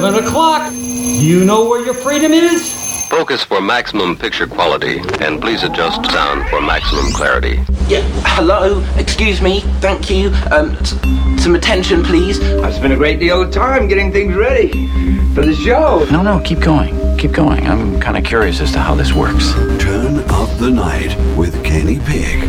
seven o'clock. You know where your freedom is? Focus for maximum picture quality, and please adjust sound for maximum clarity. Yeah, hello, excuse me, thank you. Um, s- some attention, please. I've spent a great deal of time getting things ready for the show. No, no, keep going. Keep going. I'm kind of curious as to how this works. Turn up the night with Kenny Pig.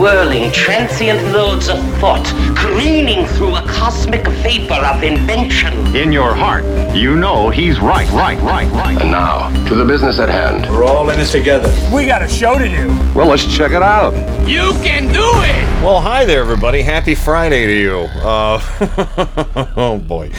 whirling, transient loads of thought, careening through a cosmic vapor of invention. In your heart, you know he's right, right, right, right. And now, to the business at hand. We're all in this together. We got a show to do. Well, let's check it out. You can do it. Well, hi there, everybody. Happy Friday to you. Uh, oh boy.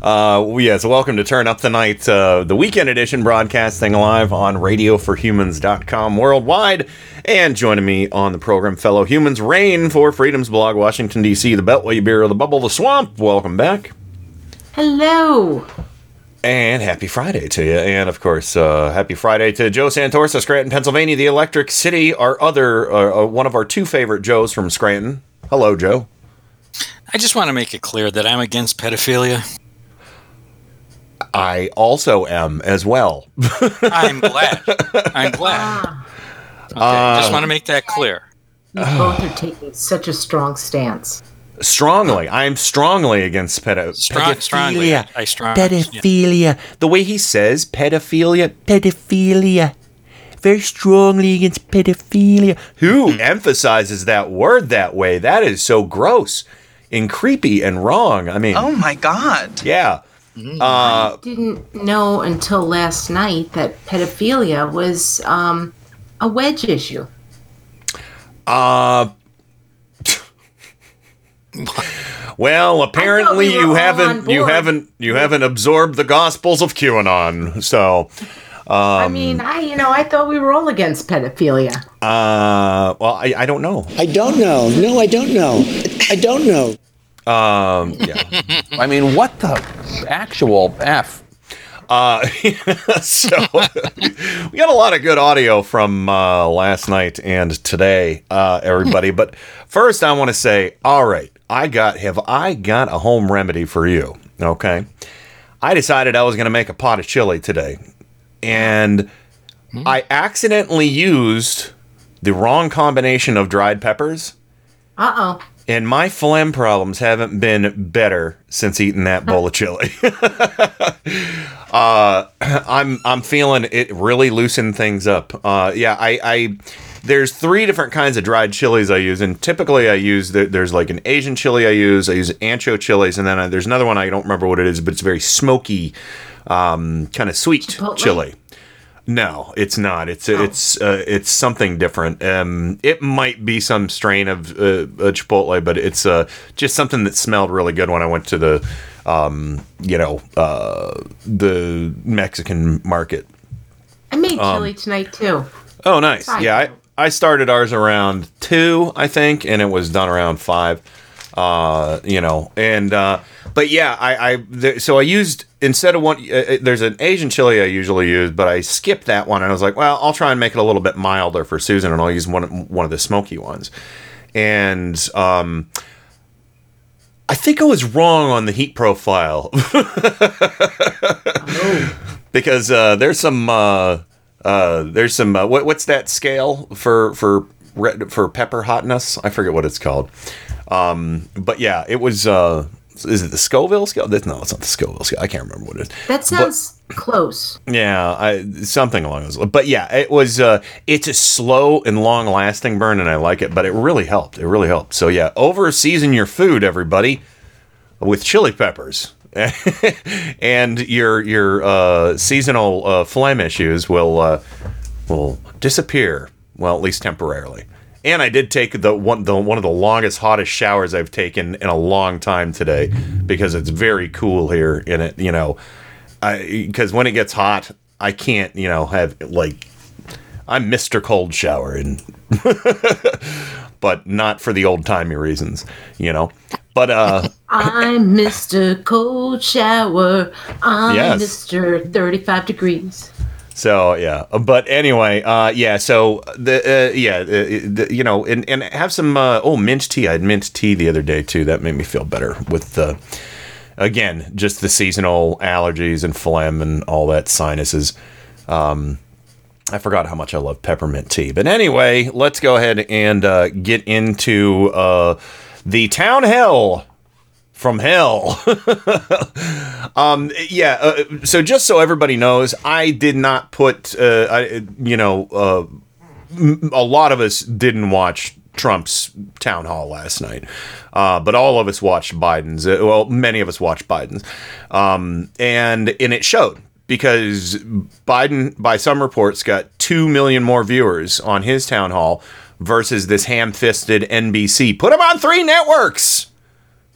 Uh, yes, welcome to Turn Up the Night, uh, the weekend edition, broadcasting live on RadioForHumans.com worldwide. And joining me on the program, fellow humans, Rain for Freedom's blog, Washington D.C., the Beltway Bureau, the Bubble, the Swamp. Welcome back. Hello. And happy Friday to you. And of course, uh, happy Friday to Joe Santorsa, Scranton, Pennsylvania, the Electric City, our other, uh, uh, one of our two favorite Joes from Scranton. Hello, Joe. I just want to make it clear that I'm against pedophilia. I also am as well. I'm glad. I'm glad. Okay, Uh, just want to make that clear. You both are taking such a strong stance. Strongly, I'm strongly against pedo- Strong, strongly. pedophilia. I strong. yeah. pedophilia. The way he says pedophilia, pedophilia. Very strongly against pedophilia. Who emphasizes that word that way? That is so gross and creepy and wrong. I mean, Oh my god. yeah. Uh, Didn't know until last night that pedophilia was um, a wedge issue. uh, well, apparently we you haven't you haven't you haven't absorbed the gospels of QAnon. So, I um, mean, I you know I thought we were all against pedophilia. uh, well, I, I don't know. I don't know. No, I don't know. I don't know. Um, yeah. I mean, what the actual F? Uh, so we got a lot of good audio from uh, last night and today, uh, everybody. but first, I want to say, all right, I got have I got a home remedy for you? Okay, I decided I was going to make a pot of chili today, and I accidentally used the wrong combination of dried peppers. Uh oh. And my phlegm problems haven't been better since eating that bowl of chili. uh, I'm I'm feeling it really loosened things up. Uh, yeah, I, I there's three different kinds of dried chilies I use, and typically I use the, there's like an Asian chili I use. I use ancho chilies, and then I, there's another one I don't remember what it is, but it's very smoky, um, kind of sweet Chipotle? chili. No, it's not. It's it's uh, it's something different. Um, it might be some strain of uh, a chipotle, but it's uh, just something that smelled really good when I went to the, um, you know, uh, the Mexican market. I made Um, chili tonight too. Oh, nice. Side Yeah, I, I started ours around two, I think, and it was done around five. Uh, you know, and uh, but yeah, I, I th- so I used instead of one. Uh, uh, there's an Asian chili I usually use, but I skipped that one, and I was like, well, I'll try and make it a little bit milder for Susan, and I'll use one one of the smoky ones. And um, I think I was wrong on the heat profile. because uh, there's some uh, uh, there's some uh, what, what's that scale for for red, for pepper hotness? I forget what it's called. Um, but yeah, it was. Uh, is it the Scoville scale? No, it's not the Scoville scale. I can't remember what it is. That sounds close. Yeah, I, something along those. lines. But yeah, it was. Uh, it's a slow and long lasting burn, and I like it. But it really helped. It really helped. So yeah, over season your food, everybody, with chili peppers. and your your uh, seasonal uh, phlegm issues will uh, will disappear. Well, at least temporarily. And I did take the one the one of the longest, hottest showers I've taken in a long time today because it's very cool here in it. You know, I because when it gets hot, I can't you know have like I'm Mr. Cold Shower, and but not for the old timey reasons, you know. But uh, I'm Mr. Cold Shower. I'm Yes. Mr. 35 degrees. So yeah, but anyway, uh, yeah. So the uh, yeah, uh, the, you know, and and have some uh, oh mint tea. I had mint tea the other day too. That made me feel better with the again just the seasonal allergies and phlegm and all that sinuses. Um, I forgot how much I love peppermint tea. But anyway, let's go ahead and uh, get into uh, the town hell from hell. um, yeah. Uh, so just so everybody knows, I did not put. Uh, I, you know, uh, m- a lot of us didn't watch Trump's town hall last night, uh, but all of us watched Biden's. Uh, well, many of us watched Biden's, um, and and it showed because Biden, by some reports, got two million more viewers on his town hall versus this ham-fisted NBC. Put him on three networks.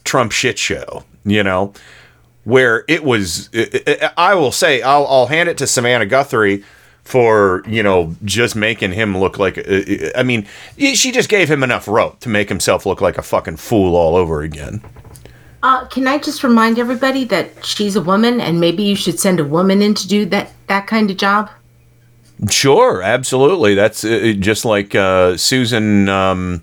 Trump shit show, you know, where it was. I I will say, I'll, I'll hand it to Savannah Guthrie for you know just making him look like. I mean, she just gave him enough rope to make himself look like a fucking fool all over again. Uh, can I just remind everybody that she's a woman and maybe you should send a woman in to do that, that kind of job? Sure, absolutely. That's uh, just like uh, Susan. Um,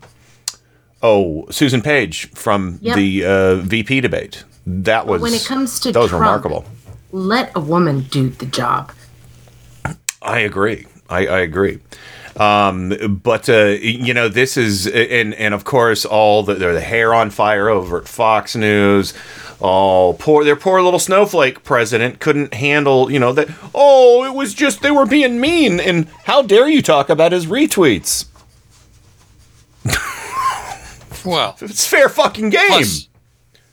oh, Susan Page from Yep. the uh, VP debate. That was when it comes to that was remarkable. Let a woman do the job. I agree. I, I agree. Um, but uh, you know, this is and and of course all the the hair on fire over at Fox News. Oh, poor their poor little snowflake president couldn't handle, you know, that oh, it was just they were being mean and how dare you talk about his retweets? Well, it's fair fucking game. Plus,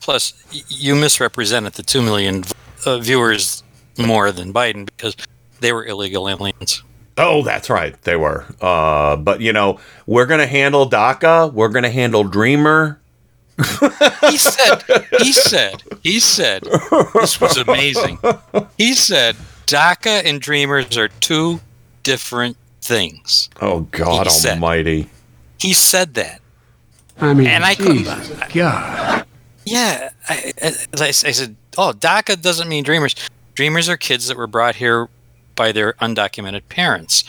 plus you misrepresented the 2 million uh, viewers more than Biden because they were illegal aliens. Oh, that's right. They were. Uh, but you know, we're gonna handle DACA. We're gonna handle Dreamer. He said, he said, he said, this was amazing. He said, DACA and Dreamers are two different things. Oh God He said- Almighty! He said that. I mean, And I couldn't- Jesus God. Yeah, I, I, I said, oh, DACA doesn't mean Dreamers. Dreamers are kids that were brought here by their undocumented parents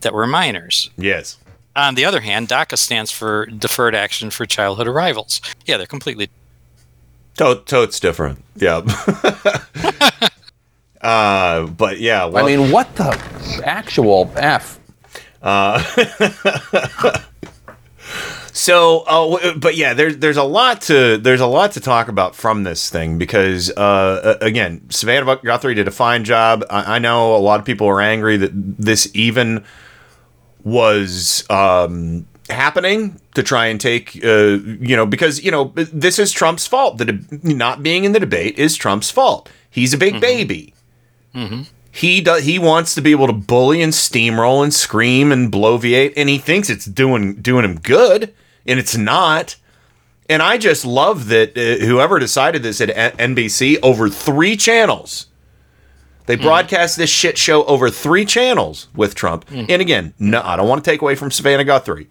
that were minors. Yes. On the other hand, DACA stands for Deferred Action for Childhood Arrivals. Yeah, they're completely. To- totes different. Yeah. uh, but yeah. Well, I mean, what the actual f? Uh, so, uh, w- but yeah, there's there's a lot to there's a lot to talk about from this thing because uh, again, Savannah Guthrie did a fine job. I, I know a lot of people are angry that this even was um, happening to try and take uh, you know because you know this is Trump's fault. The de- not being in the debate is Trump's fault. He's a big baby. Mm-hmm. He does. He wants to be able to bully and steamroll and scream and bloviate, and he thinks it's doing doing him good, and it's not. And I just love that uh, whoever decided this at NBC over three channels, they broadcast this shit show over three channels with Trump. And again, no, I don't want to take away from Savannah Guthrie,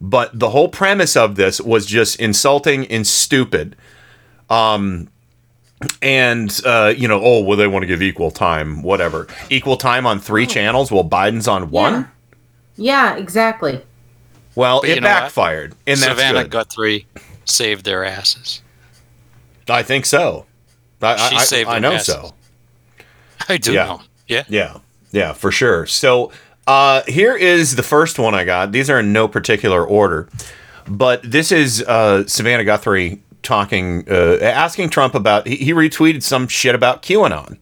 but the whole premise of this was just insulting and stupid. Um, and uh, you know, oh well, they want to give equal time, whatever. Equal time on three channels, while Biden's on one. Yeah, exactly. Well, But it you know what? backfired, and that's Savannah good. Guthrie saved their asses. I think so. I, She I, saved I, I know asses. so. I do Yeah. know. Yeah. Yeah, yeah, for sure. So uh, here is the first one I got. These are in no particular order, but this is uh, Savannah Guthrie talking, uh, asking Trump about. He, he retweeted some shit about QAnon.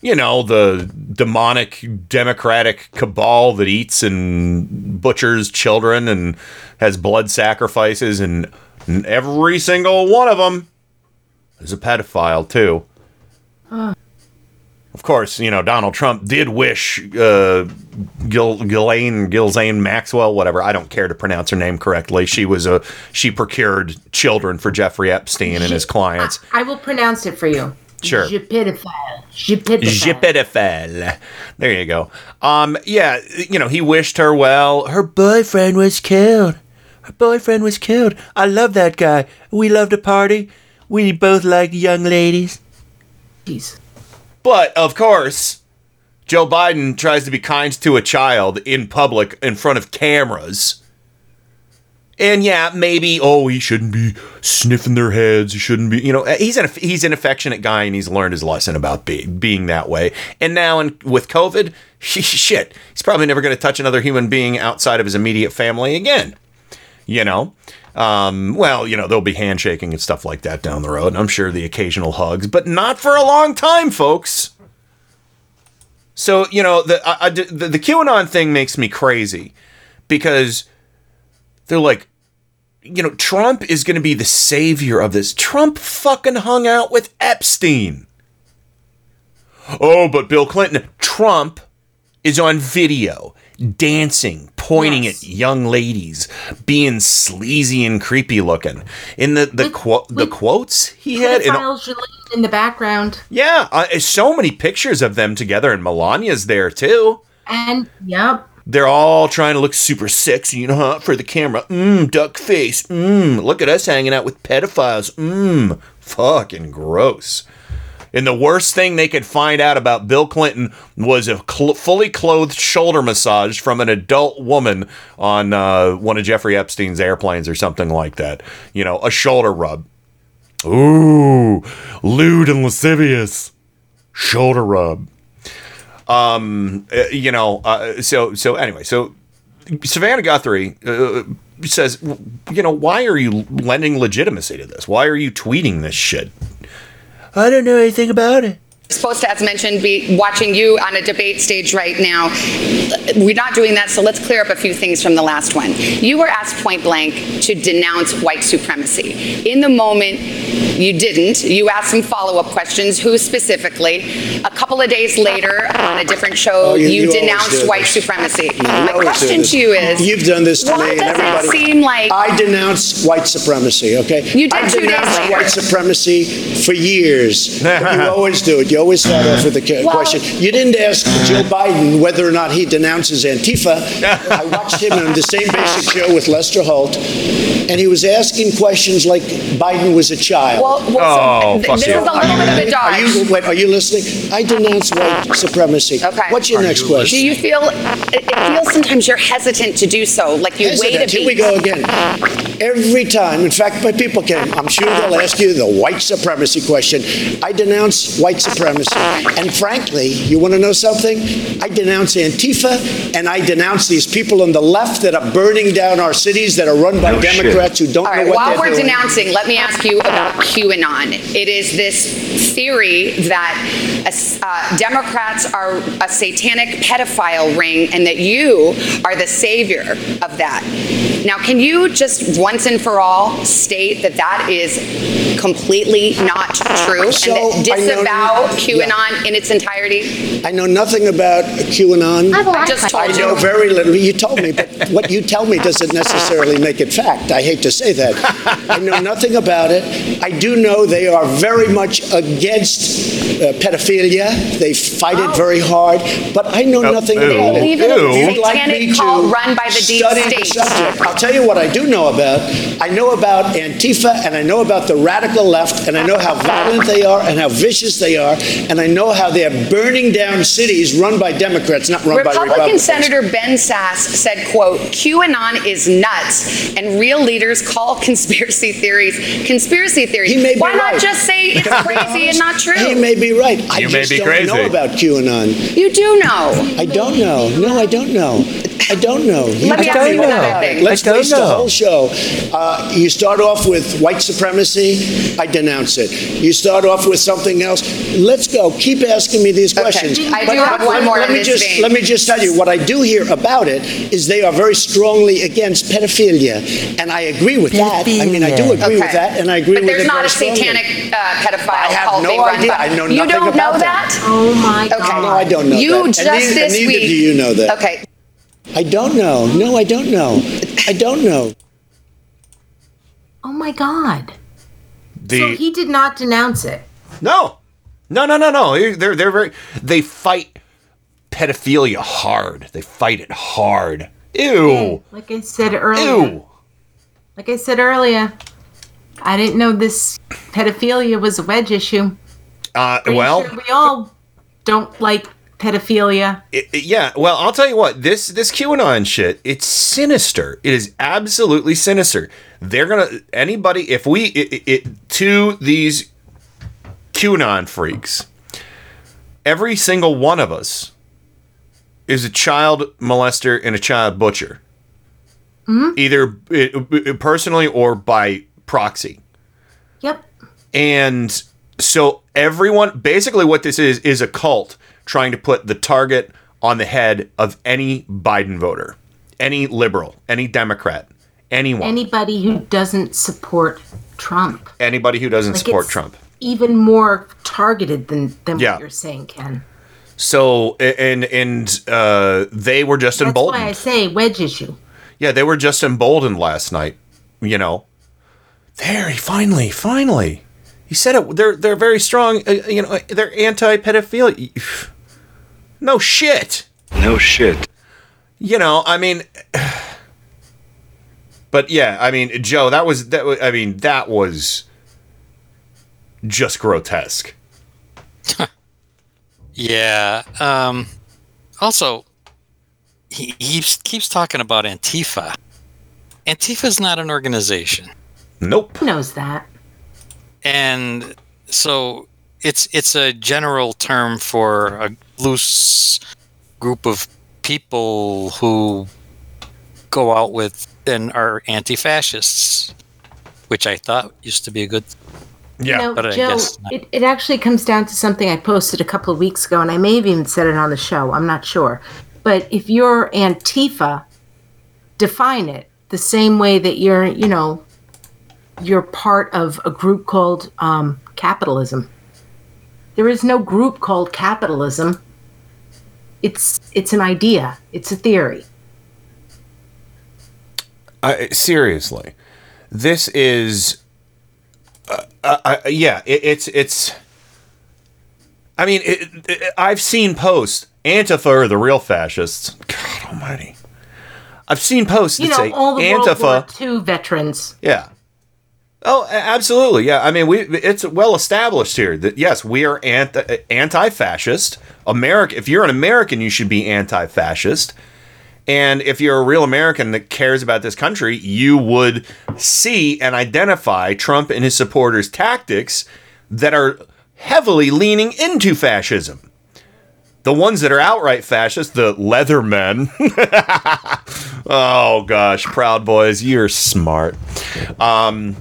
You know the demonic democratic cabal that eats and butchers children and has blood sacrifices, and every single one of them is a pedophile too. Of course, you know Donald Trump did wish uh, Gil, Ghislaine Gilzane Maxwell, whatever. I don't care to pronounce her name correctly. She was a she procured children for Jeffrey Epstein and his clients. I will pronounce it for you. Sure. Je pedophile. Je. Jipitifel. There you go. Um, yeah, you know, he wished her well. Her boyfriend was killed. Her boyfriend was killed. I love that guy. We love to party. We both like young ladies. Jeez. But of course, Joe Biden tries to be kind to a child in public in front of cameras. And yeah, maybe oh he shouldn't be sniffing their heads. He shouldn't be, you know. He's an he's an affectionate guy, and he's learned his lesson about be, being that way. And now, in, with COVID, shit, he's probably never going to touch another human being outside of his immediate family again. You know, um, well, you know there'll be handshaking and stuff like that down the road. And I'm sure the occasional hugs, but not for a long time, folks. So you know the I, I- the, the QAnon thing makes me crazy because they're like, you know, Trump is going to be the savior of this. Trump fucking hung out with Epstein. Oh, but Bill Clinton, Trump is on video dancing, pointing at young ladies, being sleazy and creepy looking. In the the mm-hmm. quote the quotes he had in in the background. yeah, uh, so many pictures of them together, and Melania's there too. And, yep. They're all trying to look super sexy, you know, huh, for the camera. Mmm, duck face. Mmm, look at us hanging out with pedophiles. Mmm, fucking gross. And the worst thing they could find out about Bill Clinton was a cl- fully clothed shoulder massage from an adult woman on uh, one of Jeffrey Epstein's airplanes or something like that. You know, a shoulder rub. Ooh, lewd and lascivious. Shoulder rub um uh, you know uh, so so anyway so savannah guthrie uh, says you know why are you lending legitimacy to this why are you tweeting this shit i don't know anything about it supposed to, as mentioned, be watching you on a debate stage right now. We're not doing that, so let's clear up a few things from the last one. You were asked point blank to denounce white supremacy. In the moment, you didn't. You asked some follow up questions. Who specifically? A couple of days later, on a different show, Oh, you- you, you denounced white supremacy. You My question to you is You've done this to why me and does everybody. it seem like I denounce white supremacy, okay? You did I two days denounced later. white supremacy for years. You always do it. You always start off with the ca- Well- question. You didn't ask Joe Biden whether or not he denounces Antifa. I watched him on the same basic show with Lester Holt, and he was asking questions like Biden was a child. Well, well, Oh, th- fuck this you. is a little bit of a dodge. Are you, wait, are you listening? I denounce white supremacy. Okay. What's your next Do question? Do you feel it it feels sometimes you're hesitant to do so, like you wait a Hesitant. Here we go again. Every time, in fact, my people can, I'm sure they'll ask you the white supremacy question. I denounce white supremacy. And frankly, you want to know something? I denounce Antifa and I denounce these people on the left that are burning down our cities that are run by No shit. Democrats who don't All know right, what while they're we're doing. denouncing, let me ask you about QAnon. It is this theory that uh, Democrats are a satanic pedophile ring and that you are the savior of that. Now, can you just once and for all state that that is completely not true So, and that I know- disavow yeah. QAnon in its entirety? I know nothing about QAnon. I just I told know you. very little. You told me, but what you tell me doesn't necessarily make it fact. I hate to say that. I know nothing about it. I do know they are very much against uh, pedophilia. They fight it very hard, but I know nothing ew. about it. Believe in a If you'd like me to run by the deep study state. subject, I'll tell you what I do know about. I know about Antifa, and I know about the radical left, and I know how violent they are, and how vicious they are, and I know how they're burning down cities run by Democrats, not run by Republicans. Republican Republicans. Senator Ben Sasse said, quote, QAnon is nuts and real leaders call conspiracy theories conspiracy theories. He may be Why not right. just say it's crazy and not true? He may be right. I You may just be don't crazy. know about QAnon. you do know. I don't know. No, I don't know. I don't know. Let me tell ask you another about it. thing. Let's I don't face the whole show. Uh, you start off with white supremacy. I denounce it. You start off with something else. Let's go. Keep asking me these Okay. questions. I But do have one let- more Let in me this just vein. let me just tell you what I do hear about it is they are very strongly against pedophilia, and I agree with that. I mean, I do agree with that, and I agree with that. but with there's it not very a strongly. satanic uh, pedophile I have cult no being run idea. by- I know You nothing don't about know that. that? Oh my Okay. god. No, I don't know You that. And just neither- and this neither week. do you know that. Okay. I don't know. No, I don't know. I don't know. Oh my god. the so he did not denounce it. no No, no, no, no. They're they're very they fight pedophilia hard. They fight it hard. Ew. Like I said earlier. Ew. Like I said earlier, I didn't know this pedophilia was a wedge issue. Uh, Pretty well, sure we all don't like pedophilia. it- it- yeah. Well, I'll tell you what. This this QAnon shit. It's sinister. It is absolutely sinister. They're gonna anybody if we it, to these QAnon freaks. Every single one of us is a child molester and a child butcher. Either uh, personally or by proxy. Yep. And so everyone basically what this is is a cult trying to put the target on the head of any Biden voter, any liberal, any Democrat, anyone, Anybody who doesn't support Trump. anybody who doesn't Like, support Trump. Even more targeted than, than Yeah. what you're saying, Ken. So and and uh, they were just That's emboldened. That's why I say wedge issue. Yeah, they were just emboldened last night. You know, there he finally, finally, he said it. They're they're very strong. Uh, you know, they're anti-pedophilia. No shit. No shit. You know, I mean, but yeah, I mean, Joe, that was that. wa- I mean, that was just grotesque. Yeah. Um, also, he, he keeps talking about Antifa. Antifa is not an organization, Nope. Who knows that? and so it's it's a general term for a loose group of people who go out with and are anti-fascists, which I thought used to be a good. You know, but I guess not. it, it actually comes down to something I posted a couple of weeks ago, and I may have even said it on the show. I'm not sure. But if you're Antifa, define it the same way that you're, you know, you're part of a group called um, capitalism. There is no group called capitalism. It's it's an idea. It's a theory. I, seriously, this is, uh, uh, uh, yeah, it, it's it's. I mean, it, it, I've seen posts. Antifa are the real fascists. God Almighty, I've seen posts You that know, say all the Antifa. World War II veterans. Yeah. Oh, absolutely. Yeah. I mean, we it's well established here that yes, we are anti anti-fascist. America. If you're an American, you should be anti-fascist. And if you're a real American that cares about this country, you would see and identify Trump and his supporters' tactics that are heavily leaning into fascism. The ones that are outright fascist, the leather men. oh gosh, Proud Boys, you're smart. Um,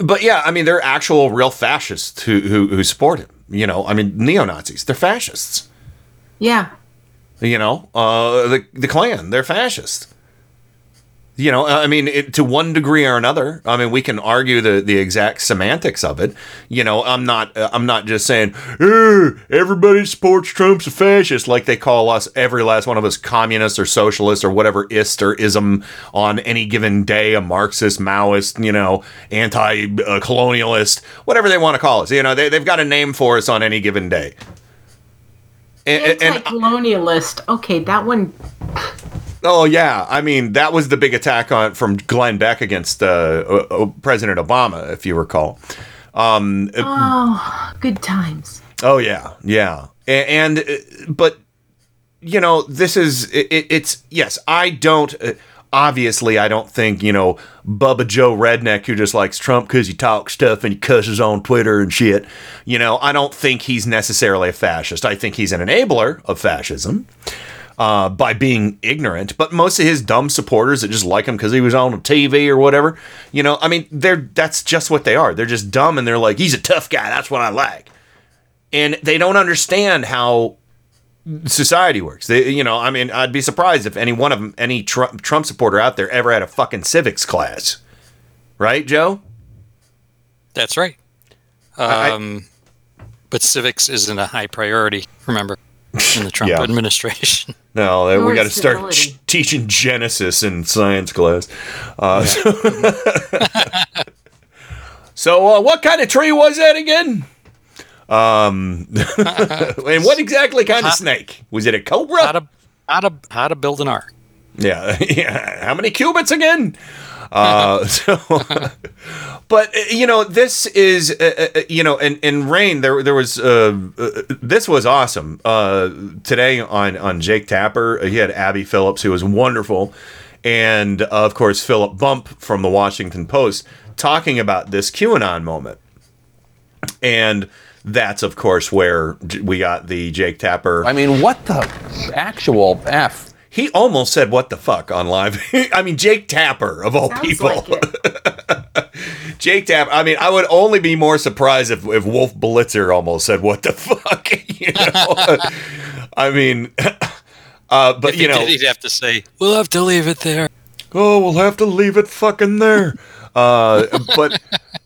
but yeah, I mean, they're actual real fascists who, who who support him. You know, I mean, neo Nazis, they're fascists. Yeah. You know, uh, the the Klan, they're fascist. You know, I mean, it, to one degree or another. I mean, we can argue the, the exact semantics of it. You know, I'm not uh, I'm not just saying "Eh, everybody supports Trump's a fascist like they call us every last one of us communists or socialists or whatever ist or ism on any given day, a Marxist, Maoist, you know, anti-colonialist, whatever they want to call us. You know, they they've got a name for us on any given day. And, and- and Anti-colonialist. Okay, that one. Oh yeah, I mean that was the big attack on from Glenn Beck against uh, President Obama, if you recall. Um, uh, Oh, good times. oh yeah, yeah, A- and, uh, but you know this is it, it- it's yes, I don't. Uh, Obviously, I don't think, you know, Bubba Joe Redneck who just likes Trump because he talks stuff and he cusses on Twitter and shit. You know, I don't think he's necessarily a fascist. I think he's an enabler of fascism uh, by being ignorant. But most of his dumb supporters that just like him because he was on TV or whatever, you know, I mean, they're that's just what they are. They're just dumb and they're like, he's a tough guy. That's what I like. And they don't understand how society works. They, you know, I mean, I'd be surprised if any one of them, any Trump, Trump supporter out there, ever had a fucking civics class, right, Joe? That's right. I- Um, but civics isn't a high priority. Remember, in the Trump Yeah. administration. No, uh, we got to start ch- teaching Genesis in science class. Uh, so, uh, what kind of tree was that again? Um, and what exactly kind of snake was it? A cobra? How to how to how to build an ark? Yeah, yeah. How many cubits again? Uh, so, but uh, you know, this is uh, uh, you know, and in rain there there was uh, uh, this was awesome. Uh, today on on Jake Tapper, uh, he had Abby Phillips, who was wonderful, and uh, of course Philip Bump from the Washington Post talking about this QAnon moment, and that's of course where we got the Jake Tapper. I mean, what the actual f? He almost said "What the fuck" on live. I mean, Jake Tapper of all Sounds people. like Jake Tapper. I mean, I would only be more surprised if, if Wolf Blitzer almost said "What the fuck." you know? I mean, uh, but If you he know, did, he'd have to say, "We'll have to leave it there." oh, we'll have to leave it fucking there. Uh, but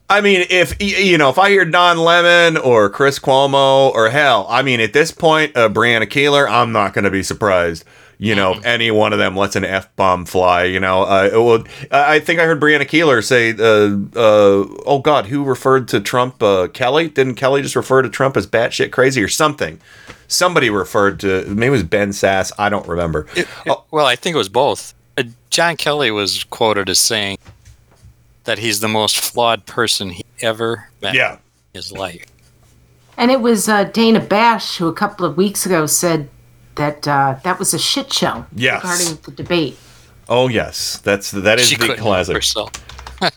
I mean, if you know, if I hear Don Lemon or Chris Cuomo or hell, I mean, at this point, uh, Brianna Keilar, I'm not going to be surprised. You know, if any one of them lets an f bomb fly. You know, uh, it will. I think I heard Brianna Keilar say, uh, uh, "Oh God, who referred to Trump? Uh, Kelly? Didn't Kelly just refer to Trump as batshit crazy or something?" Somebody referred to maybe it was Ben Sasse. I don't remember. Well, I think it was both. Uh, John Kelly was quoted as saying that he's the most flawed person he ever met Yeah. in his life. And it was uh, Dana Bash who a couple of weeks ago said that uh, that was a shit show Yes. regarding the debate. Oh yes, that's that is She the couldn't classic. herself.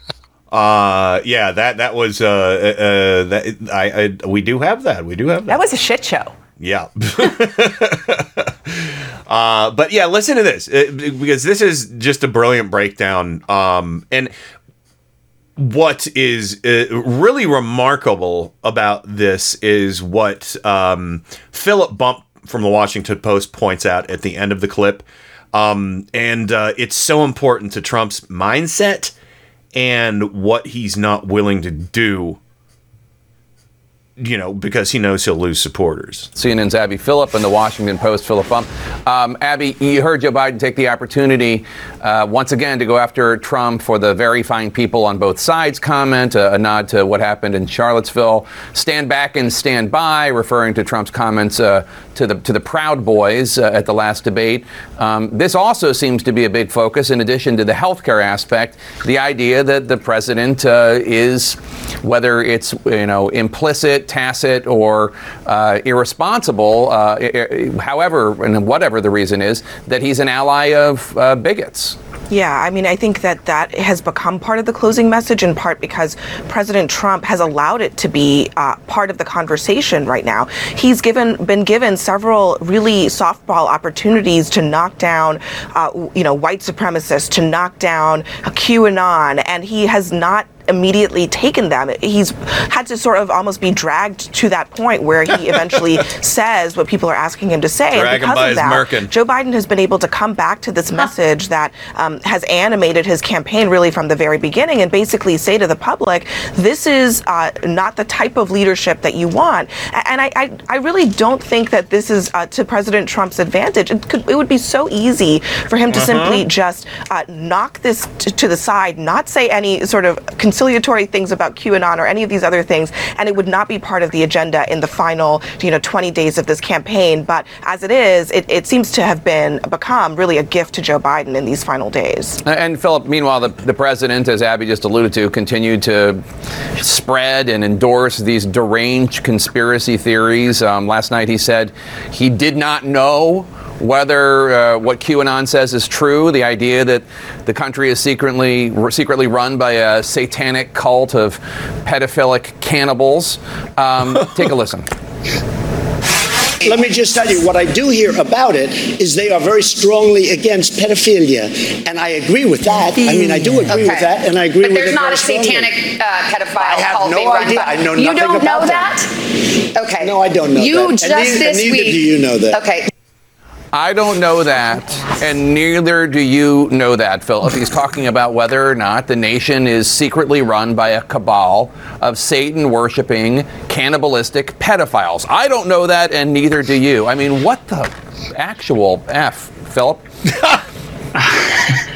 Uh, yeah, that that was uh, uh that I, I we do have that. We do have that. That was a shit show. Yeah. uh, but yeah, listen to this uh, because this is just a brilliant breakdown. Um, and what is uh, really remarkable about this is what um, Philip Bump from the Washington Post points out at the end of the clip. Um, and uh, it's so important to Trump's mindset and what he's not willing to do, you know, because he knows he'll lose supporters. CNN's Abby Phillip and the Washington Post, Philip Bump. Um, Abby, you heard Joe Biden take the opportunity uh, once again to go after Trump for the very fine people on both sides comment, a, a nod to what happened in Charlottesville. Stand back and stand by, referring to Trump's comments uh, to the to the Proud Boys uh, at the last debate. Um, this also seems to be a big focus, in addition to the healthcare aspect, the idea that the president uh, is, whether it's you know implicit, tacit, or uh, irresponsible, uh, however and whatever the reason is, that he's an ally of uh, bigots. Yeah, I mean, I think that that has become part of the closing message in part because President Trump has allowed it to be uh, part of the conversation right now. He's given been given several really softball opportunities to knock down, uh, you know, white supremacists, to knock down QAnon, and he has not immediately taken them. He's had to sort of almost be dragged to that point where he eventually says what people are asking him to say. Drag him and because by of that, merkin. Joe Biden has been able to come back to this message that um, has animated his campaign really from the very beginning and basically say to the public, this is uh, not the type of leadership that you want. And I, I, I really don't think that this is uh, to President Trump's advantage. It, could, it would be so easy for him to Uh-huh. simply just uh, knock this t- to the side, not say any sort of conciliatory things about QAnon or any of these other things, and it would not be part of the agenda in the final, you know, 20 days of this campaign. But as it is, it, it seems to have been become really a gift to Joe Biden in these final days. And Philip, meanwhile, the, the president, as Abby just alluded to, continued to spread and endorse these deranged conspiracy theories. Um, last night he said he did not know whether uh, what QAnon says is true. The idea that the country is secretly secretly run by a satanic cult of pedophilic cannibals. Um, take a listen. Let me just tell you what I do hear about it is they are very strongly against pedophilia, and I agree with that. I mean, I do agree with that, and I agree but with there's it not very a satanic uh, pedophile I have no being run idea. by- I know You nothing don't know about that? Okay. No, I don't know You that. And just neither- and this neither week. do you know that. Okay. I don't know that, and neither do you know that, Philip. He's talking about whether or not the nation is secretly run by a cabal of Satan worshiping, cannibalistic pedophiles. I don't know that, and neither do you. I mean, what the actual F, Philip?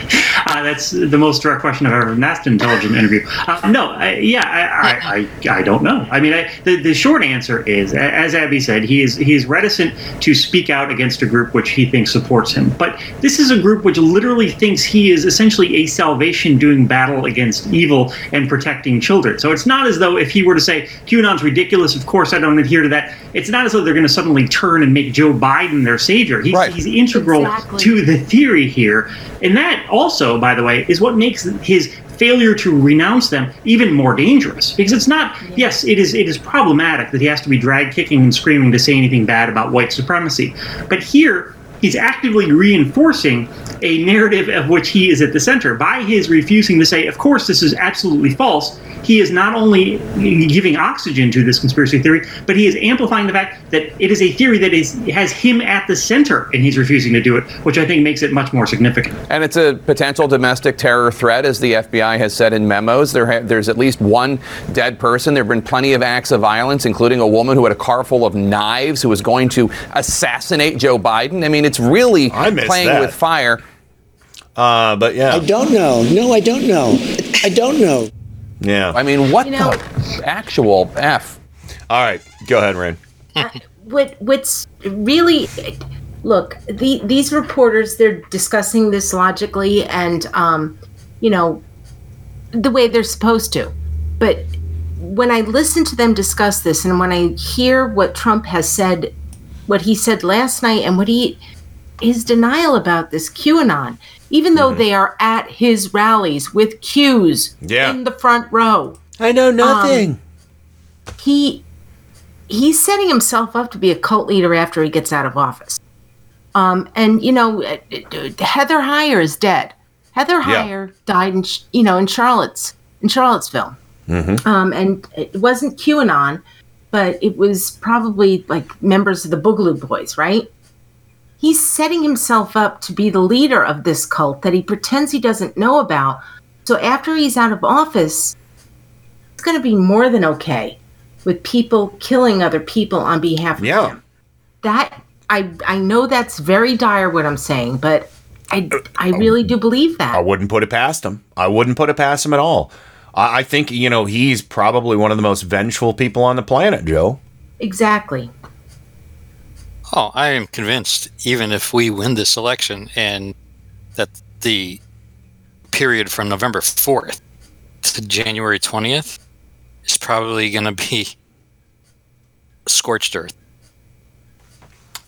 I Uh, that's the most direct question I've ever been asked in an intelligent interview. Uh, no, I, yeah, I, I, I, I don't know. I mean, I, the, the short answer is, as Abby said, he is he is reticent to speak out against a group which he thinks supports him. But this is a group which literally thinks he is essentially a salvation doing battle against evil and protecting children. So it's not as though if he were to say QAnon's ridiculous, of course I don't adhere to that. It's not as though they're going to suddenly turn and make Joe Biden their savior. He's, he's integral Exactly. to the theory here. And that also, by the way, is what makes his failure to renounce them even more dangerous. Because it's not, yes, it is it is problematic that he has to be drag kicking and screaming to say anything bad about white supremacy. But here he's actively reinforcing a narrative of which he is at the center. By his refusing to say, of course, this is absolutely false, he is not only giving oxygen to this conspiracy theory, but he is amplifying the fact that it is a theory that is has him at the center, and he's refusing to do it, which I think makes it much more significant. And it's a potential domestic terror threat, as the FBI has said in memos. There ha- there's at least one dead person. There have been plenty of acts of violence, including a woman who had a car full of knives who was going to assassinate Joe Biden. I mean, it's really playing that. with fire. Uh, but yeah. I don't know. No, I don't know. I don't know. Yeah. I mean, what You know- the actual F? All right, go ahead, Rain. what what's really look the, these reporters they're discussing this logically and um, you know the way they're supposed to but when i listen to them discuss this and when i hear what trump has said what he said last night and what he his denial about this qanon even though they are at his rallies with cues Yeah. in the front row I know nothing. he he's setting himself up to be a cult leader after he gets out of office. Um, and you know, uh, uh, Heather Heyer is dead. Heather Yeah. Heyer died in you know in Charlotte's in Charlottesville. Mm-hmm. Um, and it wasn't QAnon, but it was probably like members of the Boogaloo Boys, right? He's setting himself up to be the leader of this cult that he pretends he doesn't know about. So after he's out of office, it's going to be more than okay with people killing other people on behalf of Yeah. him. That I I know that's very dire what I'm saying, but I I oh. really do believe that. I wouldn't put it past him. I wouldn't put it past him at all. I, I think you know he's probably one of the most vengeful people on the planet, Joe. Exactly. Oh, I am convinced, even if we win this election and that the period from November 4th to January 20th is probably going to be scorched earth.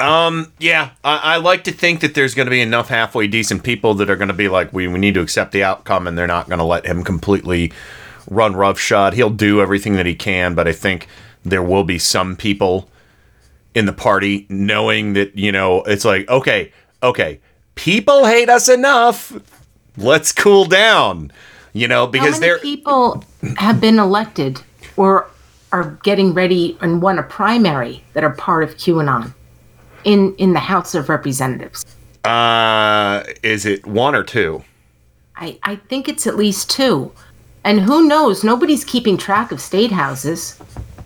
Um, yeah, I, I like to think that there's going to be enough halfway decent people that are going to be like, we, we need to accept the outcome, and they're not going to let him completely run roughshod. He'll do everything that he can, but I think there will be some people in the party knowing that, you know, it's like, okay, okay, people hate us enough. Let's cool down, you know, because How people have been elected or are getting ready and won a primary that are part of QAnon in in the House of Representatives. Uh, is it one or two? I, I think it's at least two. And who knows? Nobody's keeping track of state houses.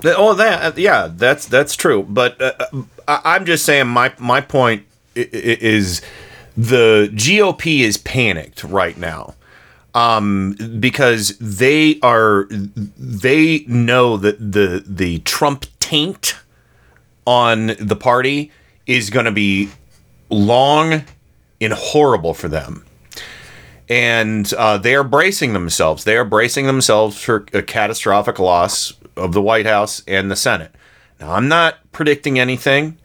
Oh, that yeah, that's that's true. But uh, I, I'm just saying, my my point is the GOP is panicked right now um, because they are they know that the the Trump taint on the party is going to be long and horrible for them and uh, they are bracing themselves. They are bracing themselves for a catastrophic loss of the White House and the Senate. Now, I'm not predicting anything.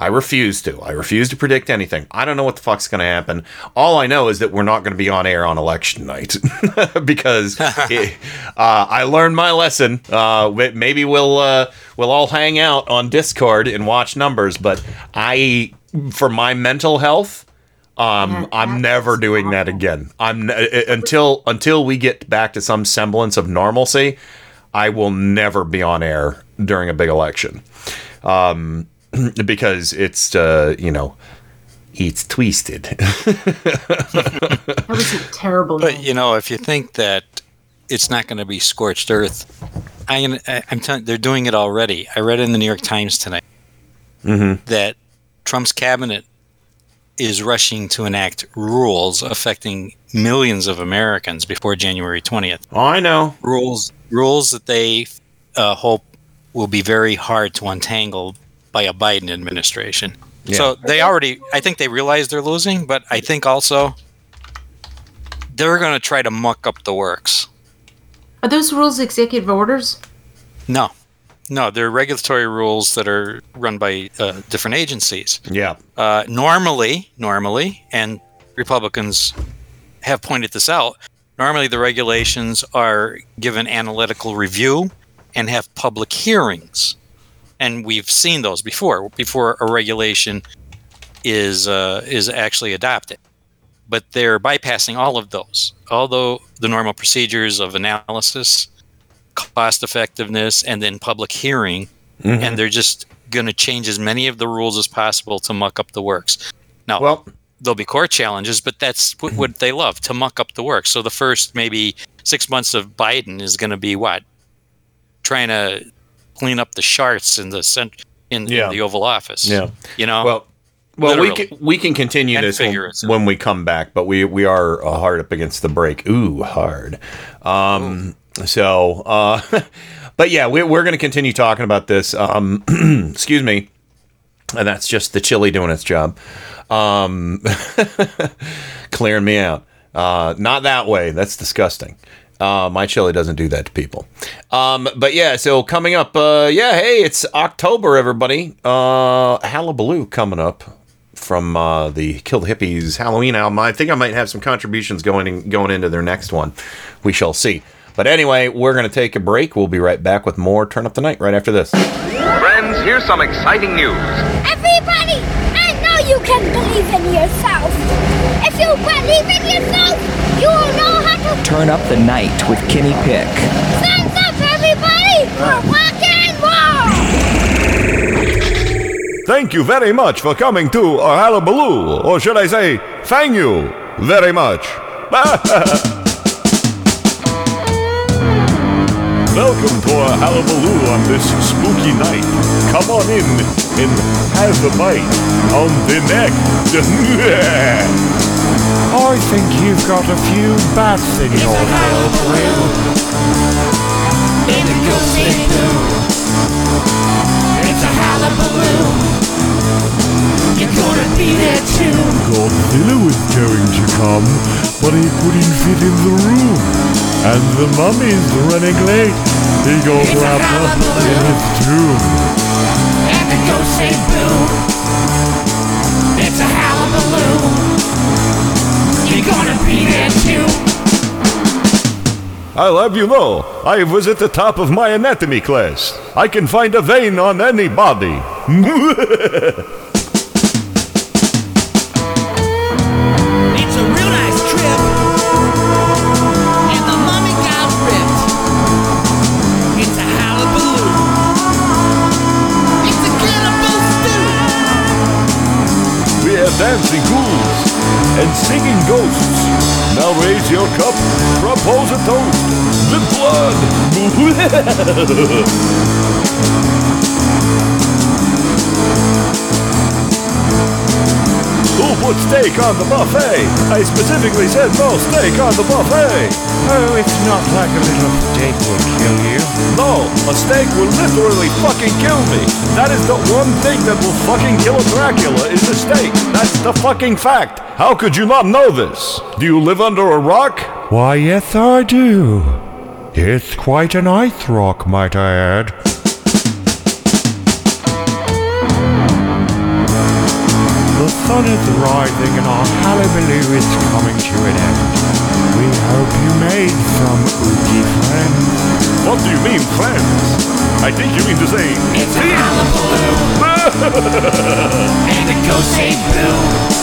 I refuse to. I refuse to predict anything. I don't know what the fuck's going to happen. All I know is that we're not going to be on air on election night because it, uh, I learned my lesson. Uh, maybe we'll uh, we'll all hang out on Discord and watch numbers, but I, for my mental health, um, I'm never doing that again. I'm uh, until until we get back to some semblance of normalcy. I will never be on air during a big election, um, because it's uh, you know, it's twisted. That was a terrible But you know, if you think that it's not going to be scorched earth, I, am- I- I'm telling they're doing it already. I read in the New York Times tonight mm-hmm. that Trump's cabinet is rushing to enact rules affecting millions of Americans before January 20th. Oh, I know. Rules rules that they uh, hope will be very hard to untangle by a Biden administration. Yeah. So they already, I think they realize they're losing, but I think also they're going to try to muck up the works. Are those rules executive orders? No, no, they're regulatory rules that are run by uh, different agencies. Yeah. Uh, normally, normally, and Republicans have pointed this out. Normally, the regulations are given analytical review and have public hearings, and we've seen those before. Before a regulation is uh, is actually adopted, but they're bypassing all of those. Although the normal procedures of analysis, cost effectiveness, and then public hearing, Mhm. and they're just going to change as many of the rules as possible to muck up the works. Now, well, there'll be court challenges, but that's what, what they love to muck up the works. So the first maybe six months of Biden is going to be what trying to clean up the charts in the cent- in, in the Oval Office. Yeah. you know. Well, well, we can we can continue And this when, when we come back, but we we are uh, hard up against the break. Ooh, hard. Um, so, uh, but yeah, we, we're going to continue talking about this. Um, excuse me, and that's just the chili doing its job, um, clearing me out. Uh, not that way. That's disgusting. Uh, my chili doesn't do that to people. Um, but yeah, so coming up, uh, yeah, hey, it's October, everybody. Uh, Hullabaloo coming up from uh, the Kill the Hippies Halloween album. I think I might have some contributions going in, going into their next one. We shall see. But anyway, we're going to take a break. We'll be right back with more Turn Up the Night right after this. Friends, here's some exciting news. Everybody, I know you can believe in yourself. If you believe in yourself, you will know how to Turn up the night with Kenny Pick. stand up, everybody, for rock and roll. Thank you very much for coming to our Hullabaloo, or should I say, thank you very much. Welcome to a Hullabaloo on this spooky night. Come on in and have a bite on the neck. I think you've got a few bad bats in your tail, Thrill. In the ghostly blue, it's a hullabaloo. You're gonna be there too. Godzilla was going to come, but he couldn't fit in the room. And the mummy's running late. He got It's a wrapped up in his tomb. And the ghostly blue, it's a hullabaloo. You're gonna be there too. I'll have you know, I was at the top of my anatomy class. I can find a vein on anybody. ghosts. Now raise your cup, propose a toast. The blood. Who put steak on the buffet? I specifically said no steak on the buffet. Oh, it's not like a little steak will kill you. No, a steak will literally fucking kill me. That is the one thing that will fucking kill a Dracula is a steak. That's the fucking fact. How could you not know this? Do you live under a rock? Why, yes, I do. It's quite an ice rock, might I add. The sun is rising and our hullabaloo is coming to an end. We hope you made some oogie friends. What do you mean, friends? I think you mean to say It's a hullabaloo. and it goes say blue.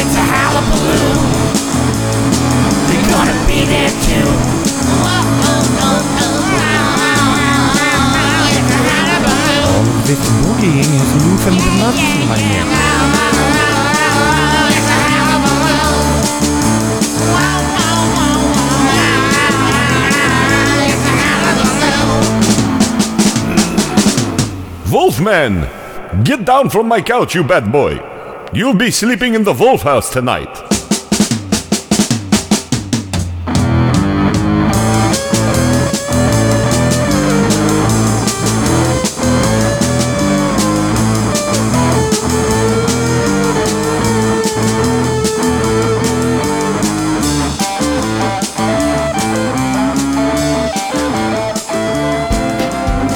It's a hullabaloo. You're gonna be there too. All of this boogieing has loosened the nuts in my neck. Wolfman! Get down from my couch, you bad boy! You'll be sleeping in the Wolf House tonight.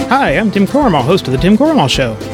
Hi, I'm Tim Corrimal, host of The Tim Corrimal Show.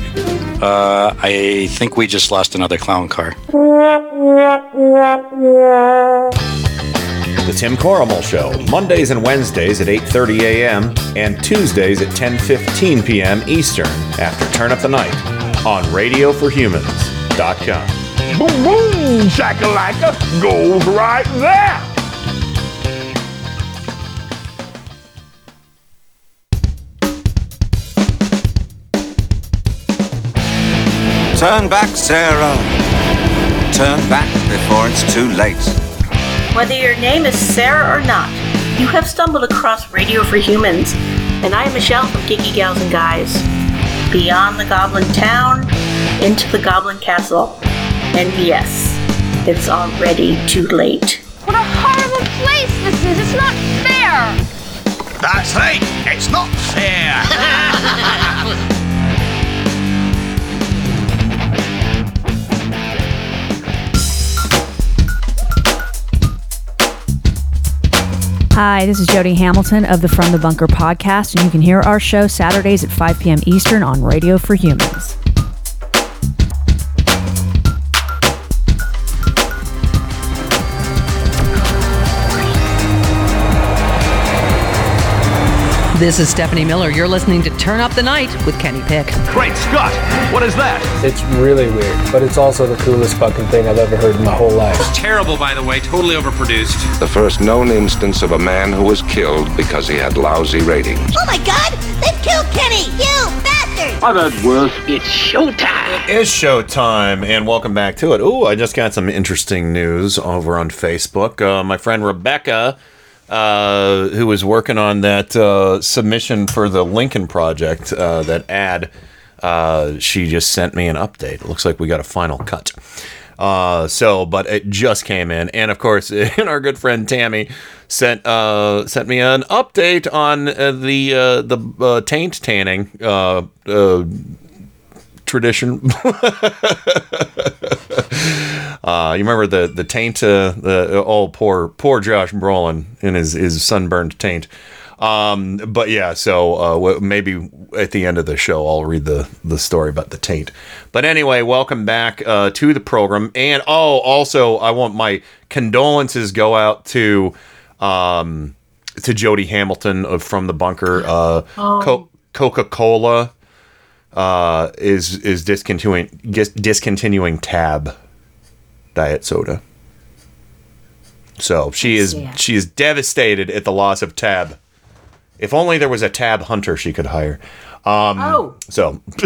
Uh, I think we just lost another clown car. The Tim Corrimal Show, Mondays and Wednesdays at 8:30 a.m. and Tuesdays at 10:15 p.m. Eastern after Turn Up the Night on RadioForHumans.com. Boom, boom, shakalaka goes right there. Turn back, Sarah. Turn back before it's too late. Whether your name is Sarah or not, you have stumbled across Radio for Humans, and I am Michelle from Geeky Gals and Guys. Beyond the Goblin Town, into the Goblin Castle, and yes, it's already too late. What a horrible place this is. It's not fair. That's right, it's not fair. Hi, this is Jody Hamilton of the From the Bunker podcast, and you can hear our show Saturdays at 5 p.m. Eastern on Radio for Humans. This is Stephanie Miller. You're listening to Turn Up the Night with Kenny Pick. Great Scott! What is that? It's really weird, but it's also the coolest fucking thing I've ever heard in my whole life. It's terrible, by the way, totally overproduced. The first known instance of a man who was killed because he had lousy ratings. Oh my god! They killed Kenny! You bastard! I've had worse. It's showtime. It is showtime, and welcome back to it. Ooh, I just got some interesting news over on Facebook. Uh, my friend Rebecca, uh, who was working on that uh, submission for the Lincoln Project, uh, that ad, uh, she just sent me an update. It looks like we got a final cut. Uh, so, but it just came in, and of course, and our good friend Tammy sent sent me an update on the the taint tanning tradition. uh, you remember the the taint? Uh, the oh poor poor Josh Brolin in his his sunburned taint. Um, but yeah, so uh, maybe at the end of the show, I'll read the the story about the taint. But anyway, welcome back uh, to the program. And oh, also, I want my condolences go out to um, to Jody Hamilton of from the bunker. Uh, Oh. Co- Coca Cola uh, is is discontinuing discontinuing Tab diet soda. So she is sad. she is devastated at the loss of Tab. If only there was a Tab hunter she could hire. Um, Oh. So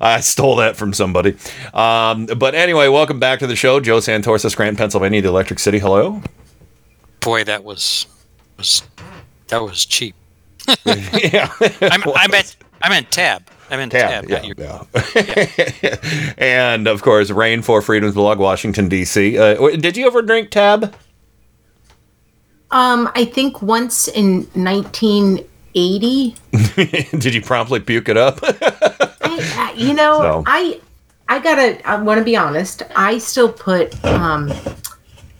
I stole that from somebody. Um, but anyway, welcome back to the show. Joe Santorsa, Scranton, Pennsylvania, the Electric City. Hello. Boy, that was was that was cheap. Yeah, I'm, I meant I meant tab. I meant Tab, tab. not yeah, your- and of course, Rain for Freedom's blog, Washington D.C. Uh, did you ever drink Tab? Um, I think once in 1980, did you promptly puke it up? I, you know, So. I I gotta. I want to be honest. I still put um,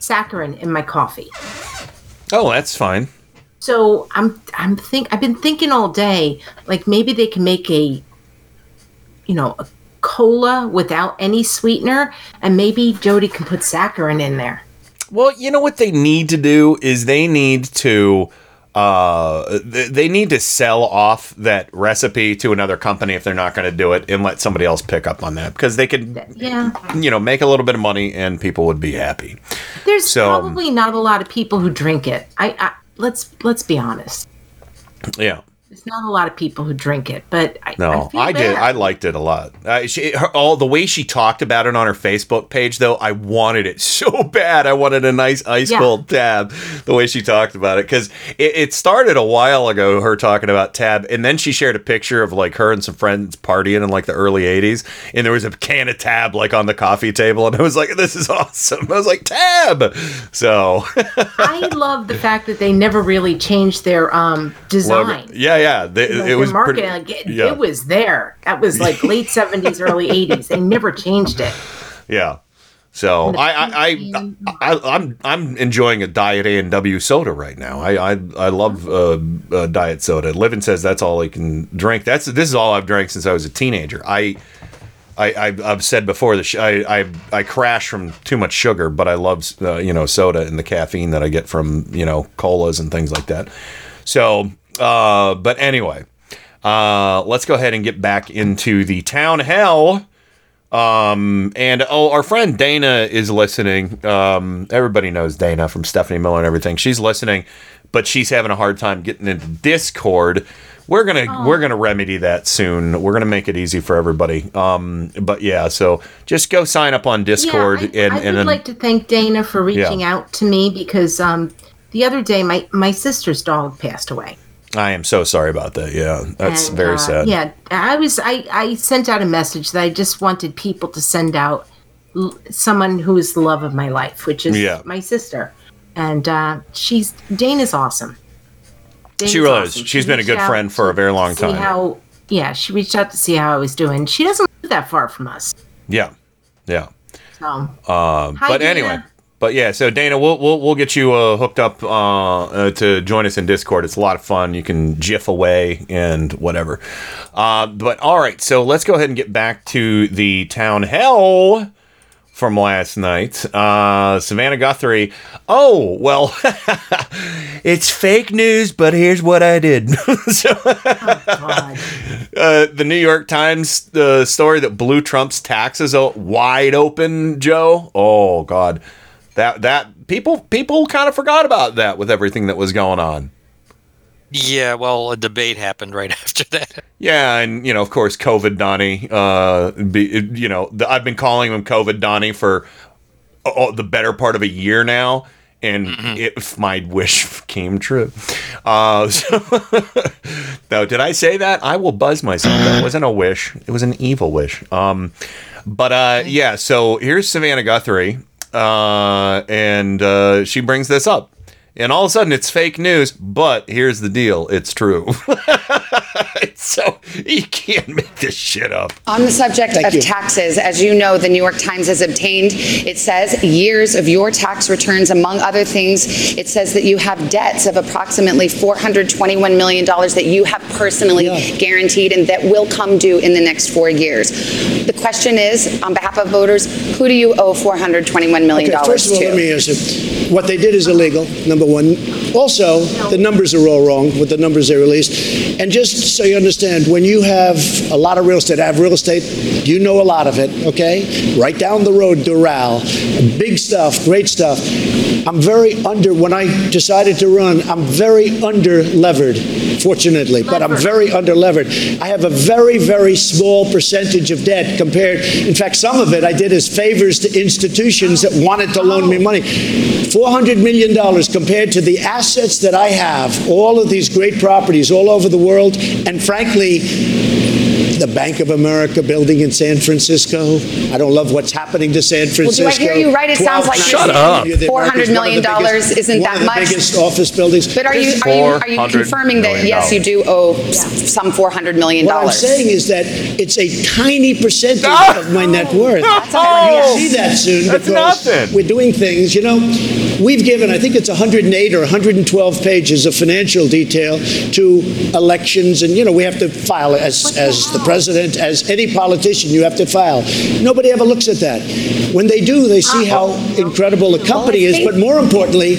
saccharin in my coffee. oh, that's fine. So I'm I'm think I've been thinking all day. Like maybe they can make a, you know, a cola without any sweetener, and maybe Jody can put saccharin in there. Well, you know what they need to do is they need to uh, th- they need to sell off that recipe to another company if they're not going to do it, and let somebody else pick up on that because they could, Yeah. you know, make a little bit of money and people would be happy. There's So- probably not a lot of people who drink it. I, I let's let's be honest. Yeah. There's not a lot of people who drink it, but I, No, feel I, did. I liked it a lot. Uh, she, her, all the way she talked about it on her Facebook page, though, I wanted it so bad. I wanted a nice ice Yeah. cold tab. The way she talked about it, because it, it started a while ago. Her talking about tab, and then she shared a picture of like her and some friends partying in like the early '80s, and there was a can of tab like on the coffee table, and I was like, "This is awesome." I was like, "Tab." So I love the fact that they never really changed their um design. Yeah, yeah. They, it was marketing, pretty. like, it, yeah. it was there. That was like late '70s, early '80s. They never changed it. Yeah. So I, I, I, I, I'm I'm enjoying a diet A and W soda right now. I I, I love uh, uh, diet soda. Livin says that's all I can drink. That's this is all I've drank since I was a teenager. I. I, I've, I've said before that sh- I, I I crash from too much sugar, but I love uh, you know soda and the caffeine that I get from you know colas and things like that. So, uh, but anyway, uh, let's go ahead and get back into the town hell. Um, and oh, our friend Dana is listening. Um, everybody knows Dana from Stephanie Miller and everything. She's listening, but she's having a hard time getting into Discord. We're gonna we're gonna remedy that soon. We're gonna make it easy for everybody. Um, but yeah, so just go sign up on Discord yeah, I, and I would like to thank Dana for reaching Yeah. out to me because um the other day my my sister's dog passed away. I am so sorry about that. Yeah, that's And, very uh, sad. Yeah, I was. I I sent out a message that I just wanted people to send out l- someone who is the love of my life, which is Yeah. my sister, and uh, she's Dana's awesome. Dana's She really is. awesome. She's She been a good friend for a very long time. How? Yeah, she reached out to see how I was doing. She doesn't live that far from us, Yeah, yeah. so Um, Hi, but Dana. anyway, but yeah. So Dana, we'll we'll, we'll get you uh, hooked up uh, uh, to join us in Discord. It's a lot of fun. You can GIF away and whatever. Uh, but all right, so let's go ahead and get back to the town hell from last night. Uh, Savannah Guthrie. Oh well, it's fake news, but here's what I did. so, uh, the New York Times the story that blew Trump's taxes wide open, Joe. Oh God, that that people people kind of forgot about that with everything that was going on. Yeah, well, a debate happened right after that. Yeah, and you know, of course, COVID Donnie. Uh, be, you know, the, I've been calling him COVID Donnie for oh, the better part of a year now, and if my wish came true. Uh, so, no, did I say that? I will buzz myself. That wasn't a wish; it was an evil wish. Um, but uh, yeah. So here's Savannah Guthrie, uh, and uh, she brings this up. And all of a sudden, it's fake news. But here's the deal: it's true. so you can't make this shit up. On the subject Thank of you. taxes, as you know, the New York Times has obtained, it says, years of your tax returns, among other things. It says that you have debts of approximately $421 million that you have personally guaranteed and that will come due in the next four years. The question is, on behalf of voters, who do you owe $421 million Okay, first of all, to? let me answer. What they did is illegal, number one. Also, the numbers are all wrong with the numbers they released. And just so you understand, when you have a lot of real estate, I have real estate, you know a lot of it, okay? Right down the road, Doral, big stuff, great stuff. I'm very under, when I decided to run, I'm very under levered, fortunately, but I'm very under levered. I have a very, very small percentage of debt compared, in fact, some of it I did as favors to institutions that wanted to loan me oh. money. $400 million compared to the assets that I have, all of these great properties all over the world, and frankly, the Bank of America building in San Francisco. I don't love what's happening to San Well, do Francisco. I hear you right? It sounds like you're saying $400 million isn't that One of much. the biggest office buildings. But are you, are you, are you confirming that, yes, you do owe s- some $400 million? What I'm saying is that it's a tiny percentage of my net worth. That's You'll see that soon That's because nothing. we're doing things. You know, we've given I think it's 108 or 112 pages of financial detail to elections, and you know we have to file as as the president, as any politician, you have to file. Nobody ever looks at that. When they do, they see ah, how incredible the company is, but more importantly,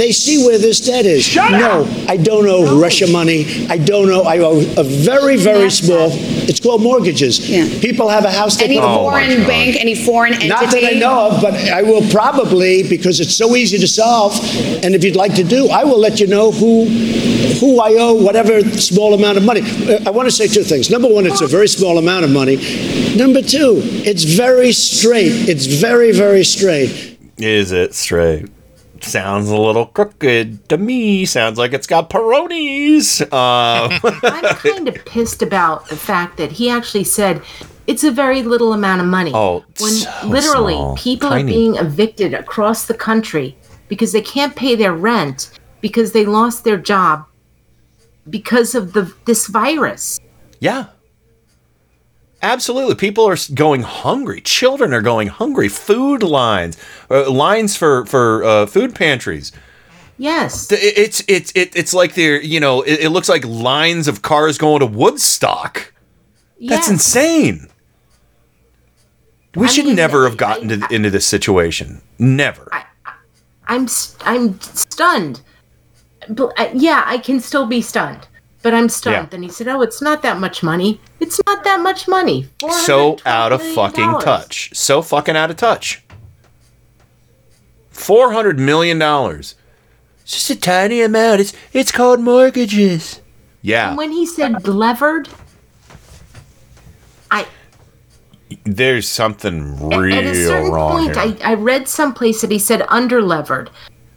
they see where this debt is. Shut no, I don't owe Russia money. I don't owe. I owe a very, very small. It's called mortgages. Yeah. People have a house. They Any can- foreign bank, any foreign entity? Not that I know of, but I will probably because it's so easy to solve. And if you'd like to do, I will let you know who who I owe whatever small amount of money. Uh, I want to say two things. Number one, it's a very small amount of money. Number two, it's very straight. It's very, very straight. Is it straight? Sounds a little crooked to me. Sounds like it's got Peronis. Uh, I'm kind of pissed about the fact that he actually said it's a very little amount of money. Oh, when so literally small, people tiny. are being evicted across the country because they can't pay their rent because they lost their job because of the this virus. yeah. Absolutely. People are going hungry. Children are going hungry. Food lines, uh, lines for for uh, food pantries. Yes. It's it's it, it's like they're you know it, it looks like lines of cars going to Woodstock. That's Yes. insane. We should never have gotten to, into this situation. Never. I'm I'm stunned. Yeah, I can still be stunned, but I'm stunned. Yeah. And he said, "Oh, it's not that much money. It's not that much money." so out of fucking touch. So fucking out of touch. Four hundred million dollars. It's just a tiny amount. It's it's called mortgages. Yeah, And when he said levered, I there's something real at a certain wrong point, here. I, I read someplace that he said underlevered,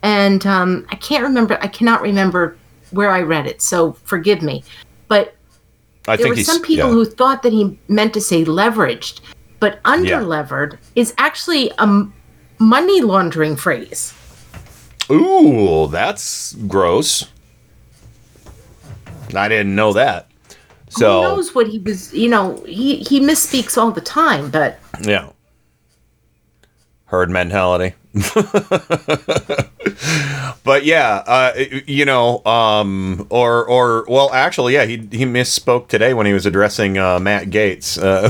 and um, I can't remember. I cannot remember where I read it, so forgive me. But I there were some people yeah. who thought that he meant to say leveraged, but underlevered is actually a money laundering phrase. Ooh, that's gross. I didn't know that. So Who knows what he was? You know, he he misspeaks all the time, but yeah, herd mentality. but yeah, uh, you know, um, or or well, actually, yeah, he he misspoke today when he was addressing uh, Matt Gaetz. Uh,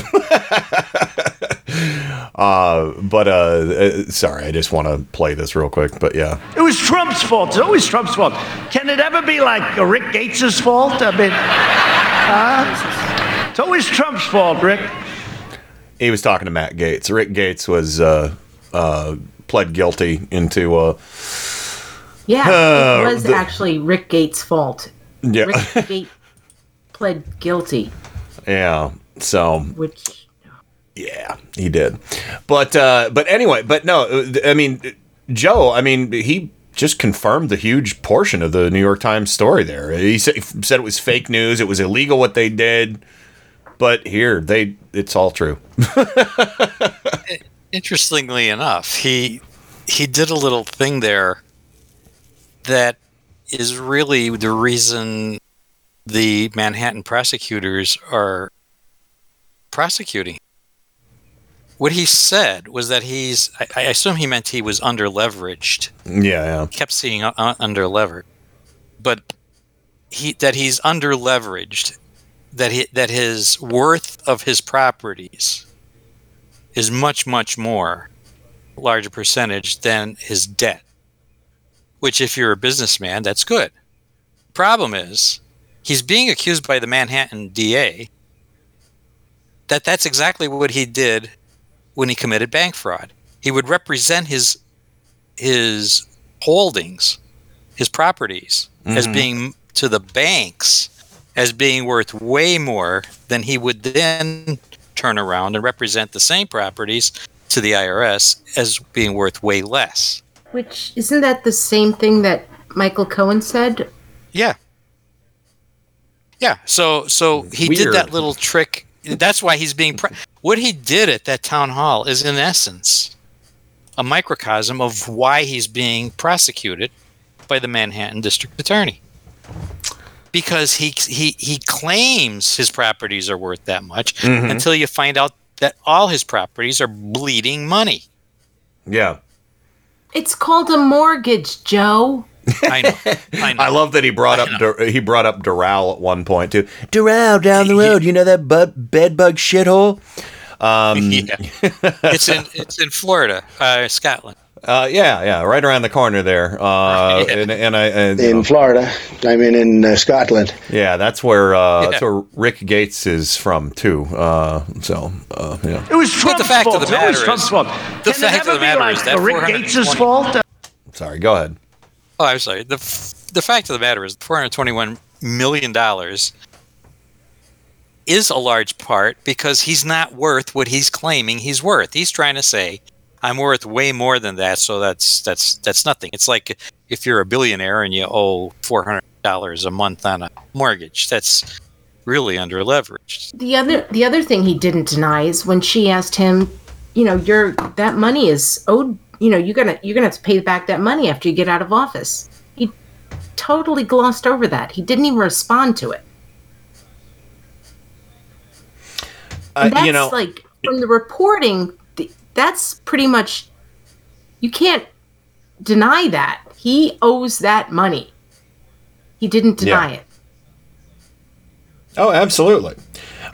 uh, but uh, uh, sorry, I just want to play this real quick. But yeah, It was Trump's fault. It's always Trump's fault. Can it ever be like Rick Gates' fault? I mean, it's always Trump's fault, Rick. he was talking to Matt Gaetz. Rick Gates was uh, uh, pled guilty into uh, yeah, Uh, it was the- actually Rick Gates' fault. yeah, Rick Gates pled guilty, yeah. So which Yeah, he did. But uh, but anyway, but no, uh, I mean, Joe. I mean, he just confirmed the huge portion of the New York Times story. There, he said, said it was fake news. It was illegal what they did. But here, they it's all true. Interestingly enough, he he did a little thing there that is really the reason the Manhattan prosecutors are prosecuting. What he said was that he's I, I assume he meant he was under leveraged. Yeah, yeah. Kept seeing uh, under levered. But he that he's under leveraged that he that his worth of his properties is much much more larger percentage than his debt which if you're a businessman that's good problem is he's being accused by the manhattan da that that's exactly what he did when he committed bank fraud he would represent his his holdings his properties as Mhm. being to the banks as being worth way more than he would then turn around and represent the same properties to the IRS as being worth way less. which isn't that the same thing that Michael Cohen said? Yeah. Yeah. So so he did that little trick. That's why he's being pre- what he did at that town hall is in essence a microcosm of why he's being prosecuted by the Manhattan District Attorney. Because he he he claims his properties are worth that much Mhm. until you find out that all his properties are bleeding money. Yeah. It's called a mortgage, Joe. I know. I know. I love that he brought up Dur- he brought up Doral at one point too. Doral down the road, you know that bud- bed bug shithole. Um, yeah. It's in it's in Florida, uh, Scotland. Uh, yeah, yeah, right around the corner there. Uh, and, and I and, In Florida, I mean in uh, Scotland. yeah, that's where uh, Yeah. that's where Rick Gates is from too. Uh, so uh, yeah. It was Trump's the fact fault. of the It was Trump's is- fault. the Can it fact of the matter like is that Rick Gates's fault? Sorry, go ahead. Oh, I'm sorry. The the fact of the matter is, 421 million dollars is a large part because he's not worth what he's claiming he's worth. He's trying to say, "I'm worth way more than that," so that's that's that's nothing. It's like if you're a billionaire and you owe 400 dollars a month on a mortgage. That's really under leveraged. The other the other thing he didn't deny is when she asked him, you know, your that money is owed. You know, you're gonna you're gonna have to pay back that money after you get out of office. He totally glossed over that. He didn't even respond to it. Uh, that's you know, like from the reporting. Th- That's pretty much. You can't deny that he owes that money. He didn't deny Yeah. it. Oh, absolutely.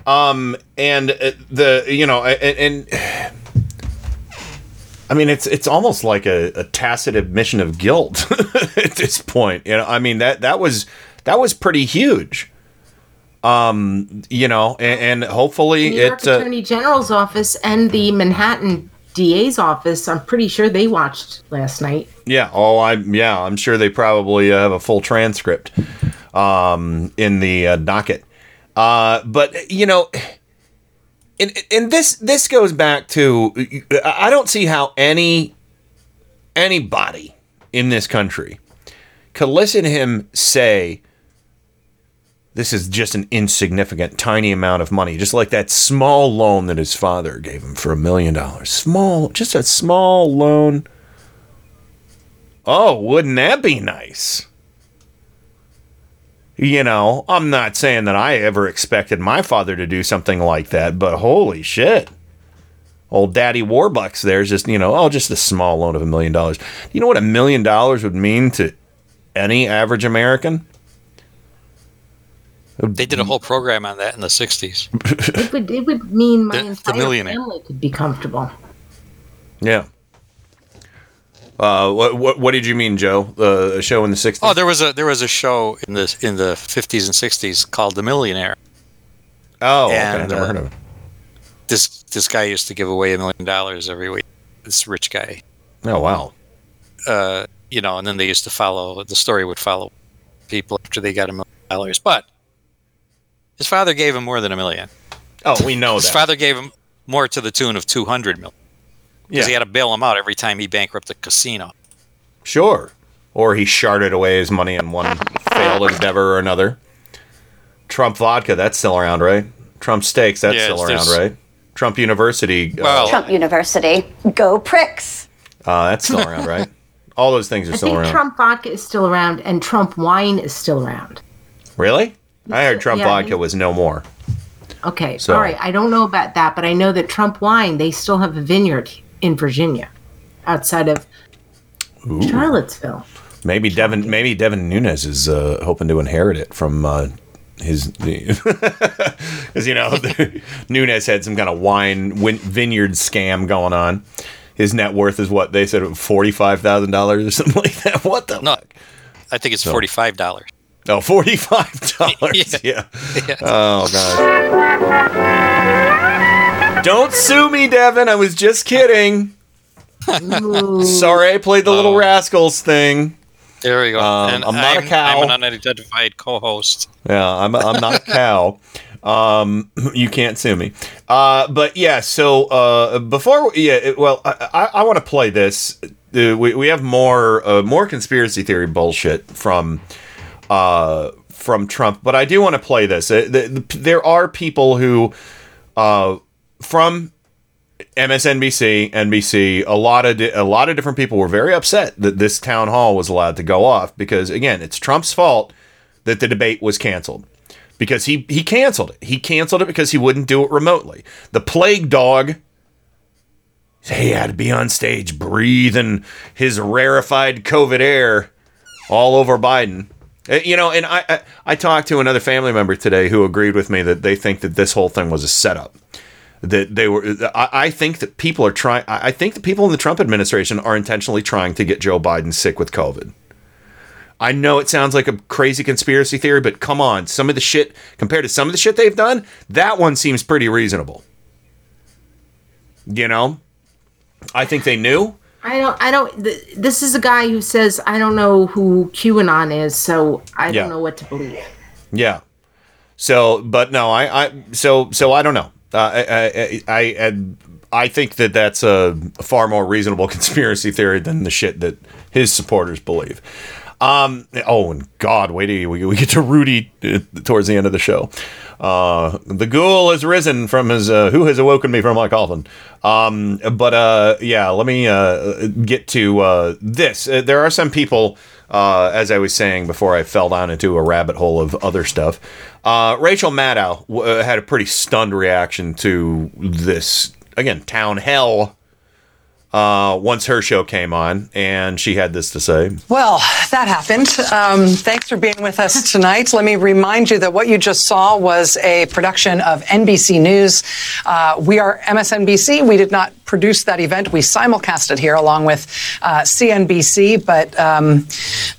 Um, and uh, the you know, and, and I mean, it's it's almost like a, a tacit admission of guilt at this point. You know, I mean that that was that was pretty huge. Um, you know, and, and hopefully New York it. Uh, Attorney General's office and the Manhattan DA's office. I'm pretty sure they watched last night. Yeah. Oh, I'm. yeah. I'm sure they probably uh, have a full transcript um, in the uh, docket. Uh, but you know, and and this this goes back to I don't see how any anybody in this country could listen to him say this is just an insignificant tiny amount of money just like that small loan that his father gave him for a million dollars small just a small loan Oh, wouldn't that be nice? You know, I'm not saying that I ever expected my father to do something like that, but holy shit. Old Daddy Warbucks there's just, you know, oh, just a small loan of a million dollars. You know what a million dollars would mean to any average American? They did a whole program on that in the 60s. It would it would mean my The- the entire millionaire. family could be comfortable. Yeah. Uh, what, what what did you mean, Joe? The a show in the '60s? Oh, there was a there was a show in the in the 50s and 60s called The Millionaire. Oh, okay, I've never uh, heard of it. This this guy used to give away a million dollars every week. This rich guy. Oh wow. Uh, you know, and then they used to follow the story would follow people after they got a million dollars. But his father gave him more than a million. Oh, we know that. His that. father gave him more to the tune of 200 million. Because he had to bail him out every time he bankrupted a casino. Sure. Or he sharded away his money in one failed endeavor or another. Trump vodka, that's still around, right? Trump steaks, that's Yeah, still around, there's- right? Trump University, uh, Trump University. Go pricks. uh, that's still around, right? All those things are still around. I still think around. Trump vodka is still around and Trump wine is still around. really? I heard Trump Yeah, vodka was no more. Okay, So- all right. I don't know about that, but I know that Trump wine they still have a vineyard in Virginia, outside of Ooh. Charlottesville. Maybe Devin, maybe Devin Nunes is uh, hoping to inherit it from uh, his, because you know Nunes had some kind of wine win- vineyard scam going on. His net worth is what they said forty five thousand dollars or something like that. What the? No, I think it's So- forty-five dollars. Oh, forty five dollars. yeah. yeah Oh god. Don't sue me, Devin. I was just kidding. Sorry, I played the little rascals thing. There we go. Um, and I'm not a I'm, cow. I'm an unidentified co-host. Yeah, I'm, I'm not a cow. Um, you can't sue me. Uh, but yeah, so uh, before, yeah, well, I, I, I want to play this. Uh, we, we have more uh, more conspiracy theory bullshit from uh, from Trump, but I do want to play this. Uh, the, the, there are people who uh, from MSNBC, NBC, a lot of di- a lot of different people were very upset that this town hall was allowed to go off because again, it's Trump's fault that the debate was canceled because he he canceled it. He canceled it because he wouldn't do it remotely. The plague dog he had to be on stage breathing his rarefied COVID air all over Biden. Uh, You know, and I, I I talked to another family member today who agreed with me that they think that this whole thing was a setup. That they were. I, I think that people are trying. I think the people in the Trump administration are intentionally trying to get Joe Biden sick with COVID. I know it sounds like a crazy conspiracy theory, but come on, some of the shit compared to some of the shit they've done, that one seems pretty reasonable. You know, I think they knew. I don't. I don't. Th- this is a guy who says I don't know who QAnon is, so I Yeah. don't know what to believe. Yeah. So, but no, I, I, so, so I don't know. Uh, I, I, I, I, I think that that's a far more reasonable conspiracy theory than the shit that his supporters believe. Um, oh, and God, wait we, we get to Rudy uh, towards the end of the show. Uh, the ghoul has risen from his, uh, who has awoken me from my coffin. Um, but, uh, yeah, let me, uh, get to, uh, this. Uh, there are some people, uh, as I was saying before I fell down into a rabbit hole of other stuff. Uh, Rachel Maddow w- uh, had a pretty stunned reaction to this, again, town hell, uh, once her show came on, and she had this to say. Well, that happened. Um, thanks for being with us tonight. Let me remind you that what you just saw was a production of NBC News. Uh, we are MSNBC. We did not produce that event. We simulcast it here along with uh, CNBC, but um,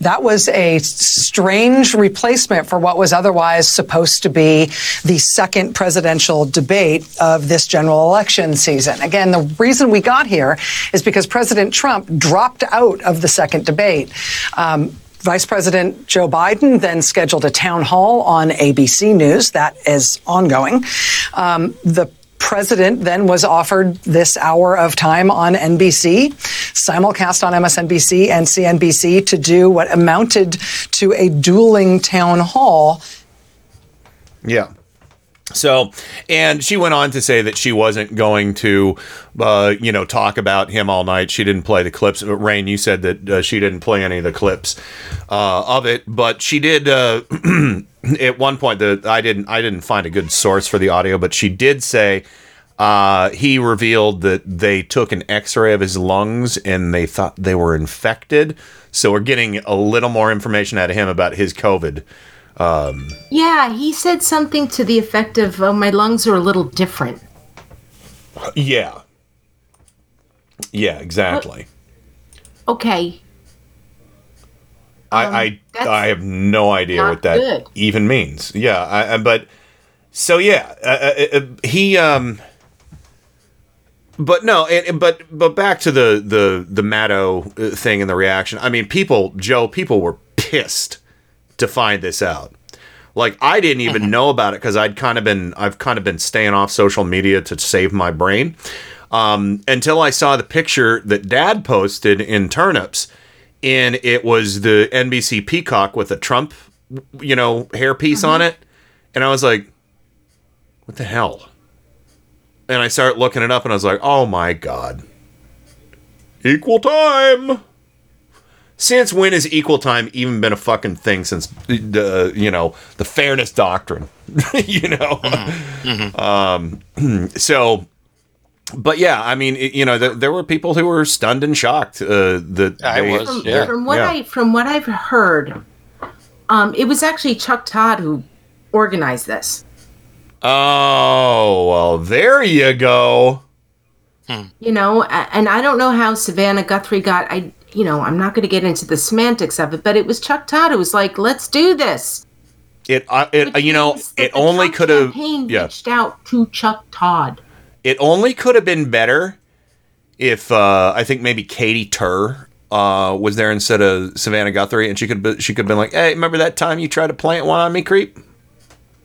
that was a strange replacement for what was otherwise supposed to be the second presidential debate of this general election season. Again, the reason we got here is because President Trump dropped out of the second debate. Um, Vice President Joe Biden then scheduled a town hall on ABC News. That is ongoing. Um, the president then was offered this hour of time on NBC, simulcast on MSNBC and CNBC to do what amounted to a dueling town hall. Yeah. So, and she went on to say that she wasn't going to, uh, you know, talk about him all night. She didn't play the clips. Rain, you said that uh, she didn't play any of the clips uh, of it, but she did. Uh, at one point, the I didn't I didn't find a good source for the audio, but she did say uh, he revealed that they took an X-ray of his lungs and they thought they were infected. So we're getting a little more information out of him about his COVID. Um, Yeah, he said something to the effect of, "Oh, my lungs are a little different." Yeah. Yeah, exactly. Okay, I I, I have no idea what that good. even means. Yeah, I, I, but so yeah, uh, uh, uh, he um. But no, and, but but back to the the the Maddow uh, thing and the reaction. I mean, people, Joe, people were pissed to find this out. Like I didn't even know about it because I'd kind of been I've kind of been staying off social media to save my brain um, until I saw the picture that Dad posted in turnips, and it was the NBC Peacock with a Trump, you know, hairpiece on it, and I was like, "What the hell?" And I started looking it up, and I was like, "Oh my god!" Equal time. Since when has equal time even been a fucking thing? Since the you know the fairness doctrine, you know. Um, so, but yeah, I mean, it, you know, th- there were people who were stunned and shocked. Uh, that they- from, from what I from what I've heard, um, it was actually Chuck Todd who organized this. Oh well, there you go. You know, and I don't know how Savannah Guthrie got. I, you know, I'm not going to get into the semantics of it, but it was Chuck Todd who was like, "Let's do this." It, uh, it you know, it only could have, yeah, reached out to Chuck Todd. it only could have been better if uh, I think maybe Katie Tur uh, was there instead of Savannah Guthrie, and she could she could have been like, "Hey, remember that time you tried to plant one on me, creep?"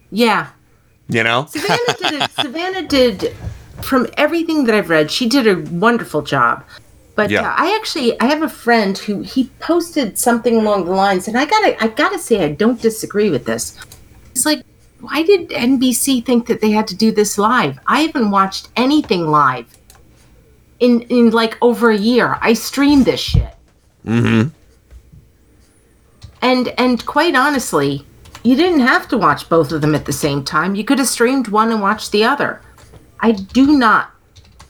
Yeah, You know? Savannah did. A, Savannah did. From everything that I've read, she did a wonderful job. But Yeah. uh, I actually, I have a friend who he posted something along the lines, and I gotta, I gotta say, I don't disagree with this. It's like, why did NBC think that they had to do this live? I haven't watched anything live in in like over a year. I streamed this shit, Mm-hmm. and and quite honestly, you didn't have to watch both of them at the same time. You could have streamed one and watched the other. I do not,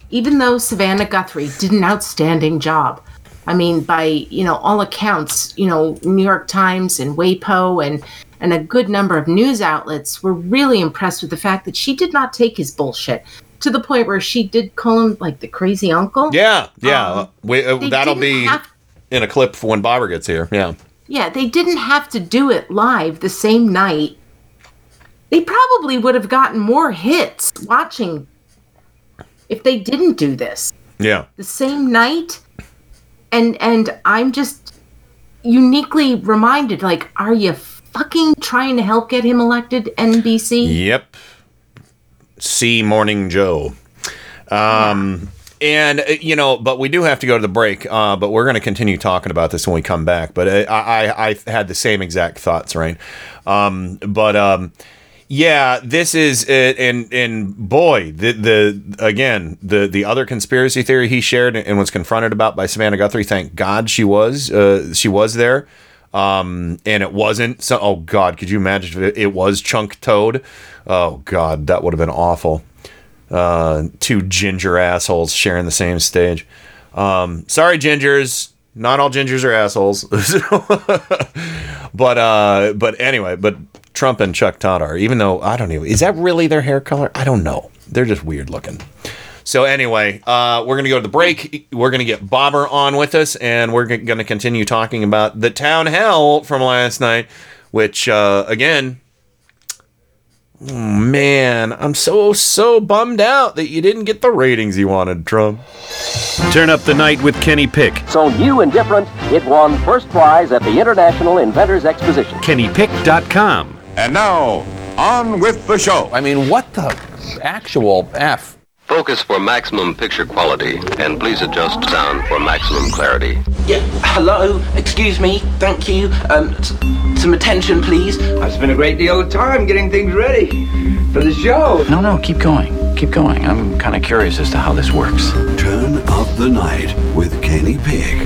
even though Savannah Guthrie did an outstanding job, I mean, by you know all accounts, you know New York Times and WAPO and and a good number of news outlets were really impressed with the fact that she did not take his bullshit to the point where she did call him like the crazy uncle. Yeah, yeah. we, uh, Um, that'll be have- in a clip for when Bobber gets here. Yeah. Yeah, they didn't have to do it live the same night. They probably would have gotten more hits watching if they didn't do this Yeah. the same night. And and I'm just uniquely reminded like are you fucking trying to help get him elected NBC? Yep. See Morning Joe. Um, And, uh, you know, but we do have to go to the break, uh, but we're going to continue talking about this when we come back. But I, I, I had the same exact thoughts, right? Um, but, um, yeah, this is it, and and boy, the the again the the other conspiracy theory he shared and was confronted about by Savannah Guthrie. Thank God she was uh, she was there, um, and it wasn't. So oh God, could you imagine if it, it was Chuck Todd? Oh God, that would have been awful. Uh, two ginger assholes sharing the same stage. Um, sorry, gingers. Not all gingers are assholes. but uh, but anyway, but Trump and Chuck Todd are. Even though I don't even is that really their hair color? I don't know. They're just weird looking. So anyway, uh, we're gonna go to the break. We're gonna get Bobber on with us, and we're g- gonna continue talking about the town hell from last night, which uh, again. oh, Man, I'm so so bummed out that you didn't get the ratings you wanted, Trump. Turn up the night with Kenny Pick. So new and different, it won first prize at the International Inventors Exposition. KennyPick.com. And now, on with the show. I mean, what the actual F? Focus for maximum picture quality, and please adjust sound for maximum clarity. Yeah, hello, excuse me, thank you. Um, s- some attention, please. I've spent a great deal of time getting things ready for the show. No, no, keep going. Keep going. I'm kind of curious as to how this works. Turn up the night with Kenny Pick.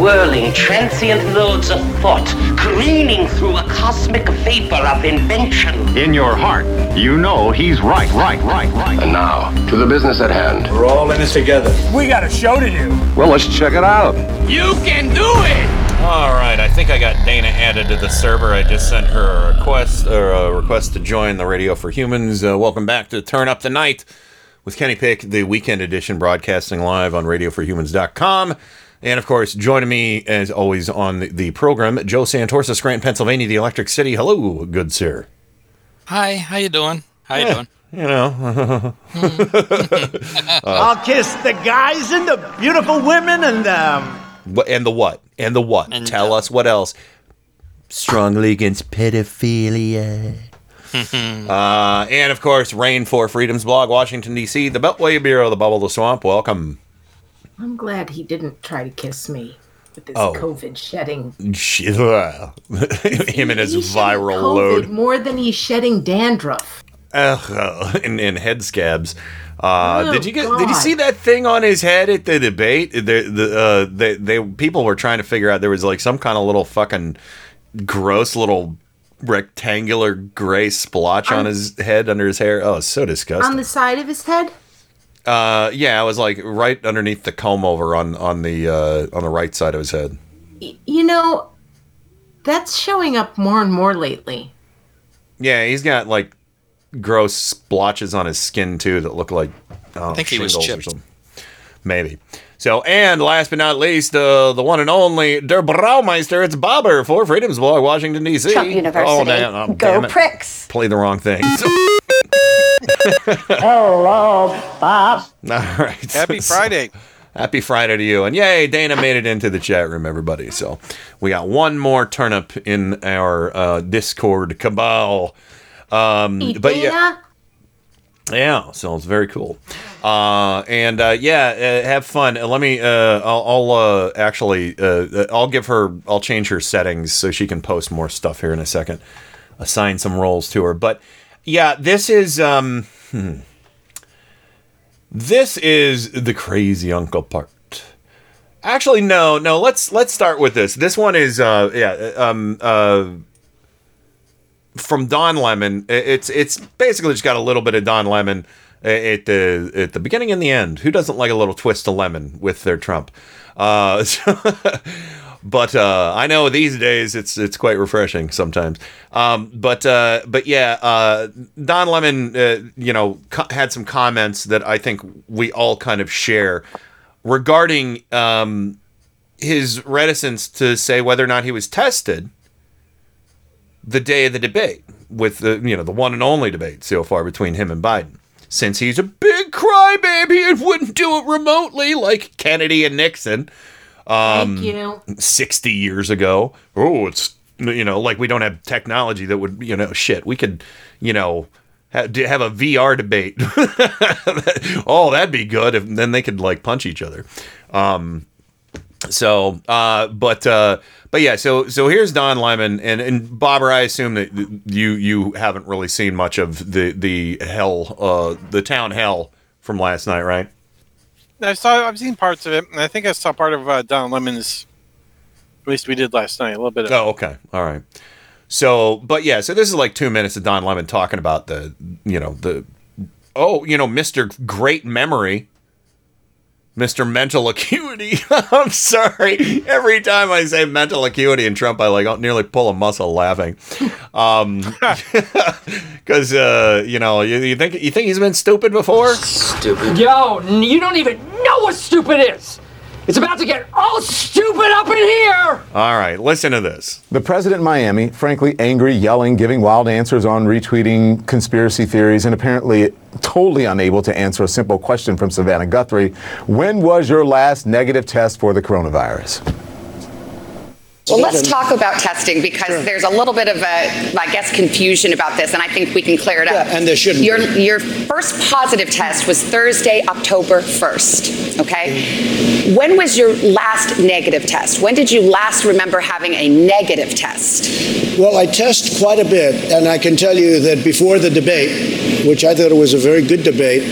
whirling, transient loads of thought, careening through a cosmic vapor of invention. In your heart, you know he's right, right, right, right. And now, to the business at hand. We're all in this together. We got a show to do. Well, let's check it out. You can do it! All right, I think I got Dana added to the server. I just sent her a request or a request to join the Radio for Humans. Uh, welcome back to Turn Up the Night with Kenny Pick, the weekend edition, broadcasting live on RadioForHumans.com. And of course, joining me as always on the, the program, Joe Santorsa, Scranton, Pennsylvania, the Electric City. Hello, good sir. Hi, how you doing? How you Yeah, doing? You know, Uh, I'll kiss the guys and the beautiful women and um. And the what and the what? Tell us what else. Strongly against pedophilia. uh, and of course, Rain for Freedom's blog, Washington D.C., the Beltway Bureau, the Bubble, the Swamp. Welcome. I'm glad he didn't try to kiss me with this Oh. COVID shedding. Him and his viral COVID load. more than he's shedding dandruff. Ugh, and, and head scabs. Uh, Oh, did you get? Did you see that thing on his head at the debate? The the uh, they, they people were trying to figure out there was like some kind of little fucking gross little rectangular gray splotch on On- his head under his hair. Oh, it's so disgusting. On the side of his head? Uh, yeah, I was like right underneath the comb over on on the uh, on the right side of his head. You know, that's showing up more and more lately. Yeah, he's got like gross splotches on his skin too that look like I think he was chipped. something. Maybe. So, and last but not least, uh, the one and only Der Braumeister. It's Bobber for Freedom's Blog, Washington D.C. Trump University. Oh, damn, oh, Go damn it. pricks. Play the wrong thing. Hello, Bob. All right. Happy Friday. Happy Friday to you. And yay, Dana made it into the chat room, everybody. So we got one more turnip in our uh, Discord cabal. Um, Hey, but yeah. Dana, Yeah, so it's very cool. Uh, and uh, yeah, uh, have fun. Uh, let me. Uh, I'll, I'll uh, actually. Uh, I'll give her. I'll change her settings so she can post more stuff here in a second. Assign some roles to her. But yeah, this is. Um, hmm. This is the crazy uncle part. Actually, no, no. Let's let's start with this. This one is, uh, yeah, um, uh, from Don Lemon. It's it's basically just got a little bit of Don Lemon at the at the beginning and the end. Who doesn't like a little twist of lemon with their Trump? Uh, but uh, I know these days it's it's quite refreshing sometimes. Um, but uh, but yeah, uh, Don Lemon, uh, you know, co- had some comments that I think we all kind of share regarding um, his reticence to say whether or not he was tested the day of the debate with the you know the one and only debate so far between him and Biden. Since he's a big crybaby and wouldn't do it remotely like Kennedy and Nixon. Um, Thank you. 60 years ago. Oh, it's, you know, like we don't have technology that would, you know, shit. We could, you know, ha- have a VR debate. oh, that'd be good. If, then they could like punch each other. Um, so, uh, but, uh, but yeah, so, so here's Don Lemon and, and Bobber, I assume that you, you haven't really seen much of the, the hell, uh, the town hell from last night, right? I saw. I've seen parts of it, and I think I saw part of uh, Don Lemon's. At least we did last night. A little bit of. Oh, okay. All right. So, but yeah, so this is like two minutes of Don Lemon talking about the, you know, the, oh, you know, Mr. Great Memory, Mr. Mental Acuity. I'm sorry. Every time I say mental acuity in Trump, I like nearly pull a muscle laughing. Um, because, uh, you know, you, you think, you think he's been stupid before? Stupid. Yo, you don't even know what stupid is. It's about to get all stupid up in here. All right, listen to this. The president in Miami, frankly angry, yelling, giving wild answers on retweeting conspiracy theories, and apparently totally unable to answer a simple question from Savannah Guthrie When was your last negative test for the coronavirus? Well, let's talk about testing because there's a little bit of a, I guess, confusion about this, and I think we can clear it up. Yeah, and there shouldn't Your, be. your first positive test was Thursday, October 1st, okay? When was your last negative test? When did you last remember having a negative test? Well, I test quite a bit, and I can tell you that before the debate, which I thought it was a very good debate,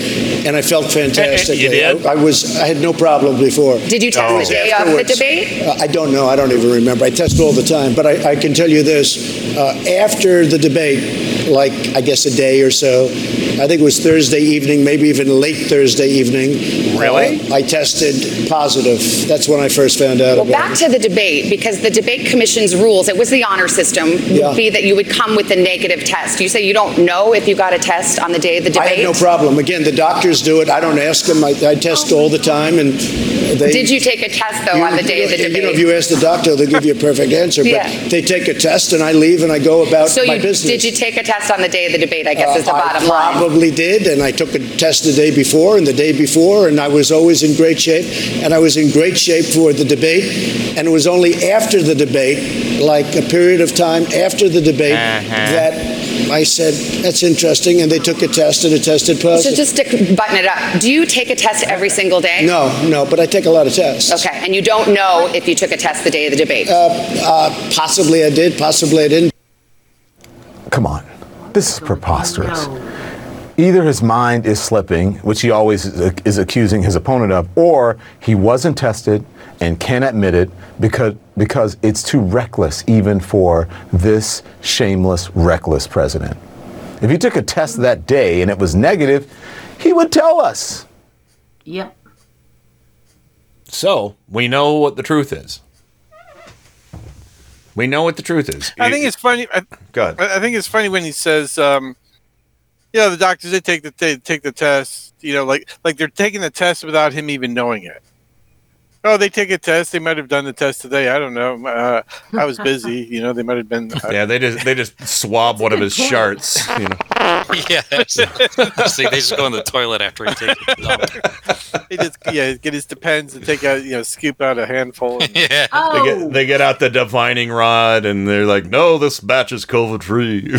and I felt fantastic. You did? I, I was, I had no problem before. Did you test Oh. the day of the Afterwards. debate? Uh, I don't know. I don't even remember. I test all the time. But I, I can tell you this uh, after the debate, like I guess a day or so, I think it was Thursday evening, maybe even late Thursday evening. Really? uh, I tested positive. That's when I first found out Well, about back it. to the debate, because the debate commission's rules, it was the honor system, Yeah. would be that you would come with a negative test. You say you don't know if you got a test on the day of the debate. I have no problem. Again, the doctors do it. I don't ask them. I, I test all the time, and they. Did you take a test, though, on the day of the debate? You know, if debate? you ask the doctor, they'll give you a perfect answer. Yeah. But they take a test, and I leave, and I go about So my you, business. did you take a test on the day of the debate, I guess is the Uh, bottom I line? probably did, and I took a test the day before and the day before, and I was always in great shape. And I was in great shape for the debate. And it was only after the debate, like a period of time after the debate, Uh-huh. that I said, "That's interesting," and they took a test, and it tested So positive. just to button it up, do you take a test every single day? no, no, but I take a lot of tests. Okay, and you don't know if you took a test the day of the debate? Uh, possibly I did, possibly I didn't. Come on. This is preposterous. Either his mind is slipping, which he always is, is accusing his opponent of, or he wasn't tested and can't admit it because, because it's too reckless even for this shameless, reckless president. If he took a test that day and it was negative, he would tell us. Yep. So we know what the truth is. We know what the truth is. I think it's funny. I, Go ahead. I I think it's funny when he says, um, "Yeah, the doctors they take the they take the test. You know, like like they're taking the test without him even knowing it." Oh, they take a test. They might have done the test today. I don't know. Uh, I was busy. You know, they might have been. Yeah, they just they just swab one of his shirts. You know. yeah, see, they just go in the toilet after he takes it. dump. He just yeah get his depends and take a you know scoop out a handful. And, yeah. They get they get out the divining rod and they're like, no, this batch is COVID free.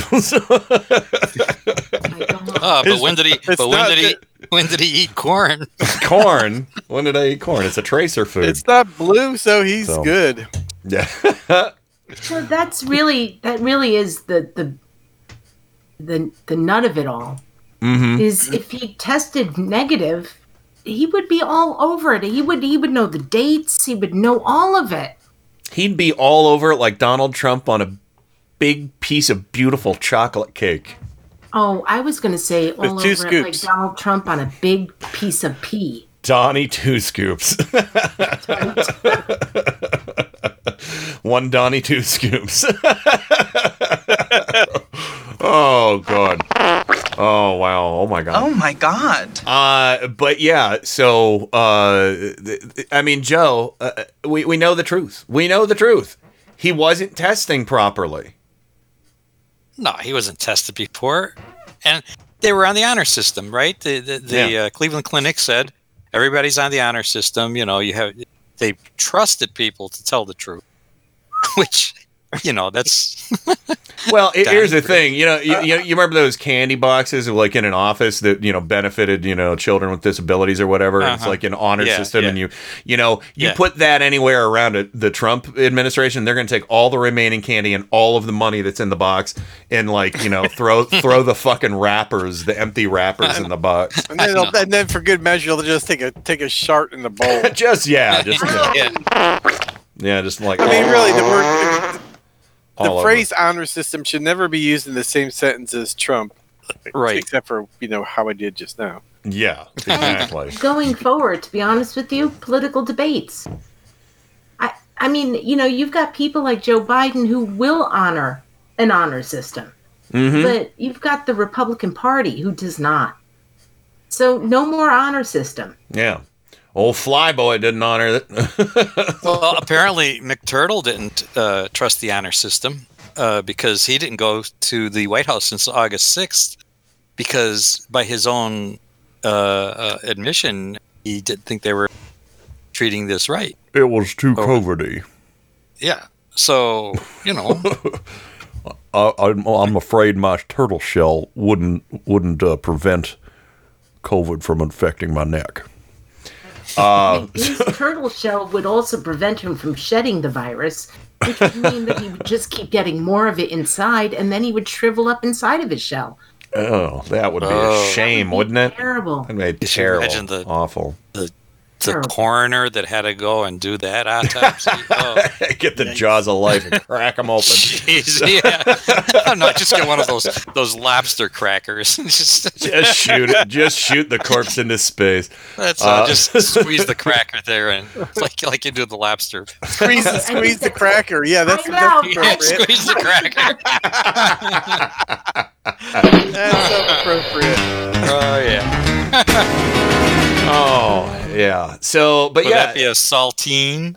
Ah, but when did he? But when not did he? When did he eat corn? corn. When did I eat corn? It's a tracer food. It's not blue, so he's So- good. yeah. So that's really that really is the the the the nut of it all. Mhm. Is if he tested negative, he would be all over it. He would he would know the dates. He would know all of it. He'd be all over it like Donald Trump on a big piece of beautiful chocolate cake. Oh, I was going to say all two over it like scoops. Donald Trump on a big piece of pea. Donnie two scoops. One Donnie two scoops. oh god. Oh wow. Oh my god. Oh my god. Uh, but yeah, so uh, th- th- I mean, Joe, uh, we we know the truth. We know the truth. He wasn't testing properly. No, he wasn't tested before, and they were on the honor system, right? The the, the Yeah. uh, Cleveland Clinic said everybody's on the honor system. You know, you have they trusted people to tell the truth, which you know that's Well, it, here's the thing. You know, you, you, you remember those candy boxes, like in an office that you know benefited you know children with disabilities or whatever. It's Uh-huh. like an honor Yeah, system, yeah. and you you know you Yeah. put that anywhere around it, the Trump administration, they're going to take all the remaining candy and all of the money that's in the box and like you know throw throw the fucking wrappers, the empty wrappers in the box. And then, and then for good measure, they'll just take a take a shart in the bowl. just yeah, just yeah, yeah. just like I mean, really, the word, the All over. phrase "honor system" should never be used in the same sentence as Trump, right? Except for you know how I did just now. Yeah, exactly. Going forward, to be honest with you, political debates. I I mean, you know, you've got people like Joe Biden who will honor an honor system. Mhm. But you've got the Republican Party who does not. So no more honor system. Yeah. Old Flyboy didn't honor it. well, apparently McTurtle didn't uh, trust the honor system uh, because he didn't go to the White House since August sixth because by his own uh, uh, admission, he didn't think they were treating this right. It was too covidy. Yeah. So you know, I, I'm, I'm afraid my turtle shell wouldn't wouldn't uh, prevent COVID from infecting my neck. Uh, His turtle shell would also prevent him from shedding the virus, which would mean that he would just keep getting more of it inside, and then he would shrivel up inside of his shell. oh, that would be Oh. a shame, wouldn't it? Terrible. That'd be terrible. imagine the- awful. the the coroner that had to go and do that autopsy. Oh, Get the jaws of life and crack them open. jeez, yeah. no, just get one of those those lobster crackers. just, just shoot it. Just shoot the corpse into space. That's uh, just squeeze the cracker there and like like you do the lobster. Squeeze, squeeze the cracker. Yeah, that's, I know. that's appropriate. Squeeze the cracker. That's appropriate. Oh yeah. Oh yeah. So, but Would yeah, that be a saltine?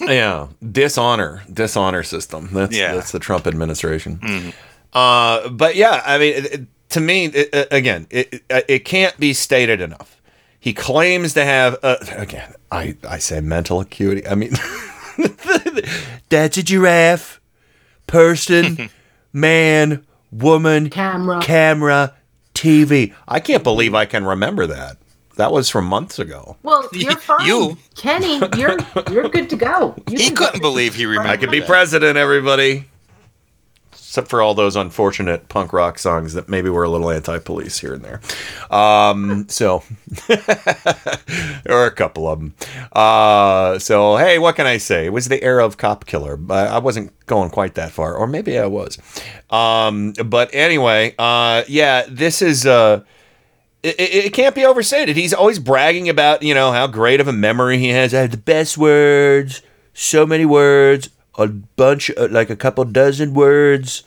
yeah, dishonor, dishonor system. That's Yeah. that's the Trump administration. Mhm. Uh, but yeah, I mean, it, it- to me, it, it- again, it, it it can't be stated enough. He claims to have uh, again. I I say mental acuity. I mean, that's a giraffe, person, man, woman, camera, camera, TV. I can't believe I can remember that. That was from months ago. Well, you're fine. You. Kenny, you're you're good to go. You He couldn't believe he remembered. I could be that. president, everybody. Except for all those unfortunate punk rock songs that maybe were a little anti-police here and there. Um, so there were a couple of them. Uh, so hey, what can I say? It was the era of cop killer, but I wasn't going quite that far, or maybe I was. Um, but anyway, uh, yeah, this is. Uh, it, it it can't be overstated. He's always bragging about, you know, how great of a memory he has. I have the best words, so many words, a bunch, uh, like a couple dozen words.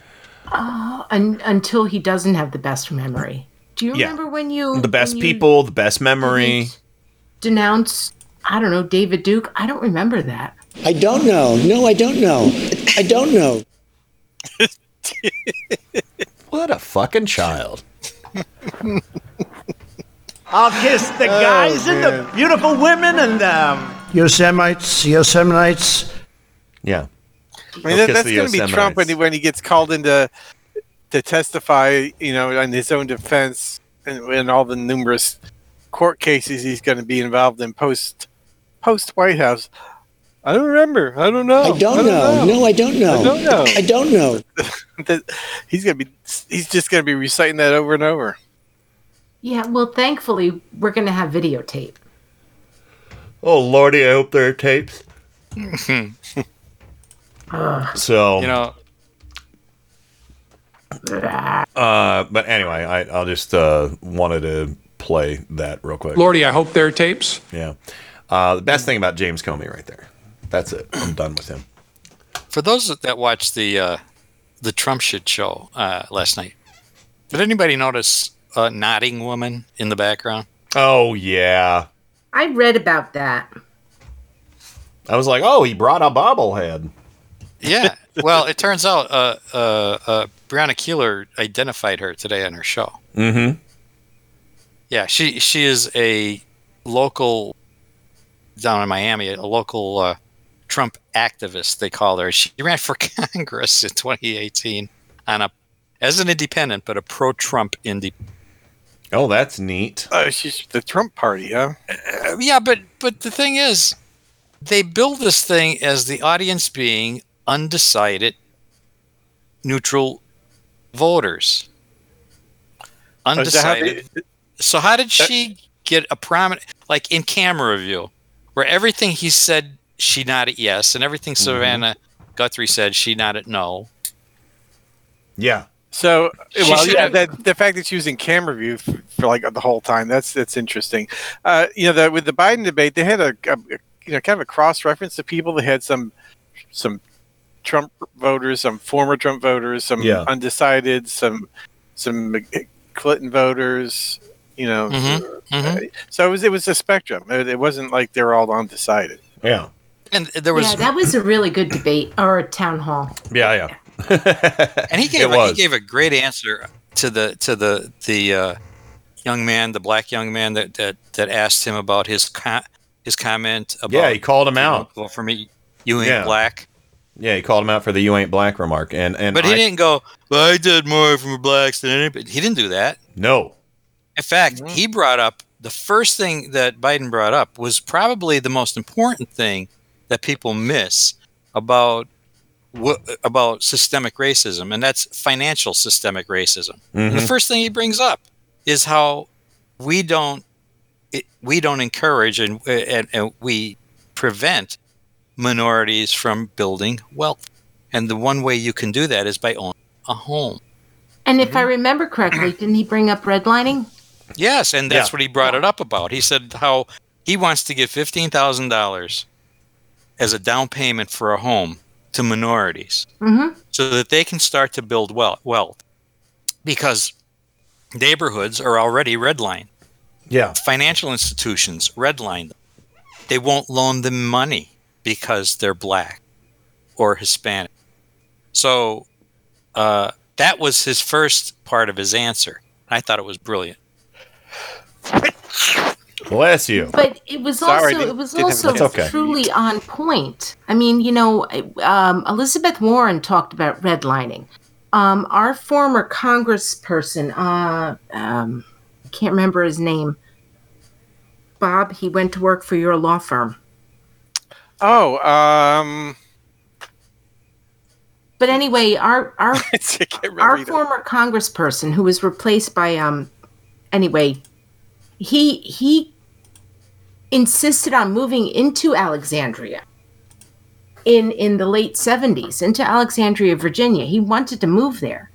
Oh, un- until he doesn't have the best memory. Do you Yeah. remember when you The best people, the best memory. Denounce, I don't know David Duke. I don't remember that. I don't know. No, I don't know. I don't know. What a fucking child. I'll kiss the Oh, guys and the beautiful women and um, Yosemites, Yoseminites. Yeah. I mean, that, that's going to be Trump when he, when he gets called into to testify, you know, on his own defense and, and all the numerous court cases he's going to be involved in post post White House. I don't remember. I don't know. I don't know. No, I don't know. I don't know. I don't know. He's going to be. He's just going to be reciting that over and over. Yeah, well, thankfully we're going to have videotape. Oh lordy, I hope there are tapes. So you know, Uh, but anyway, I, I'll just uh, wanted to play that real quick. Lordy, I hope there are tapes. Yeah. Uh, the best thing about James Comey right there. That's it. I'm done with him. for those that watched the uh, the Trump shit show uh, last night, did anybody notice a nodding woman in the background? Oh yeah. I read about that. I was like, oh, he brought a bobblehead. Yeah. Well, it turns out uh, uh, uh, Brianna Keilar identified her today on her show. Mm-hmm. Yeah, she she is a local down in Miami, a local uh, Trump activist. They call her. She ran for Congress in 2018 on a as an independent, but a pro-Trump indie. Oh, that's neat. Uh, she's the Trump party, huh? Uh, yeah, but but the thing is, they build this thing as the audience being undecided, neutral voters. Is that how they- Undecided. So how did she get a prominent, like in camera view, where everything he said she nodded yes, and everything Savannah Guthrie said she nodded no. Yeah. So, well, yeah, have- that, the fact that she was in camera view for, for like the whole time that's that's interesting. Uh, you know, the, with the Biden debate, they had a, a you know kind of a cross reference to people. They had some some Trump voters, some former Trump voters, some Yeah. undecided, some some Clinton voters. You know, Mhm, mhm. Uh, so it was it was a spectrum. It, it wasn't like they were all undecided. Yeah. And there was yeah, that was a really good debate or a town hall. Yeah, yeah. And he gave a, he gave a great answer to the to the the uh, young man, the black young man that that, that asked him about his co- his comment about Yeah, he called him out. Well, for me, you ain't Yeah. black, Yeah, he called him out for the "you ain't black" remark, and and but he I- didn't go. Well, I did more for blacks than anybody. He didn't do that. No. In fact, he brought up the first thing that Biden brought up was probably the most important thing that people miss about wh- about systemic racism, and that's financial systemic racism. And the first thing he brings up is how we don't it, we don't encourage and, and and we prevent minorities from building wealth, and the one way you can do that is by owning a home. And if I Mm-hmm. remember correctly, didn't he bring up redlining? Yes, and that's Yeah. what he brought it up about. He said how he wants to give fifteen thousand dollars as a down payment for a home to minorities Mm-hmm. so that they can start to build wealth, wealth. because neighborhoods are already redlined. Yeah. Financial institutions redline them. They won't loan them money because they're black or Hispanic. So uh, that was his first part of his answer. I thought it was brilliant. Bless you. But it was Sorry, also it was also okay. truly on point. I mean, you know, um, Elizabeth Warren talked about redlining. Um, our former Congressperson, uh, um, I can't remember his name. Bob, he went to work for your law firm. Oh, um, But anyway, our our our either. former Congressperson who was replaced by um, anyway, he he insisted on moving into Alexandria in in the late 70s into Alexandria, Virginia. He wanted to move there.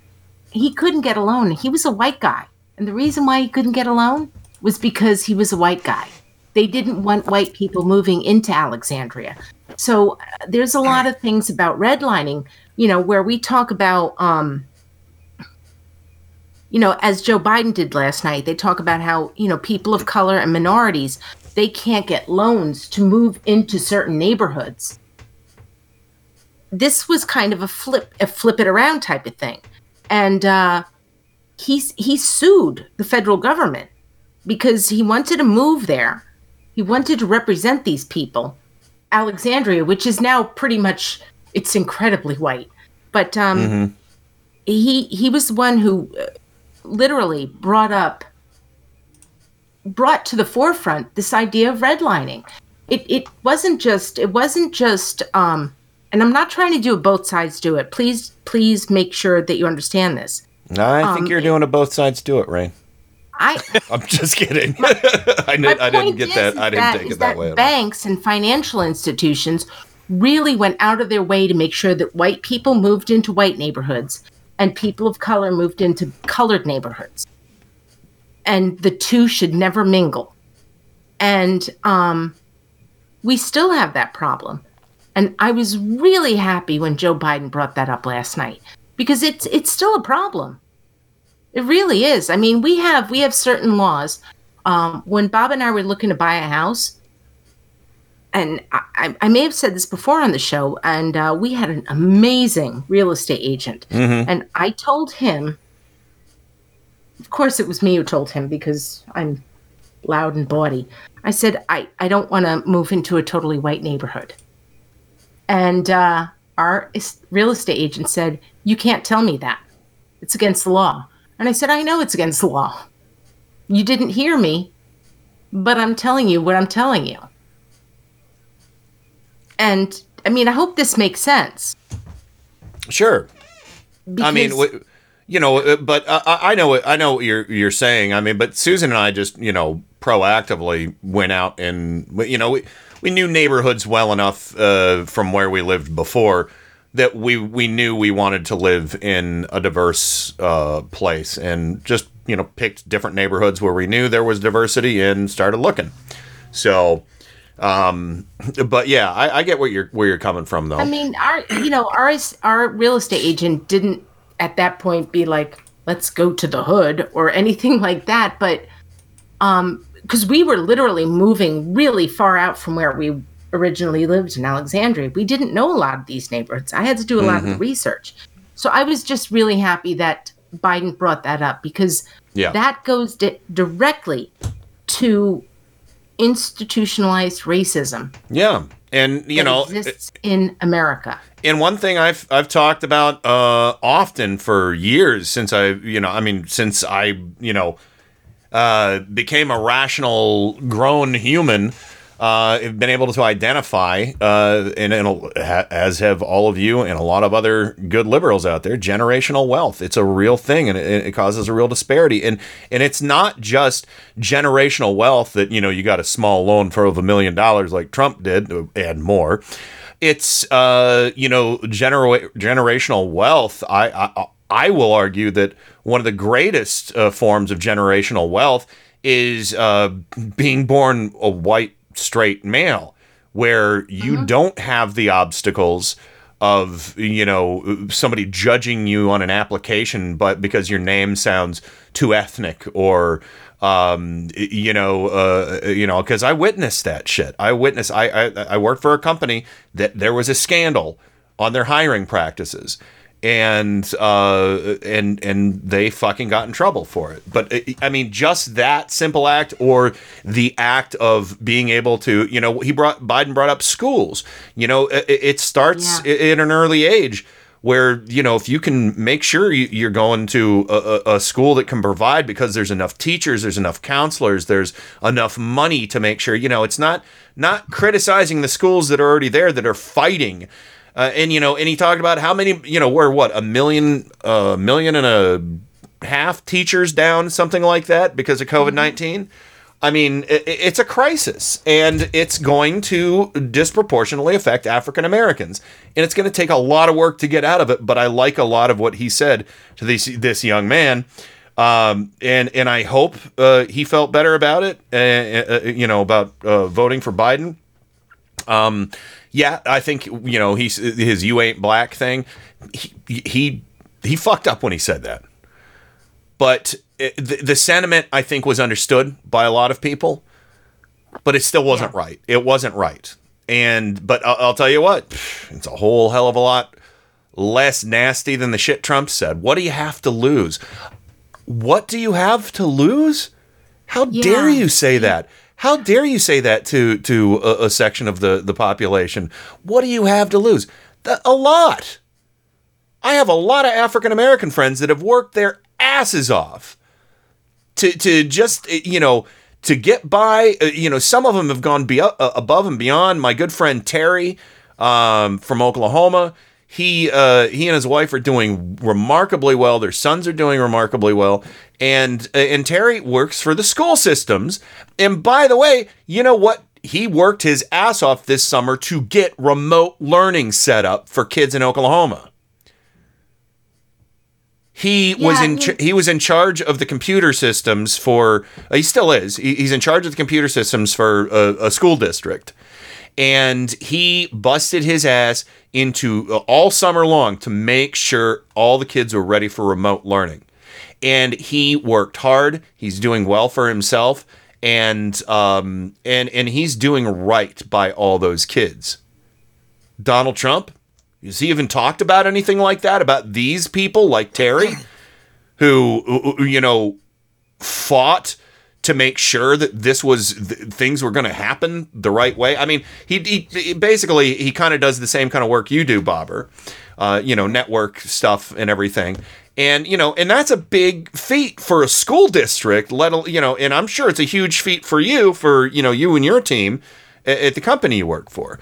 He couldn't get a loan. He was a white guy. And the reason why he couldn't get a loan was because he was a white guy. They didn't want white people moving into Alexandria. So uh, there's a lot of things about redlining, you know, where we talk about um you know, as Joe Biden did last night, they talk about how, you know, people of color and minorities, they can't get loans to move into certain neighborhoods. This was kind of a flip a flip it around type of thing. And uh he's he sued the federal government because he wanted to move there. He wanted to represent these people. Alexandria, which is now pretty much it's incredibly white. But um Mm-hmm. he he was the one who uh, literally brought up brought to the forefront this idea of redlining it it wasn't just it wasn't just um and i'm not trying to do a both sides do it please please make sure that you understand this I think Um, you're doing a both sides do it, Ray. I I'm just kidding. I, did, I didn't get is- that. is I didn't that- take it that way. at all. Banks and financial institutions really went out of their way to make sure that white people moved into white neighborhoods and people of color moved into colored neighborhoods. And the two should never mingle. And um, we still have that problem. And I was really happy when Joe Biden brought that up last night because it's it's still a problem. It really is. I mean, we have we have certain laws. Um, when Bob and I were looking to buy a house, and I, I, may have said this before on the show, and uh, we had an amazing real estate agent, Mhm. and I told him. Of course, it was me who told him because I'm loud and bawdy. I said I I don't want to move into a totally white neighborhood, and uh, our real estate agent said you can't tell me that. It's against the law. And I said, I know it's against the law. You didn't hear me, but I'm telling you what I'm telling you. And I mean, I hope this makes sense. Sure. I mean, Because- w- you know, uh, but I, I know what I know what you're you're saying. I mean, but Susan and I just you know proactively went out and you know we we knew neighborhoods well enough uh, from where we lived before that we we knew we wanted to live in a diverse uh, place and just you know picked different neighborhoods where we knew there was diversity and started looking. So. Um, but yeah, I, I get where you're where you're coming from though. I mean, our you know our our real estate agent didn't at that point be like, let's go to the hood or anything like that. But um, because we were literally moving really far out from where we originally lived in Alexandria, we didn't know a lot of these neighborhoods. I had to do a lot of the Mhm. research, so I was just really happy that Biden brought that up because Yeah. that goes di- directly to institutionalized racism yeah, and you know, exists in America. And one thing I've I've talked about uh, often for years since I you know I mean since I you know uh, became a rational grown human. Uh, have been able to identify, uh, and, and as have all of you and a lot of other good liberals out there, generational wealth. It's a real thing, and it, it causes a real disparity. And and it's not just generational wealth that you know you got a small loan for over a million dollars like Trump did, and more it's uh you know genera- generational wealth I, I i will argue that one of the greatest uh, forms of generational wealth is uh being born a white straight male where you don't have the obstacles of you know somebody judging you on an application but because your name sounds too ethnic or um you know uh you know because i witnessed that shit. I witnessed I, I i worked for a company that there was a scandal on their hiring practices and uh and and they fucking got in trouble for it. But uh, i mean just that simple act or the act of being able to you know he brought biden brought up schools. You know it, it starts at an early age where you know if you can make sure you, you're going to a, a, a school that can provide because there's enough teachers there's enough counselors there's enough money to make sure you know it's not not criticizing the schools that are already there that are fighting uh, and you know and he talked about how many you know we're what a million a million and a half teachers down something like that because of covid-19 I mean, i- i- it's a crisis, and it's going to disproportionately affect African Americans, and it's going to take a lot of work to get out of it. But I like a lot of what he said to this this young man, um, and and I hope uh, he felt better about it. Uh, uh, you know, about uh, voting for Biden. Um, yeah, I think you know he's his "you ain't black" thing. He he he fucked up when he said that but it, the, the sentiment I think was understood by a lot of people, but it still wasn't right. It wasn't right. And but I'll, I'll tell you what, it's a whole hell of a lot less nasty than the shit Trump said. What do you have to lose? What do you have to lose? How dare you say that? How dare you say that to to a, a section of the the population? What do you have to lose? Th- A lot. I have a lot of African American friends that have worked their asses off to to just uh, you know to get by. Uh, you know, some of them have gone be- uh, above and beyond. My good friend Terry um, from Oklahoma, he uh, he and his wife are doing remarkably well. Their sons are doing remarkably well, and uh, and Terry works for the school systems. And by the way, you know what? He worked his ass off this summer to get remote learning set up for kids in Oklahoma. He was in ch- he was in charge of the computer systems for uh, he still is. He, he's in charge of the computer systems for a, a school district and he busted his ass into uh, all summer long to make sure all the kids were ready for remote learning. And he worked hard. He's doing well for himself, and um, and and he's doing right by all those kids. Donald Trump, has he even talked about anything like that about these people like Terry, who who- who, you know fought to make sure that this was th- things were going to happen the right way. I mean, he, he, he basically he kind of does the same kind of work you do, Bobber. Uh, you know, network stuff and everything. And you know, and that's a big feat for a school district. Let you know, and I'm sure it's a huge feat for you, for you know, you and your team at, at the company you work for.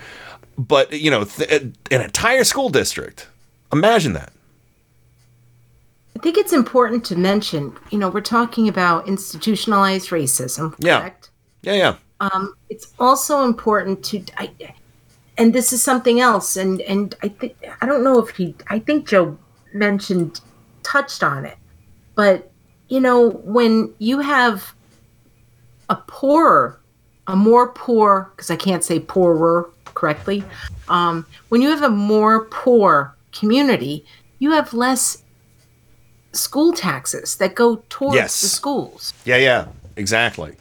But you know, th- an entire school district. Imagine that. I think it's important to mention, you know, we're talking about institutionalized racism, Yeah. Yeah, yeah. Um, it's also important to, I, and this is something else, and and I think I don't know if he, I think Joe mentioned, touched on it, but you know, when you have a poorer, a more poor, because I can't say poorer correctly, um, when you have a more poor community, you have less school taxes that go towards Yes. the schools. Yeah, yeah. Exactly.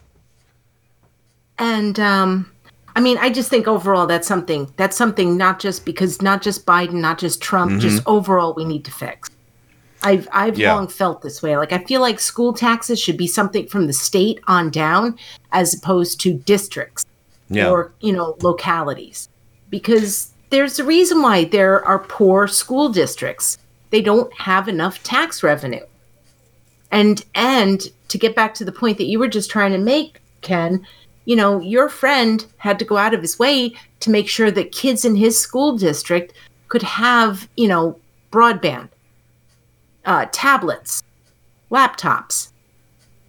And um, I mean, I just think overall that's something that's something not just because not just Biden, not just Trump, just Mhm. overall we need to fix. I've I've Yeah. long felt this way. Like I feel like school taxes should be something from the state on down, as opposed to districts Yeah. or you know localities, because there's a reason why there are poor school districts. They don't have enough tax revenue. And and to get back to the point that you were just trying to make, Ken, you know, your friend had to go out of his way to make sure that kids in his school district could have, you know, broadband, uh, tablets, laptops.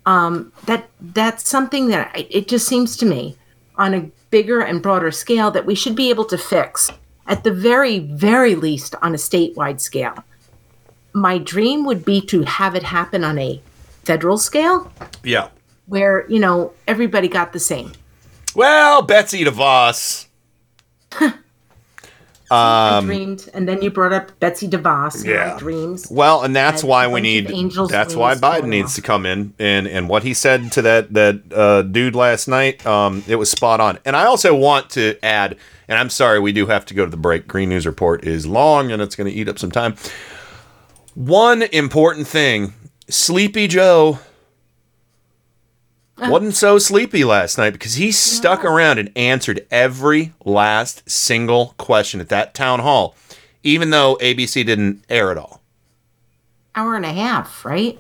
Um, that that's something that I, it just seems to me on a bigger and broader scale that we should be able to fix at the very very least on a statewide scale my dream would be to have it happen on a federal scale Yeah. where you know everybody got the same Well, Betsy DeVos. I um, dreamed and then you brought up betsy devos Yeah. dreams well, and that's And why we need. angels' That's why Biden needs to come in and and what he said to that that uh, dude last night. Um, it was spot on. And I also want to add, and I'm sorry, we do have to go to the break. Green News Report is long and it's going to eat up some time. One important thing: Sleepy Joe wasn't so sleepy last night because he stuck around and answered every last single question at that town hall, even though ABC didn't air it all. hour and a half right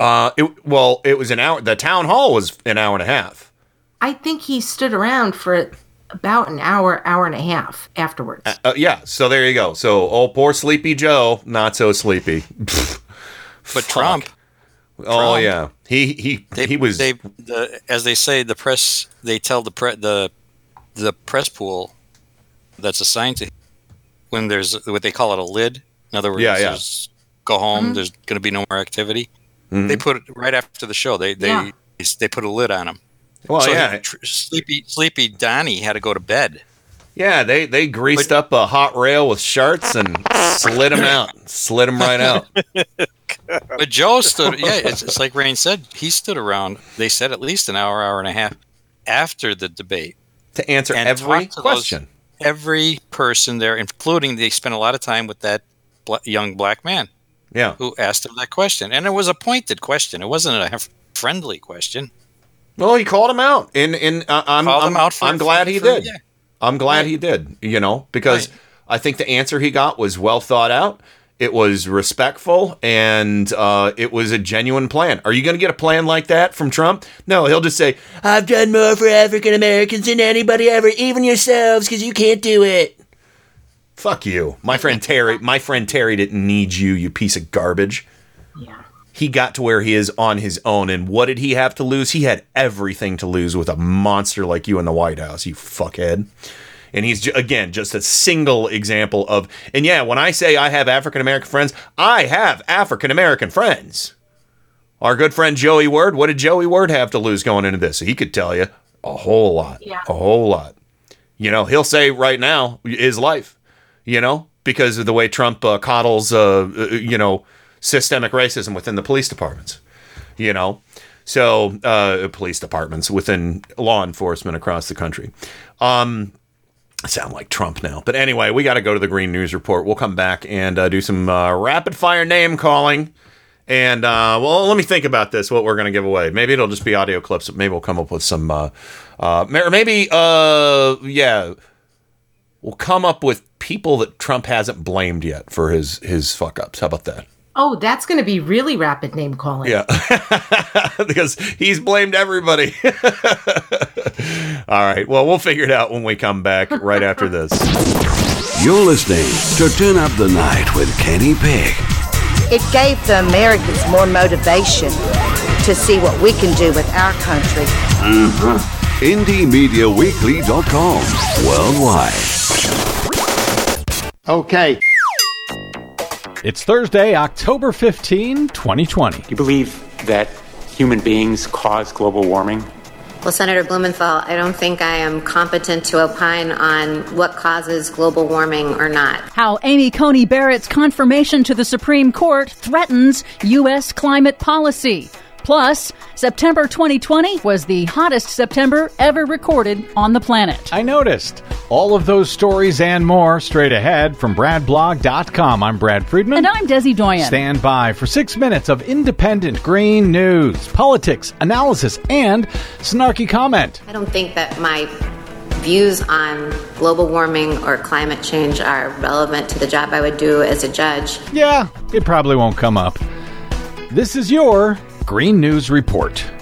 Uh, it, well, it was an hour. The town hall was an hour and a half. i think he stood around for about an hour hour and a half afterwards Uh, uh, yeah, so there you go. So, oh, poor Sleepy Joe, not so sleepy. But Trump, oh Trump. yeah, he he he was. they the, as they say the press they tell the pre, the the press pool that's assigned to him when there's what they call it a lid. In other words, Yeah, yeah. there's- go home. Mhm. There's going to be no more activity. Mhm. They put it right after the show. They they Yeah. they put a lid on him. Well, so yeah, tr- sleepy sleepy Donnie had to go to bed. yeah. They they greased up a hot rail with sharts and slid him out, slid him right out. But Joe stood. Yeah, it's, it's like Rain said. He stood around. They said at least an hour, hour and a half after the debate. to answer And every talk to those- question. Every person there, including they spent a lot of time with that bla young black man Yeah, who asked him that question, and it was a pointed question. It wasn't a friendly question. Well, he called him out, and and uh, I'm Called I'm, him out for- I'm glad he for- did. yeah. I'm glad Right. he did. You know, because I think the answer he got was well thought out. It was respectful and uh, it was a genuine plan. Are you going to get a plan like that from Trump? No, he'll just say, I've done more for African Americans than anybody ever, even yourselves, because you can't do it. Fuck you. My friend Terry, my friend Terry didn't need you, you piece of garbage. Yeah. He got to where he is on his own and what did he have to lose? He had everything to lose with a monster like you in the White House, you fuckhead. And he's again just a single example of and yeah, when I say I have African American friends, I have African American friends. Our good friend Joey Word, what did Joey Word have to lose going into this? He could tell you a whole lot. Yeah. A whole lot. You know, he'll say right now his life, you know, because of the way Trump uh, coddles, uh, uh, you know, systemic racism within the police departments, you know. So, uh, police departments within law enforcement across the country. Um, I sound like Trump now. But anyway, we got to go to the Green News Report. We'll come back and uh, do some uh, rapid fire name calling. And uh, well, let me think about this. What we're going to give away? Maybe it'll just be audio clips. Maybe we'll come up with some. Uh, uh, maybe, uh, yeah, we'll come up with people that Trump hasn't blamed yet for his his fuck ups. How about that? Oh, that's going to be really rapid name calling. Yeah, because he's blamed everybody. All right. Well, we'll figure it out when we come back right after this. You're listening to Turn Up the Night with Kenny Pick. It gave the Americans more motivation to see what we can do with our country. Uh-huh. IndieMediaWeekly.com. Worldwide. Okay. It's Thursday, October 15, 2020. You believe that human beings cause global warming? Well, Senator Blumenthal, I don't think I am competent to opine on what causes global warming or not. How Amy Coney Barrett's confirmation to the Supreme Court threatens U.S. climate policy. Plus, September 2020 was the hottest September ever recorded on the planet. I noticed. All of those stories and more straight ahead from BradBlog.com. I'm Brad Friedman. And I'm Desi Doyen. Stand by for six minutes of independent green news, politics, analysis, and snarky comment. I don't think that my views on global warming or climate change are relevant to the job I would do as a judge. Yeah, it probably won't come up. This is your Green News Report.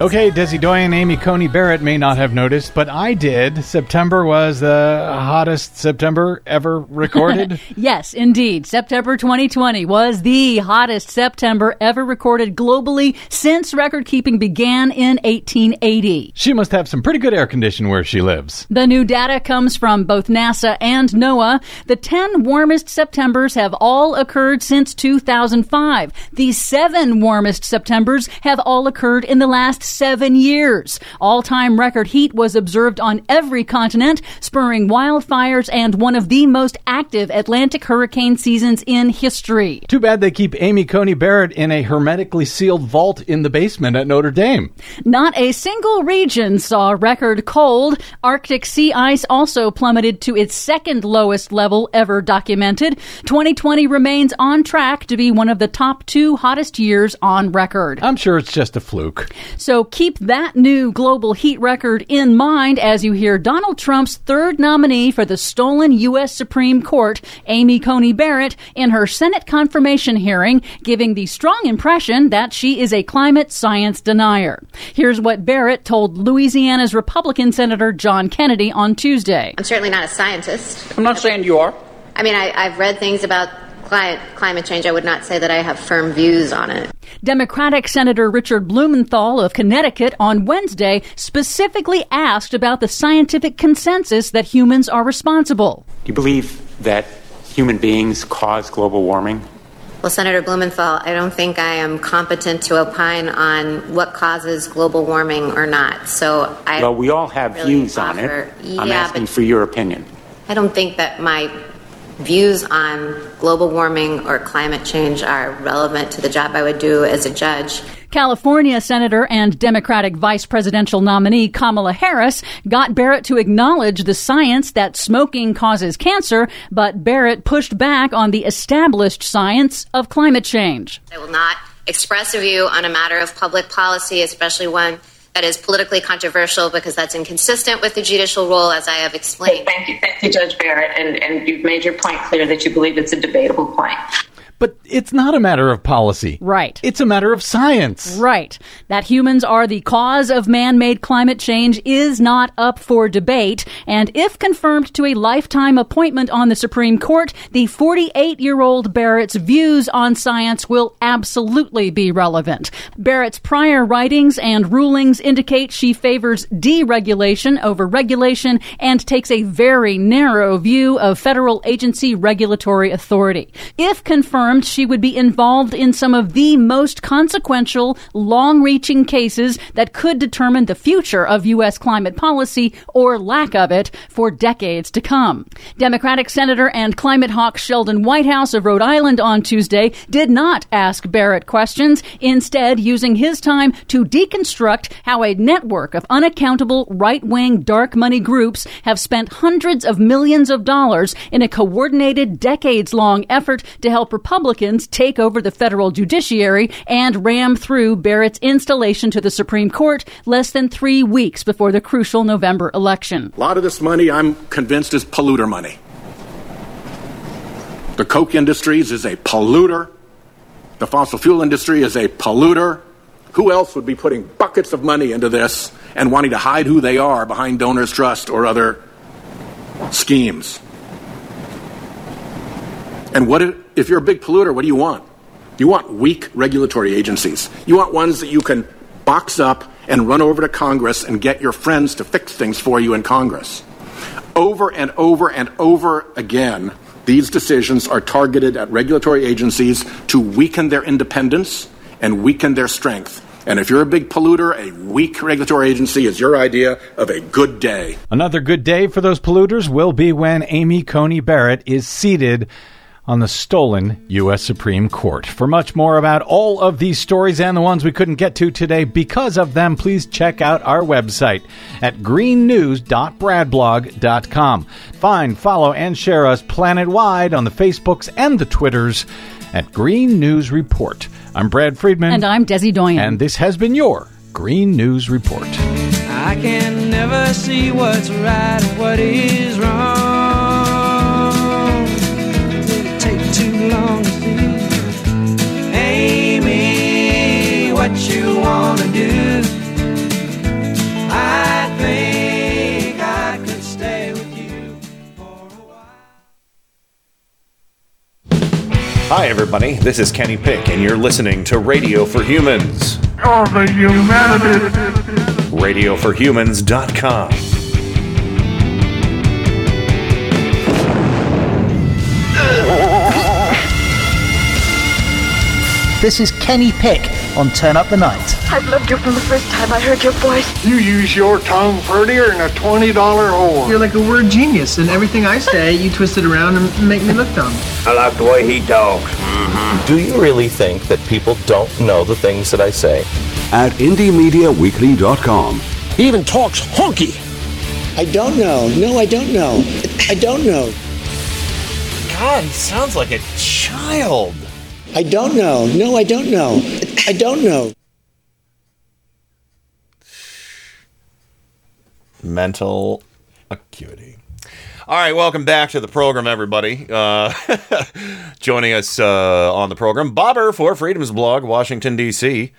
Okay, Desi Doyen and Amy Coney Barrett may not have noticed, but I did. September was the hottest September ever recorded. yes, indeed. September 2020 was the hottest September ever recorded globally since record keeping began in 1880. she must have some pretty good air condition where she lives. The new data comes from both NASA and NOAA. The 10 warmest Septembers have all occurred since 2005. The seven warmest Septembers have all occurred in the last seven years. All time record heat was observed on every continent, spurring wildfires and one of the most active Atlantic hurricane seasons in history. Too bad they keep Amy Coney Barrett in a hermetically sealed vault in the basement at Notre Dame. Not a single region saw record cold. Arctic sea ice also plummeted to its second lowest level ever documented. 2020 remains on track to be one of the top two hottest years on record. I'm sure it's just a fluke. So keep that new global heat record in mind as you hear Donald Trump's third nominee for the stolen U.S. Supreme Court, Amy Coney Barrett, in her Senate confirmation hearing, giving the strong impression that she is a climate science denier. Here's what Barrett told Louisiana's Republican Senator John Kennedy on Tuesday. I'm certainly not a scientist. I'm not saying you are. I mean, I, I've read things about climate, climate change. I would not say that I have firm views on it. Democratic Senator Richard Blumenthal of Connecticut on Wednesday specifically asked about the scientific consensus that humans are responsible. Do you believe that human beings cause global warming? Well, Senator Blumenthal, I don't think I am competent to opine on what causes global warming or not. So I well, we all have really views on it. I'm Yeah, asking but for your opinion. I don't think that my views on global warming or climate change are relevant to the job I would do as a judge. California Senator and Democratic Vice Presidential nominee Kamala Harris got Barrett to acknowledge the science that smoking causes cancer, but Barrett pushed back on the established science of climate change. I will not express a view on a matter of public policy, especially one that is politically controversial, because that's inconsistent with the judicial role, as I have explained. Thank you, thank you, Judge Barrett, and, and you've made your point clear that you believe it's a debatable point. But it's not a matter of policy. Right. It's a matter of science. Right. That humans are the cause of man made climate change is not up for debate. And if confirmed to a lifetime appointment on the Supreme Court, the 48 year old Barrett's views on science will absolutely be relevant. Barrett's prior writings and rulings indicate she favors deregulation over regulation and takes a very narrow view of federal agency regulatory authority. If confirmed, she would be involved in some of the most consequential, long reaching cases that could determine the future of U.S. climate policy or lack of it for decades to come. Democratic Senator and climate hawk Sheldon Whitehouse of Rhode Island on Tuesday did not ask Barrett questions, instead, using his time to deconstruct how a network of unaccountable right wing dark money groups have spent hundreds of millions of dollars in a coordinated, decades long effort to help Republicans take over the federal judiciary and ram through Barrett's installation to the Supreme Court less than three weeks before the crucial November election. A lot of this money, I'm convinced, is polluter money. The Koch Industries is a polluter. The fossil fuel industry is a polluter. Who else would be putting buckets of money into this and wanting to hide who they are behind Donors Trust or other schemes? And what if, if you're a big polluter, what do you want? You want weak regulatory agencies. You want ones that you can box up and run over to Congress and get your friends to fix things for you in Congress. Over and over and over again, these decisions are targeted at regulatory agencies to weaken their independence and weaken their strength. And if you're a big polluter, a weak regulatory agency is your idea of a good day. Another good day for those polluters will be when Amy Coney Barrett is seated on the stolen U.S. Supreme Court. For much more about all of these stories and the ones we couldn't get to today because of them, please check out our website at greennews.bradblog.com. Find, follow, and share us planet wide on the Facebooks and the Twitters at Green News Report. I'm Brad Friedman. And I'm Desi Doyen. And this has been your Green News Report. I can never see what's right and what is wrong. What you wanna do? I think I could stay with you. Hi, everybody. This is Kenny Pick, and you're listening to Radio for Humans. Oh, the humanity. RadioForHumans.com. This is Kenny Pick on Turn Up the Night. I've loved you from the first time I heard your voice. You use your tongue prettier than a $20 whore. You're like a word genius, and everything I say, you twist it around and make me look dumb. I like the way he talks. Mm-hmm. Do you really think that people don't know the things that I say? At IndieMediaWeekly.com. He even talks honky. I don't know. No, I don't know. I don't know. God, he sounds like a child. I don't know. No, I don't know. I don't know. Mental acuity. All right, welcome back to the program, everybody. Uh, joining us uh, on the program, Bobber for Freedom's Blog, Washington, D.C.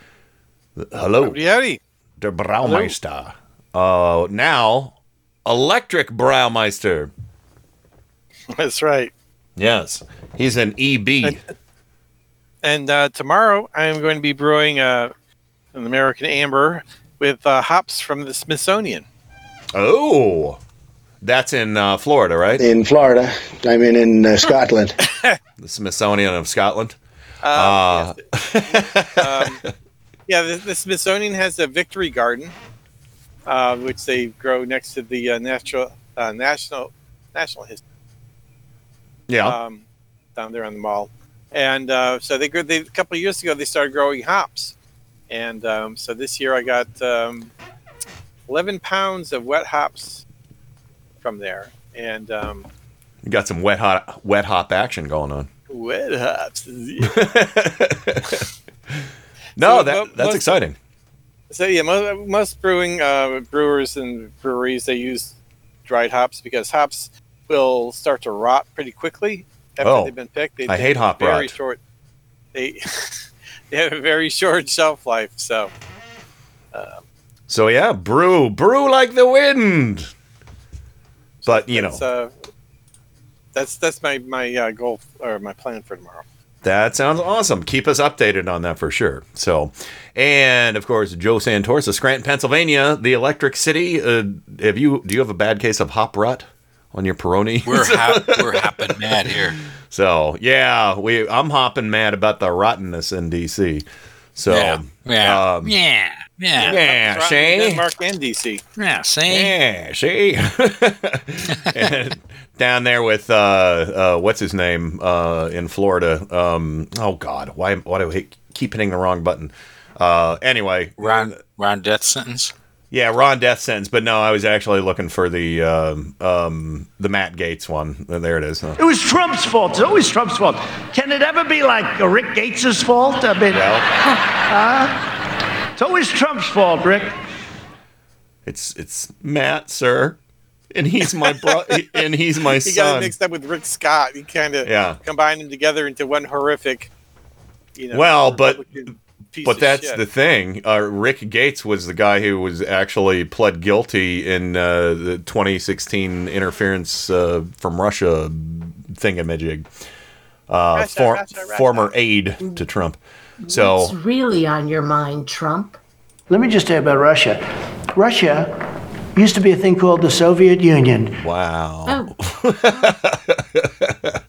Hello. Howdy. Der Braumeister. Uh, now, Electric Braumeister. That's right. Yes, he's an E EB. And uh, tomorrow I am going to be brewing uh, an American Amber with uh, hops from the Smithsonian. Oh, that's in uh, Florida, right? In Florida. I mean, in uh, Scotland. the Smithsonian of Scotland. Uh, um, yeah, the, the Smithsonian has a Victory Garden, uh, which they grow next to the uh, natural uh, national national history. Yeah. Um, down there on the mall, and uh, so they grew. They, a couple of years ago, they started growing hops, and um, so this year I got um, eleven pounds of wet hops from there, and um, You got some wet hot wet hop action going on. wet hops. No, So, that that's exciting. So yeah, most, most brewing uh, brewers and breweries they use dried hops because hops will start to rot pretty quickly after Oh, they've been picked. They I hate hop very rot. short. they they have a very short shelf life. So So yeah, brew, brew like the wind. But you know, that's uh, that's that's my my uh, goal or my plan for tomorrow. That sounds awesome. Keep us updated on that for sure. So, and of course, Joe Santorsa, Scranton, Pennsylvania, the Electric City. Uh, have you? Do you have a bad case of hop rut on your Peroni? We're hap- we're hopping mad here. So yeah, we. I'm hopping mad about the rottenness in DC. So Yeah. Yeah. um, Yeah. Yeah. yeah, Rotten see, Denmark and DC. Yeah. See. yeah, see. And down there with uh, uh, what's his name uh, in Florida? Um, oh God, why why do I keep hitting the wrong button? Uh, anyway, Ron Ron death sentence. Yeah, Ron death sentence, but no, I was actually looking for the um, um, the Matt Gaetz one. There it is. It was Trump's fault. It's always Trump's fault. Can it ever be like Rick Gates's fault? I mean, uh, it's always Trump's fault, Rick. It's it's Matt, sir, and he's my bro, and he's my He got it son. mixed up with Rick Scott. He kind of Yeah. combined them together into one horrific. You know, well, but Republican piece but that's shit. the thing. Uh, Rick Gates was the guy who was actually pled guilty in uh, the 2016 interference uh, from Russia thingamajig. Uh, Russia, for- Russia, Russia. Former aide to Trump. So What's really on your mind, Trump? Let me just say about Russia. Russia used to be a thing called the Soviet Union. Wow. Oh.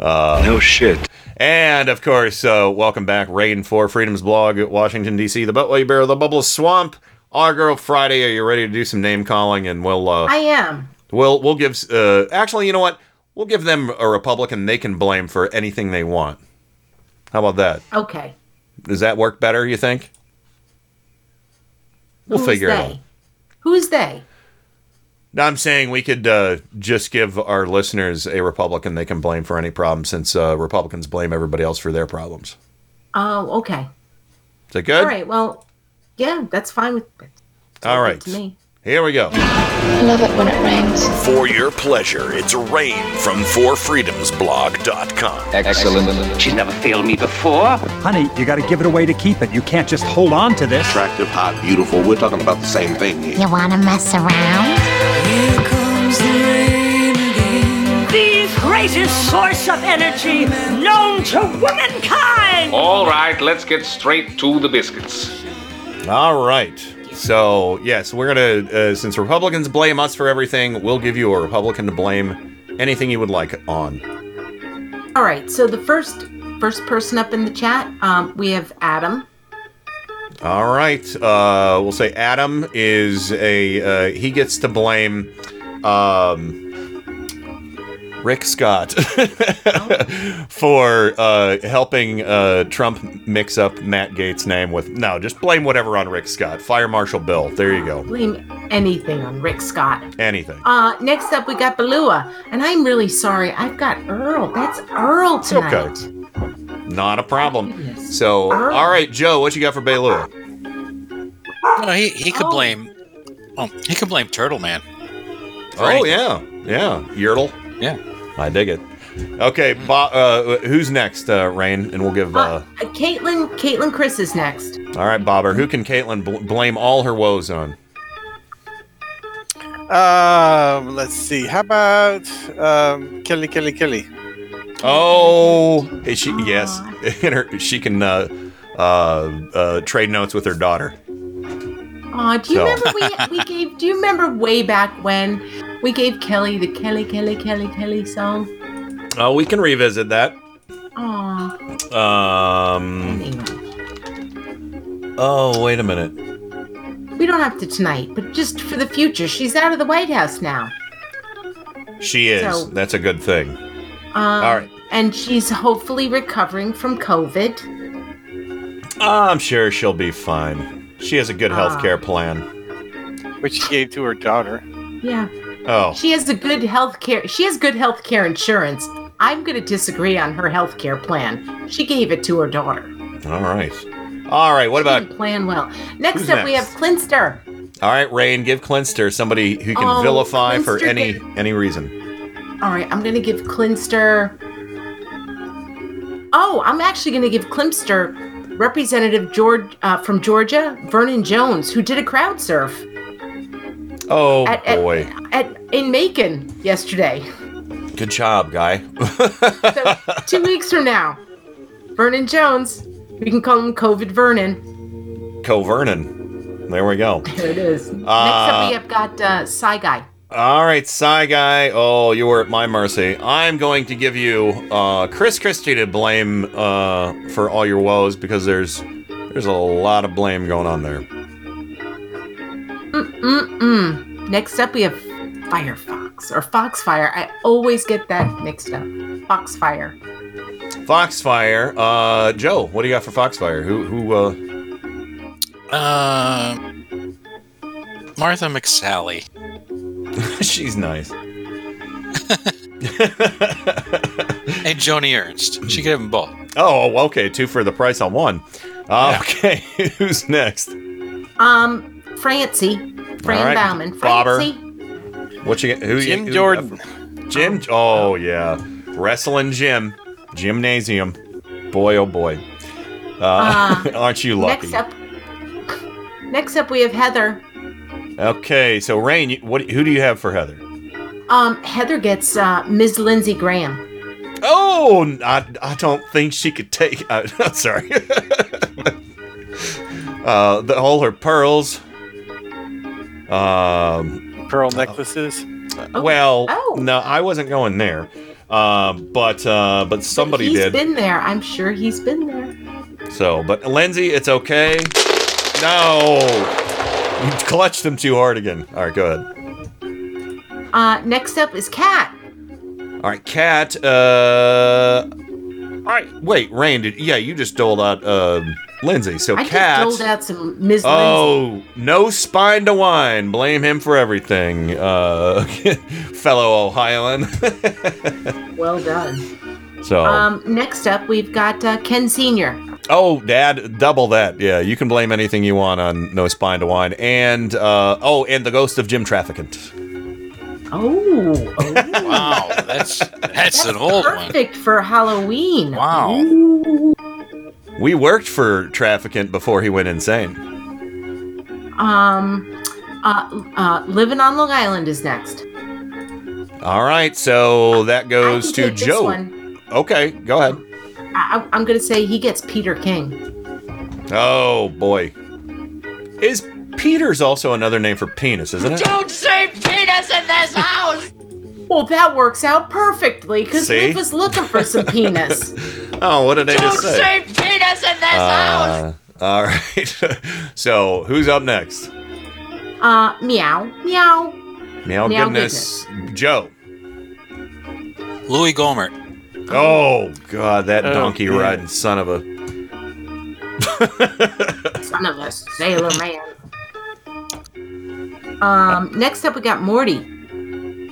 Uh, no shit. And of course, uh, welcome back, Rain for Freedom's blog at Washington D.C. The Beltway Bear, the Bubble Swamp. Our Girl Friday. Are you ready to do some name calling? And we'll uh, I am. we'll we'll give. Uh, actually, you know what? We'll give them a Republican they can blame for anything they want. How about that? Okay. Does that work better? You think? We'll Who's figure they? it out. Who's they? No, I'm saying we could uh, just give our listeners a Republican they can blame for any problem, since uh, Republicans blame everybody else for their problems. Oh, okay. Is that good? All right. Well, yeah, that's fine with All right. to me. Here we go. I love it when it rains. For your pleasure, it's Rain from ForFreedomsBlog.com. Excellent. She's never failed me before. Honey, you gotta give it away to keep it. You can't just hold on to this. Attractive, hot, beautiful. We're talking about the same thing here. You wanna mess around? Here comes the rain again. The greatest source of energy known to womankind! All right, let's get straight to the biscuits. All right. So, yes, we're going to, uh, since Republicans blame us for everything, we'll give you a Republican to blame anything you would like on. All right. So the first first person up in the chat, um, we have Adam. All right. Uh, we'll say Adam is a, uh, he gets to blame, um, Rick Scott for uh, helping uh, Trump mix up Matt Gaetz' name with. No, just blame whatever on Rick Scott. Fire Marshal Bill. There you go. Blame anything on Rick Scott. Anything. Uh, next up, we got Balua, and I'm really sorry. I've got Earl. That's Earl tonight. Okay. Not a problem. So, all right, Joe, what you got for Balua? No, he, he could Oh. blame. Oh, he could blame Turtle Man. For Oh anything. yeah, yeah, Yertle. Yeah, I dig it. Okay, Bob, uh, who's next, uh, Rain? And we'll give. Uh, Uh, Caitlin, Caitlin Chris is next. all right, Bobber. Who can Caitlin bl- blame all her woes on? Um, let's see. How about um, Kelly, Kelly, Kelly? Oh, is she yes, And her- she can uh, uh, uh, trade notes with her daughter. Aw, do you So- remember we, we gave? Do you remember way back when we gave Kelly the Kelly, Kelly, Kelly, Kelly song? Oh, we can revisit that. Aw, Um. Oh, wait a minute. we don't have to tonight, but just for the future. She's out of the White House now. She is. So- That's a good thing. Um, All right. And she's hopefully recovering from COVID. I'm sure she'll be fine. She has a good health Ah. care plan. Which she gave to her daughter. Yeah. Oh, She has a good health care. She has good health care insurance. I'm going to disagree on her health care plan. She gave it to her daughter. all right. All right. What about? Didn't plan well. Next Who's up, we have next? Clinster. All right, Rain. Give Clinster somebody who can Oh, vilify for any did- any reason. All right, I'm going to give Clinster. Oh, I'm actually going to give Klimster Representative George uh, from Georgia, Vernon Jones, who did a crowd surf Oh At- at- boy, at in Macon yesterday. good job, guy. So two weeks from now, Vernon Jones. We can call him COVID Vernon. Co Vernon. There we go. There it is. Next Uh, up, we have got uh, Psy Guy. All right, Psy Guy. Oh, you were at my mercy. I'm going to give you uh, Chris Christie to blame uh, for all your woes because there's there's a lot of blame going on there. Mm-mm-mm. Next up, we have Firefox or Foxfire. I always get that mixed up. Foxfire. Foxfire. Uh, Joe, what do you got for Foxfire? Who who? Uh, Uh, Martha McSally. she's nice. hey, Joni Ernst. She could have them both. Oh, okay. Two for the price on one. Uh, Okay, who's next? Um, Francie. Fran All right, Bauman. Bobber. Francie. What you get? Who? Jim you, who Jordan. got Jim. Oh yeah, wrestling Jim, gymnasium. Boy, oh boy. Uh, aren't you lucky? Next up. Next up, we have Heather. Okay, so Rain, what? Who do you have for Heather? Um, Heather gets uh, Ms. Lindsey Graham. Oh, I, I don't think she could take. Uh, sorry. uh, the all her pearls. Um, Pearl necklaces. well, Oh. no, I wasn't going there. Um, but uh, but somebody He's did. been there. I'm sure he's been there. So, but Lindsay, it's okay. No, you clutched them too hard again. All right, go ahead. Uh, next up is Kat. All right, Cat. Uh, all right, wait, Rain. Did yeah? You just doled out uh, Lindsay. So I Cat. just doled out some Ms. Lindsay. Oh, no spine to whine. Blame him for everything, uh, fellow Ohioan. Well done. so, Um, next up, we've got uh, Ken Senior. Oh, Dad, double that. Yeah, you can blame anything you want on no spine to Wine. and uh, oh, and the ghost of Jim Traficant. Oh, oh. Wow, that's that's, an old one. perfect for Halloween. Wow. Ooh. We worked for Traficant before he went insane. Um, uh, uh, Living on Long Island is next. All right, so that goes I to can take this Joe. one. Okay, go ahead. I, I- I'm going to say he gets Peter King. Oh boy, is Peter's also another name for penis, isn't it? Don't say penis in this house! Well, that works out perfectly because See? Liv was looking for some penis. Oh, what did I Don't just say? say penis in this house! Uh, all right. so who's up next? Uh, meow, meow. Meow Meow goodness, Joe. Louie Gohmert. Oh God, that Oh, donkey yeah. riding son of a. Son of a sailor man. Um, next up we got Morty.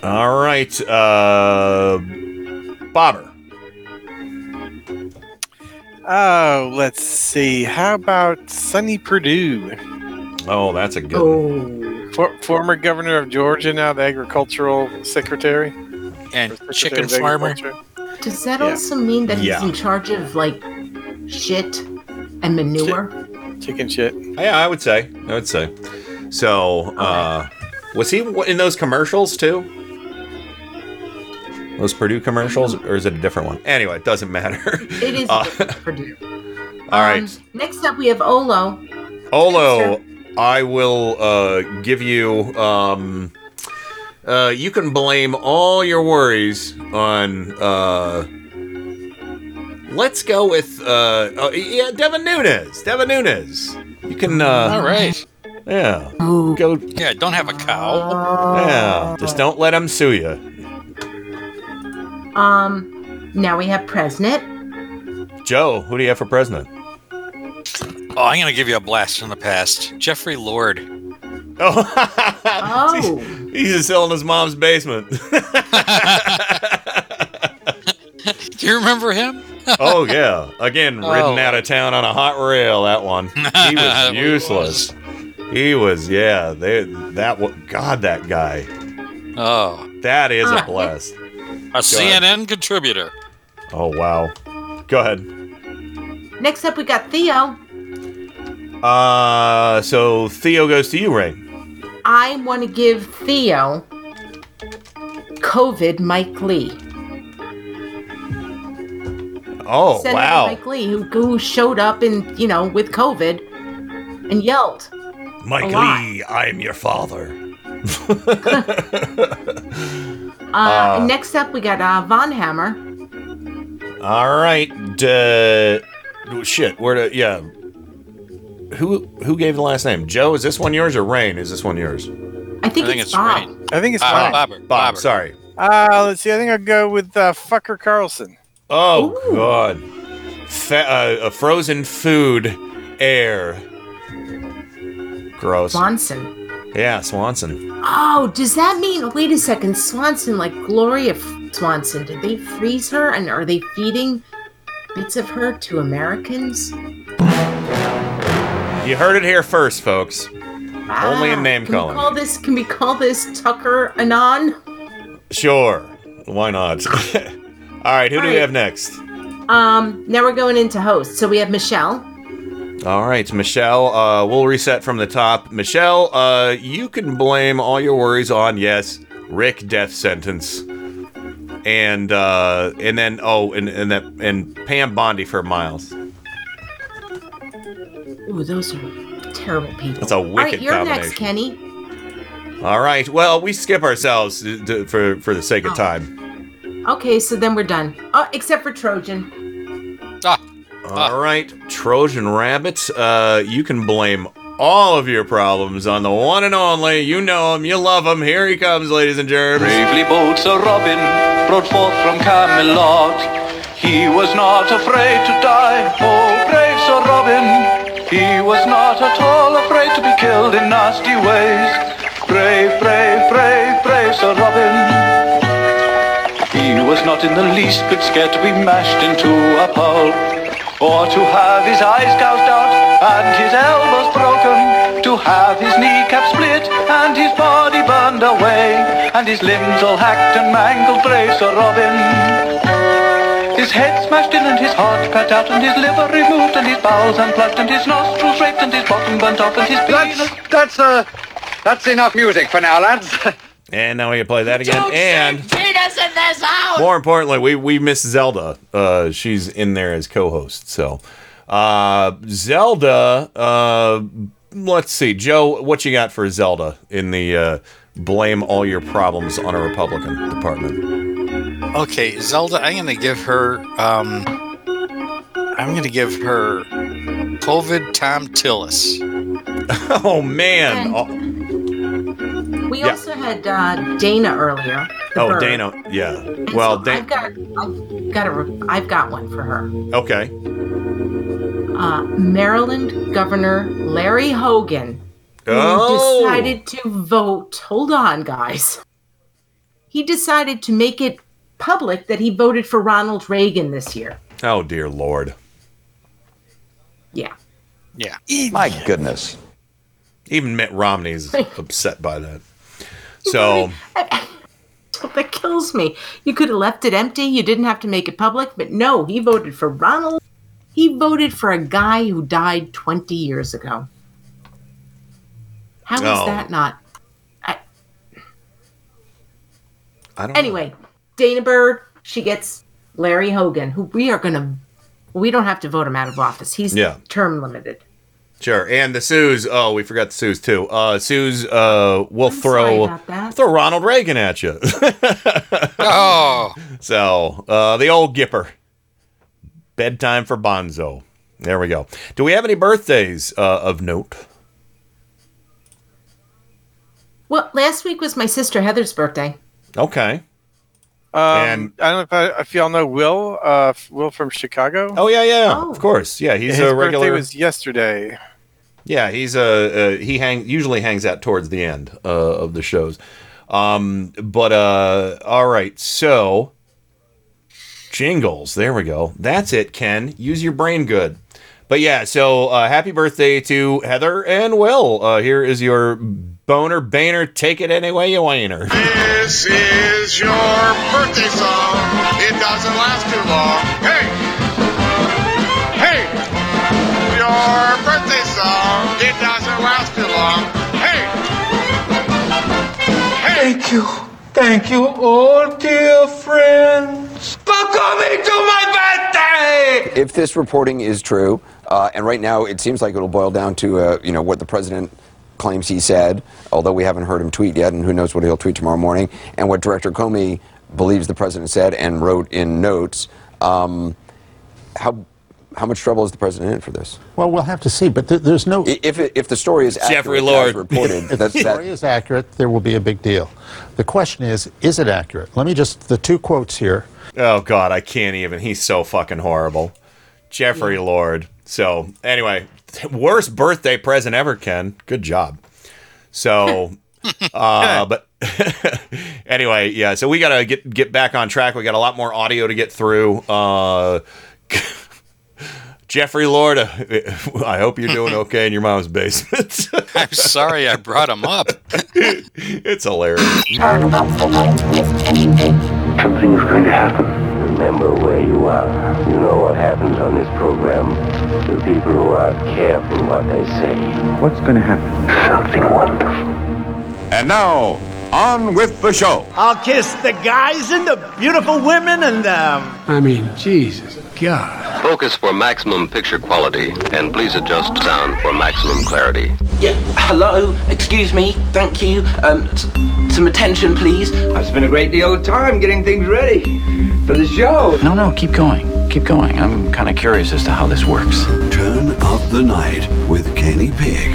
All right, uh, Bobber. Oh, let's see. How about Sonny Perdue, Oh, that's a good. one. Oh, For, former governor of Georgia, now the agricultural secretary, And Secretary chicken farmer. Agriculture. does that Yeah. also mean that he's in charge of like shit and manure? Chicken shit. Yeah, I would say. I would say. So, uh, was he in those commercials too? Those Perdue commercials, or is it a different one? Anyway, it doesn't matter. It is Uh, Perdue. All right. Um, next up we have Olo. Olo, I will uh, give you. Um, uh, you can blame all your worries on. Uh, let's go with. Uh, oh, yeah, Devin Nunes. Devin Nunes. You can. Uh, All right. Yeah. Go. Yeah, don't have a cow. Yeah. Just don't let him sue you. Um, now we have President. Joe, who do you have for president? Oh, I'm gonna give you a blast from the past. Jeffrey Lord. Oh, He's just still in his mom's basement. Do you remember him? oh yeah. Again, ridden Oh. out of town on a hot rail. That one. He was useless. He was. Yeah. They. That. God. That guy. Oh, That is a Ah, blast. a CNN contributor. Oh wow. Go ahead. Next up, we got Theo. Uh, so Theo goes to you, Rain. I want to give Theo COVID Mike Lee. Oh, Senator wow. Mike Lee, who, who showed up and, you know, with COVID and yelled. Mike. Lee, I'm your father. Uh, Uh, next up, we got uh, Von Hammer. All right. Uh, shit. Where to? Yeah. Who who gave the last name? Joe, is this one yours or Rain? Is this one yours? I think, it's, Bob. I think it's Bob. mine. Bob. Sorry. Uh, let's see. I think I'll go with uh, Fucker Carlson. Oh God. Fa- uh, a frozen food heir. Gross. Swanson. Yeah, Swanson. Oh, does that mean? Wait a second, Swanson, like Gloria F- Swanson, did they freeze her and are they feeding bits of her to Americans? You heard it here first, folks. Only in name Ah, Can we calling. call this? Can we call this Tucker Anon? Sure. Why not? All right. Who do we have next? Um, now we're going into hosts. So we have Michelle. All right, Michelle. Uh, we'll reset from the top. Michelle, uh, you can blame all your worries on yes, Rick death sentence, and uh, and then oh, and and that and Pam Bondi for Miles. Ooh, those are terrible people. That's a wicked All right, wicked you're next. Kenny. All right. Well, we skip ourselves to, to- for for the sake of Oh. time. Okay, so then we're done. Oh, except for Trojan. Ah. All right, Trojan Rabbit. Uh, you can blame all of your problems on the one and only. You know him, you love him. Here he comes, ladies and germs. Bravely bold Sir Robin rode forth from Camelot. He was not afraid to die. Oh, brave Sir Robin. He was not at all afraid to be killed in nasty ways. Brave, brave, brave, brave Sir Robin. He was not in the least bit scared to be mashed into a pulp. Or to have his eyes gouged out and his elbows broken. To have his kneecap split and his body burned away. And his limbs all hacked and mangled, brave Sir Robin. His head smashed in and his heart cut out and his liver removed and his bowels unplugged and his nostrils raked and his bottom burnt off and his penis... That's, that's, uh, that's enough music for now, lads. And now we can play that again. and Penis in this house. more importantly, we we miss Zelda. Uh, she's in there as co-host. So, uh, Zelda. Uh, let's see, Joe, what you got for Zelda in the uh, blame all your problems on a Republican department? Okay, Zelda, I'm going to give her. Um, I'm going to give her COVID Thom Tillis. oh man! We Yeah. also had uh, Dana earlier. Oh, bird. Dana. Yeah. And Well, so Dana. I've got, I've got a, I've got one for her. Okay. Uh, Maryland Governor Larry Hogan, Oh. decided to vote. Hold on, guys. He decided to make it public that he voted for Ronald Reagan this year. Oh dear Lord. Yeah. Yeah. My goodness. Even Mitt Romney's upset by that. So That kills me. You could have left it empty. You didn't have to make it public, but no, he voted for Ronald. He voted for a guy who died 20 years ago. How is Oh. that not? I, I don't anyway, Dana Bird, she gets Larry Hogan, who we are going to. We don't have to vote him out of office. He's Yeah. term limited. Sure, and the Sues. Oh, we forgot the Sues too. Uh, Sues. Uh, will sorry throw throw Ronald Reagan at you. oh, so uh, the old Gipper. Bedtime for Bonzo. There we go. Do we have any birthdays uh, of note? Well, last week was my sister Heather's birthday. Okay. Um, And- I don't know if, I, if y'all know Will, uh, Will from Chicago. Oh yeah, yeah, of course. Yeah, he's His a regular. birthday was yesterday. Yeah, he's a uh, he hang usually hangs out towards the end uh, of the shows. Um, but uh, all right, so jingles. There we go. That's it, Ken. Use your brain good. But yeah, so uh, happy birthday to Heather and Will. Uh, here is your boner baner. Take it any way you wainer. This is your birthday song. It doesn't last too long. Hey! Hey! Your birthday song. It doesn't last too long. Hey! Thank you. Thank you, all dear friends, for coming to my birthday! If this reporting is true, uh, and right now it seems like it'll boil down to uh, you know what the president claims he said, although we haven't heard him tweet yet, and who knows what he'll tweet tomorrow morning, and what Director Comey believes the president said and wrote in notes. Um, how how much trouble is the president in for this? Well, we'll have to see, but th- there's no. If it, if the story is Jeffrey accurate, Lord. reported, if that, the that, story is accurate, there will be a big deal. The question is, is it accurate? Let me just the two quotes here. Oh God, I can't even. He's so fucking horrible. Jeffrey Lord. So anyway, worst birthday present ever, Ken. Good job. So, uh, but anyway, yeah. So we gotta get get back on track. We got a lot more audio to get through. Uh, Jeffrey Lord, uh, I hope you're doing okay in your mom's basement. I'm sorry I brought him up. it's hilarious. Something is going to happen. Remember where you are. You know what happens on this program. The people who are careful what they say. What's going to happen? Something wonderful. And now, on with the show. I'll kiss the guys and the beautiful women and um. I mean, Jesus God. Focus for maximum picture quality, and please adjust sound for maximum clarity. Yeah, hello, excuse me, thank you. Um, s- some attention, please. I've spent a great deal of time getting things ready for the show. No, no, keep going. Keep going. I'm kind of curious as to how this works. Turn up the night with Kenny Pick.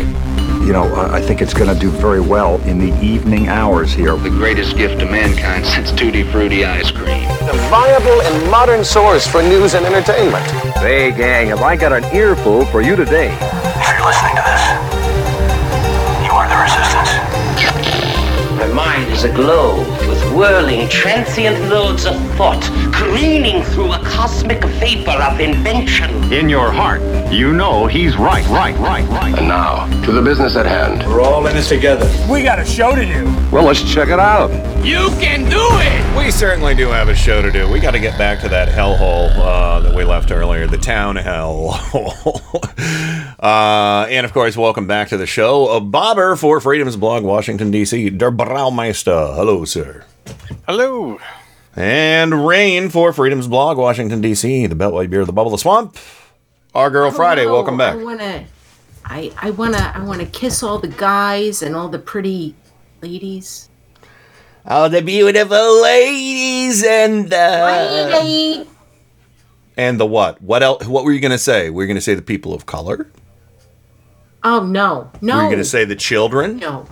You know, I I think it's going to do very well in the evening hours here. The greatest gift to mankind since Tutti Frutti ice cream. A viable and modern source for news and entertainment. Hey, gang, have I got an earful for you today? If you're listening to this, you are the resistance. My mind is aglow with whirling, transient loads of thought, careening through a cosmic vapor of invention. In your heart, you know he's right, right, right, right. And now, to the business at hand. We're all in this together. We got a show to do. Well, let's check it out. You can do it! We certainly do have a show to do. We got to get back to that hellhole uh, that we left earlier, the town hellhole. uh, and of course, welcome back to the show. Uh, Bobber for Freedom's Blog, Washington, D.C. Der Braumeister. Hello, sir. Hello. And Rain for Freedom's Blog, Washington, D.C. The Beltway Beer, the Bubble, the Swamp. Our Girl Friday, welcome back. I wanna, I I wanna, I wanna kiss all the guys and all the pretty ladies. All the beautiful ladies and the and the what? What else? What were you going to say? Were you going to say the people of color? Oh no, no. Were you going to say the children? no?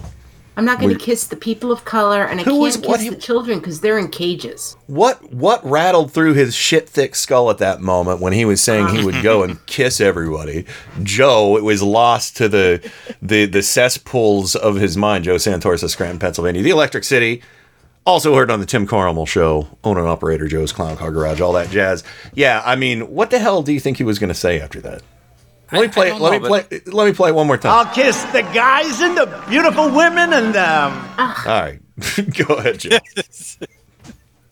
I'm not going to kiss the people of color, and I can't was- kiss what- the children because they're in cages. What what rattled through his shit thick skull at that moment when he was saying he would go and kiss everybody? Joe, it was lost to the the the cesspools of his mind. Joe Santorsa, Scranton, Pennsylvania, the Electric City. Also heard on the Tim Carmel show, owner and operator Joe's Clown Car Garage, all that jazz. Yeah, I mean, what the hell do you think he was going to say after that? Let me play. don't Let know, me play. Let me play it one more time. I'll kiss the guys and the beautiful women and um. All right, go ahead, Joe.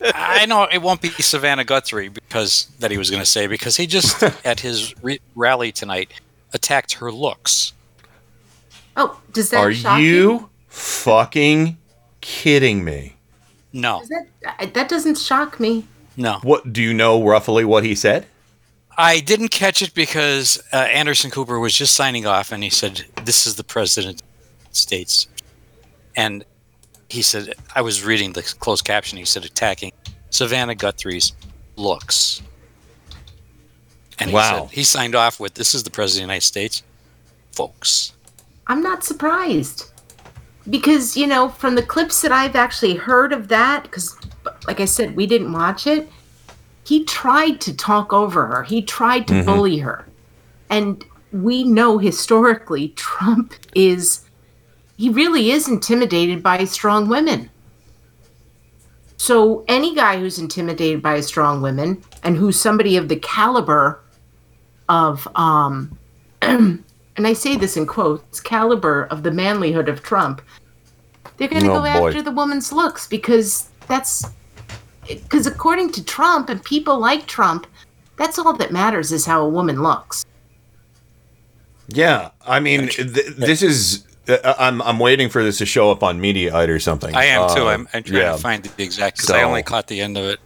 I know it won't be Savannah Guthrie because that he was going to say because he just at his re- rally tonight attacked her looks. Oh, does that Are shock you fucking kidding me? No, Does that that doesn't shock me. no. What do you know roughly what he said? I didn't catch it because uh, Anderson Cooper was just signing off, and he said, "This is the president of the States," and he said, "I was reading the closed caption." He said, "Attacking Savannah Guthrie's looks," and he Wow. said he signed off with, "This is the president of the United States, folks." I'm not surprised because you know from the clips that I've actually heard of that because like I said we didn't watch it he tried to talk over her he tried to Mhm. bully her and we know historically Trump is he really is intimidated by strong women so any guy who's intimidated by strong women and who's somebody of the caliber of um and I say this in quotes, caliber of the manlyhood of Trump, they're going to Oh, go boy. after the woman's looks because that's because according to Trump and people like Trump, that's all that matters is how a woman looks. Yeah, I mean, th- this is. Uh, I'm I'm waiting for this to show up on Mediaite or something. I am too. Uh, I'm, I'm trying yeah. to find the exact because I only caught the end of it.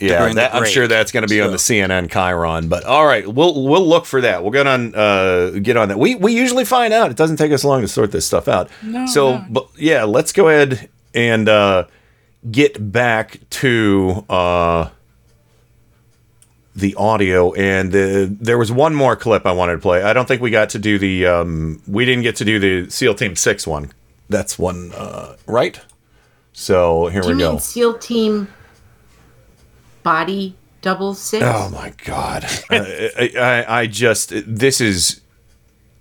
Yeah, that, I'm sure that's going to be on the CNN chyron. But all right, we'll we'll look for that. We'll get on uh, get on that. We we usually find out. It doesn't take us long to sort this stuff out. No, so, no. but yeah, let's go ahead and uh, get back to uh, the audio. And the, there was one more clip I wanted to play. I don't think we got to do the. Um, we didn't get to do the SEAL Team Six one. That's one, uh, right? So here Do we you go. mean SEAL Team Body Double Six? Oh my god! I, I, I just this is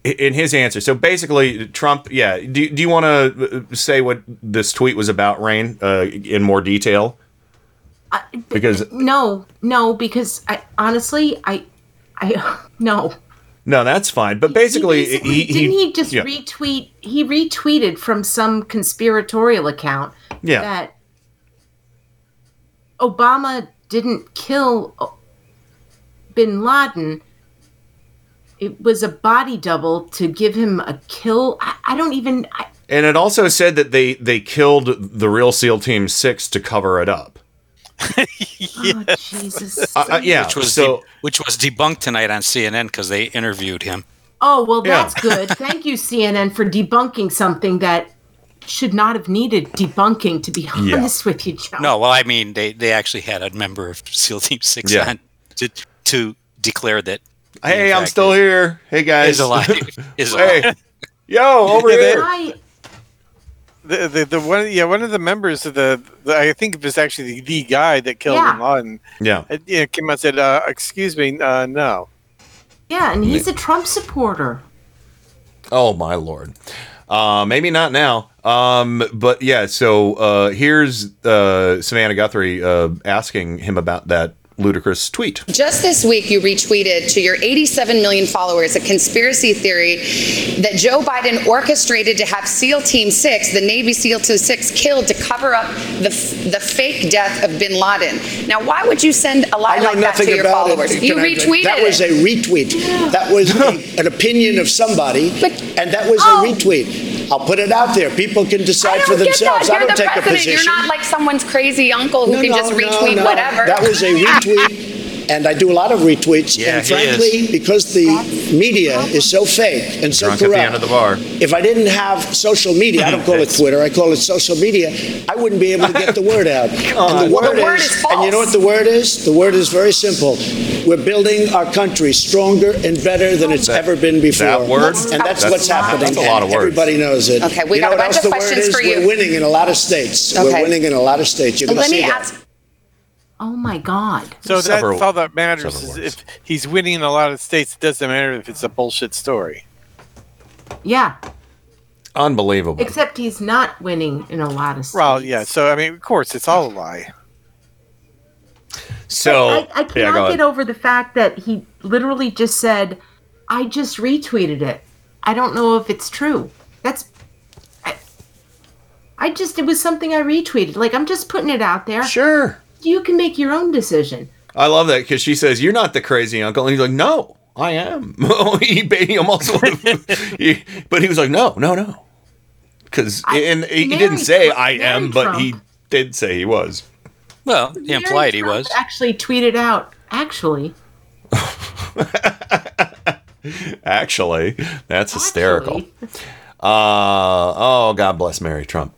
in his answer. So basically, Trump. Yeah. Do, do you want to say what this tweet was about, Rain, uh, in more detail? Because No, no, because I honestly, I, I no. no, that's fine. But basically, Basically, he, didn't he just yeah. retweet? He retweeted from some conspiratorial account Yeah. that Obama didn't kill Bin Laden. It was a body double to give him a kill. I, I don't even. I, And it also said that they they killed the real SEAL Team Six to cover it up. Oh Jesus! Uh, uh, yeah. which was so de- which was debunked tonight on CNN because they interviewed him. Oh well, Yeah. that's good. Thank you, CNN, for debunking something that should not have needed debunking. To be Yeah. honest with you, Joe. No, well, I mean, they, they actually had a member of SEAL Team Six Yeah. on to to declare that. He, hey, in I'm still here. Hey guys, Is alive. Is hey, alive. yo, over Yeah, here. I, The, the the one yeah one of the members of the, the I think it was actually the, the guy that killed Yeah. Bin Laden. Yeah. uh, yeah, came out and said, uh, "Excuse me, uh, no." yeah, and he's a Trump supporter. Oh my lord. Uh, maybe not now. Um, but yeah, so uh, here's uh, Savannah Guthrie uh, asking him about that ludicrous tweet. Just this week, you retweeted to your 87 million followers a conspiracy theory that Joe Biden orchestrated to have SEAL Team 6, the Navy SEAL Team 6, killed to cover up the, the fake death of bin Laden. Now, why would you send a lie like that to your followers? it. You Can I- retweeted That was a retweet. That was a, an opinion of somebody, and that was Oh. a retweet. I'll put it out there. People can decide for don't get themselves. that. I You're don't the take a president. position. You're not like someone's crazy uncle who No, can no, just no, retweet no. whatever. That was a retweet. And I do a lot of retweets. Yeah, and he frankly, because the media is so fake and so Drunk at corrupt, the end of the bar. if I didn't have social media, I don't call it Twitter, I call it social media, I wouldn't be able to get the word out. and the Well, word, the word is, is and you know what the word is? The word is very simple. We're building our country stronger and better than it's ever been before. that word? And that's, That's- what's happening. that's a lot of and words. Everybody knows it. Okay, we you got know a what bunch else of the word questions is? for We're winning in a lot of states. Okay. We're winning in a lot of states. You're going to Let see me that. ask. Oh my God! So Several- that's all that matters. several Is words. if he's winning in a lot of states, it doesn't matter if it's a bullshit story. Yeah, Unbelievable. except he's not winning in a lot of. States. Well, yeah. So I mean, of course, it's all a lie. So I, I yeah, cannot go ahead. get over the fact that he literally just said, "I just retweeted it." I don't know if it's true. That's. I, I just it was something I retweeted. Like I'm just putting it out there. Sure. You can make your own decision. I love that because she says, "You're not the crazy uncle," and he's like, "No, I am." he, he almost, he, but he was like, "No, no, no," because and he Mary didn't say Trump- I am, Mary but he did say he was. Well, he Mary implied he was. Actually, tweeted out. Actually, Actually, that's hysterical. Uh, oh, God bless Mary Trump.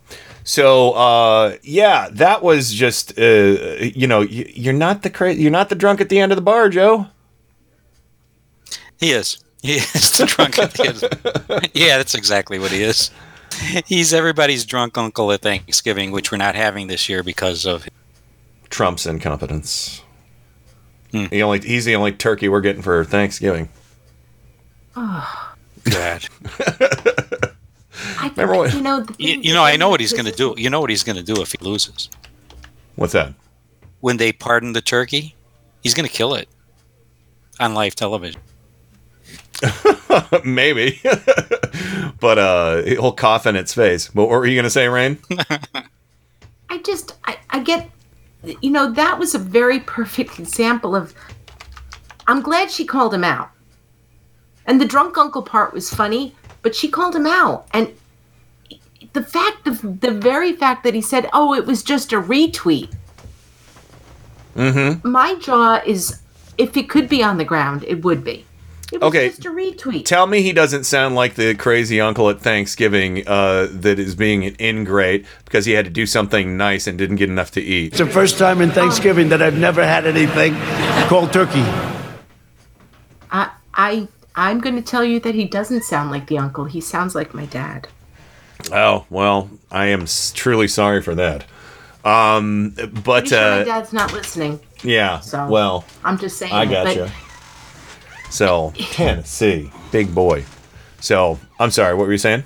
So, uh, yeah, that was just, uh, you know, you're not the cra- you're not the drunk at the end of the bar, Joe. He is. He is the drunk at the end. Yeah, that's exactly what he is. He's everybody's drunk uncle at Thanksgiving, which we're not having this year because of Trump's incompetence. Hmm. He only he's the only turkey we're getting for Thanksgiving. oh, God. I, Remember what- you know, You, you know, I know what he's going to do. You know what he's going to do if he loses. What's that? When they pardon the turkey, he's going to kill it on live television. Maybe, but uh, he'll cough in its face. What were you gonna say, Rain? I just, I, I get, you know, that was a very perfect example of. I'm glad she called him out. And the drunk uncle part was funny, but she called him out. And the fact of the very fact that he said, "Oh, it was just a retweet." Mm-hmm. My jaw is if it could be on the ground, it would be. It was Okay. just a retweet. Tell me he doesn't sound like the crazy uncle at Thanksgiving uh, that is being an ingrate because he had to do something nice and didn't get enough to eat. It's the first time in Thanksgiving that I've never had anything called turkey. I I I'm going to tell you that he doesn't sound like the uncle. He sounds like my dad. Oh well, I am truly sorry for that. Um, but sure my uh, dad's not listening. yeah, So well, I'm just saying. I but- gotcha. So Tennessee, big boy. So I'm sorry. What were you saying?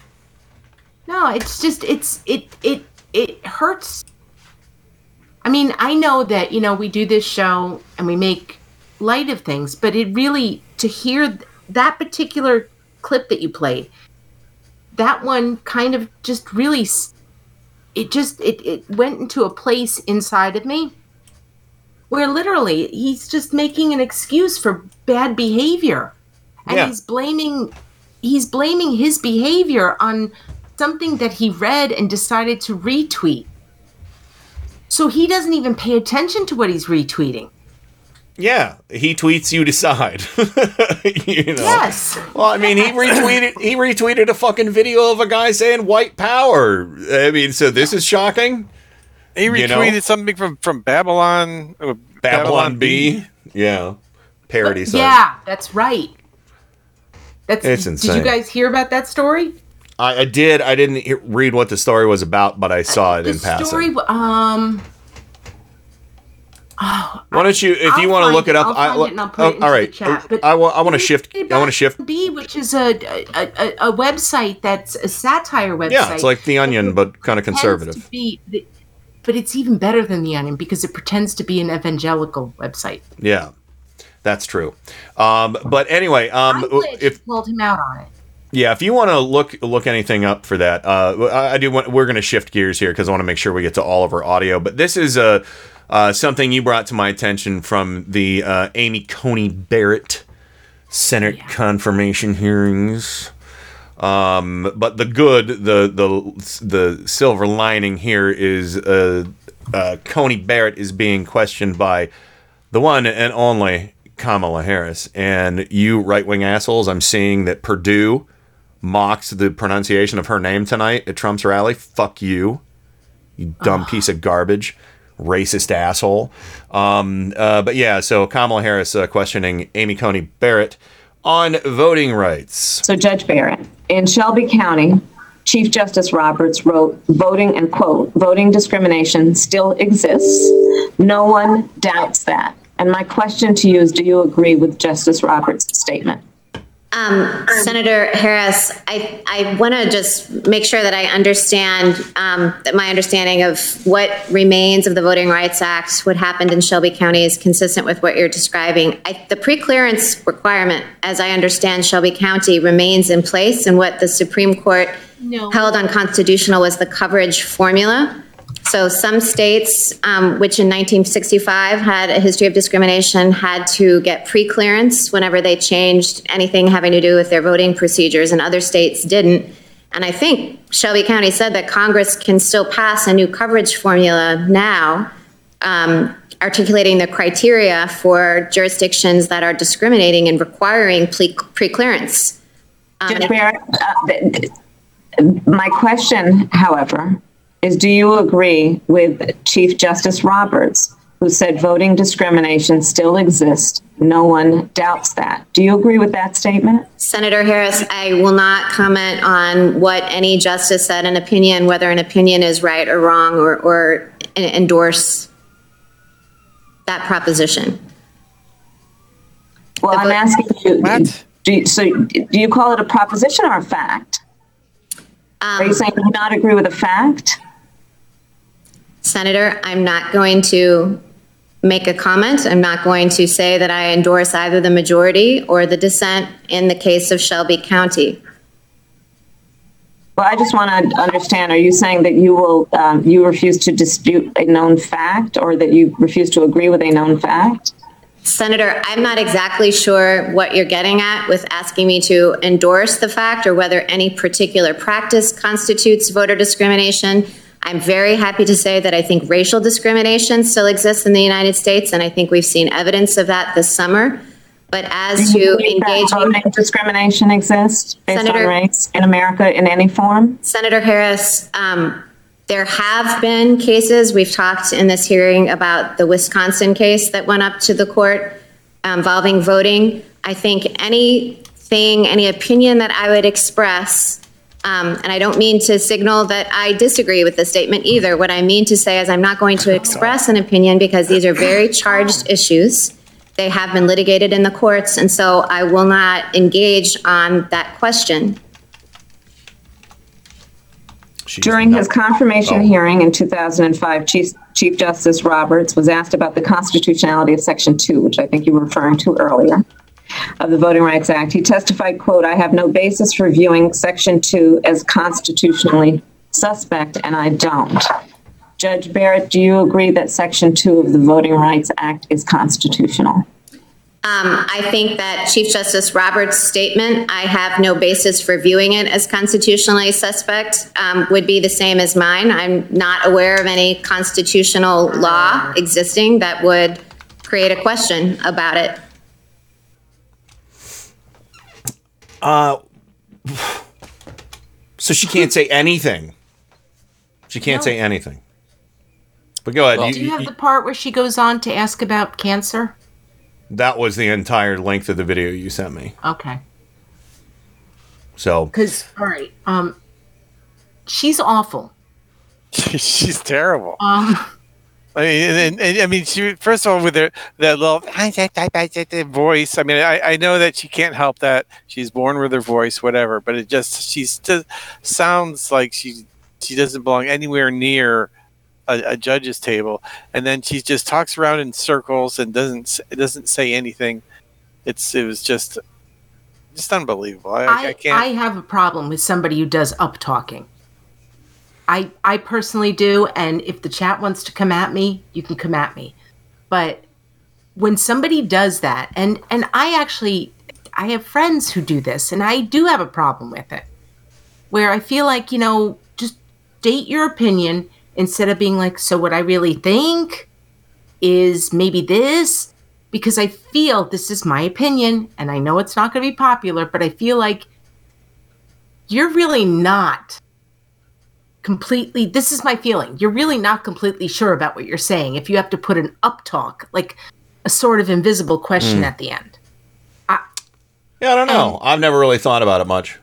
No, it's just it's it it it hurts. I mean, I know that you know we do this show and we make light of things, but it really to hear that particular clip that you played, that one kind of just really it just it it went into a place inside of me where literally he's just making an excuse for bad behavior. And Yeah. he's blaming he's blaming his behavior on something that he read and decided to retweet. So he doesn't even pay attention to what he's retweeting Yeah, he tweets, you decide. you know. Yes. Well, I mean, he retweeted he retweeted a fucking video of a guy saying white power. I mean, so this is shocking. He You know? retweeted something from from Babylon. uh, Babylon Bee. Yeah. Parody site. yeah that's right that's It's did insane. you guys hear about that story I, I did. I didn't he- read what the story was about, but I saw it the in passing. story um oh, Why don't you, if you I'll want to look it up, I'll I, it and I'll put it oh, into all the chat, but- I, want. I want to shift. I want to shift. Bee, which is a a, a a website that's a satire website. Yeah, it's like the Onion, but kind of conservative. be but it's even better than the Onion because it pretends to be an evangelical website. Yeah, that's true. Um, but anyway, um, if Called him out on it. Yeah, if you want to look look anything up for that, uh, I, I do. Want, we're going to shift gears here because I want to make sure we get to all of our audio. But this is uh, uh, something you brought to my attention from the uh, Amy Coney Barrett Senate confirmation hearings. Um, but the good, the the the silver lining here is uh, uh, Coney Barrett is being questioned by the one and only Kamala Harris. And you right wing assholes, I'm seeing that Perdue mocks the pronunciation of her name tonight at Trump's rally. Fuck you, you dumb piece of garbage, racist asshole. Um, uh, but yeah, so Kamala Harris uh, questioning Amy Coney Barrett on voting rights. So, Judge Barrett, in Shelby County, Chief Justice Roberts wrote, voting, and quote, voting discrimination still exists. No one doubts that. And my question to you is do you agree with Justice Roberts' statement? Um, Senator Harris, I, I want to just make sure that I understand um, that my understanding of what remains of the Voting Rights Act, what happened in Shelby County is consistent with what you're describing. I, the pre-clearance requirement, as I understand Shelby County, remains in place, and what the Supreme Court held unconstitutional was the coverage formula. So some states, um, which in 1965 had a history of discrimination, had to get pre-clearance whenever they changed anything having to do with their voting procedures, and other states didn't. And I think Shelby County said that Congress can still pass a new coverage formula now, um, articulating the criteria for jurisdictions that are discriminating and requiring pre- pre-clearance. Um, uh, my question, however, is do you agree with Chief Justice Roberts, who said voting discrimination still exists? No one doubts that. Do you agree with that statement? Senator Harris, I will not comment on what any justice said in opinion, whether an opinion is right or wrong, or, or endorse that proposition. Well, I'm asking you, do you, so do you call it a proposition or a fact? Are you um, saying you do not agree with a fact? Senator, I'm not going to make a comment. I'm not going to say that I endorse either the majority or the dissent in the case of Shelby County. Well, I just want to understand, are you saying that you will, um, you refuse to dispute a known fact or that you refuse to agree with a known fact? Senator, I'm not exactly sure what you're getting at with asking me to endorse the fact or whether any particular practice constitutes voter discrimination. I'm very happy to say that I think racial discrimination still exists in the United States, and I think we've seen evidence of that this summer. But as to engaging. voting discrimination exists based on Senator- race in America in any form? Senator Harris, um, there have been cases, we've talked in this hearing about the Wisconsin case that went up to the court um, involving voting. I think anything, any opinion that I would express, um, and I don't mean to signal that I disagree with the statement either. What I mean to say is I'm not going to express an opinion because these are very charged issues. They have been litigated in the courts, and so I will not engage on that question. During his confirmation Oh. hearing in 2005, Chief, Chief Justice Roberts was asked about the constitutionality of Section 2, which I think you were referring to earlier, of the Voting Rights Act. He testified, quote, "I have no basis for viewing Section 2 as constitutionally suspect, and I don't." Judge Barrett, do you agree that Section 2 of the Voting Rights Act is constitutional? Um, I think that Chief Justice Roberts' statement, I have no basis for viewing it as constitutionally suspect, um, would be the same as mine. I'm not aware of any constitutional law existing that would create a question about it. Uh, so she can't say anything. She can't No. say anything. But go ahead. Do you, you have you- the part where she goes on to ask about cancer? that was the entire length of the video you sent me. Okay. So Because, all right, um, she's awful. She's terrible. Um, I mean, and, and, I mean, she first of all with her that little voice. I mean, I, I know that she can't help that. She's born with her voice, whatever. But it just she sounds like she she doesn't belong anywhere near a, a judge's table. And then she just talks around in circles and doesn't doesn't say anything. It's it was just just unbelievable. I, I, I, can't. I have a problem with somebody who does up talking. I I personally do, and if the chat wants to come at me, you can come at me. But when somebody does that, and and I actually I have friends who do this, and I do have a problem with it. Where I feel like, you know, just date your opinion instead of being like, so what I really think is maybe this, because I feel this is my opinion, and I know it's not going to be popular, but I feel like you're really not completely. This is my feeling. You're really not completely sure about what you're saying if you have to put an up talk, like a sort of invisible question Mm. at the end. yeah, I don't know. I've never really thought about it much.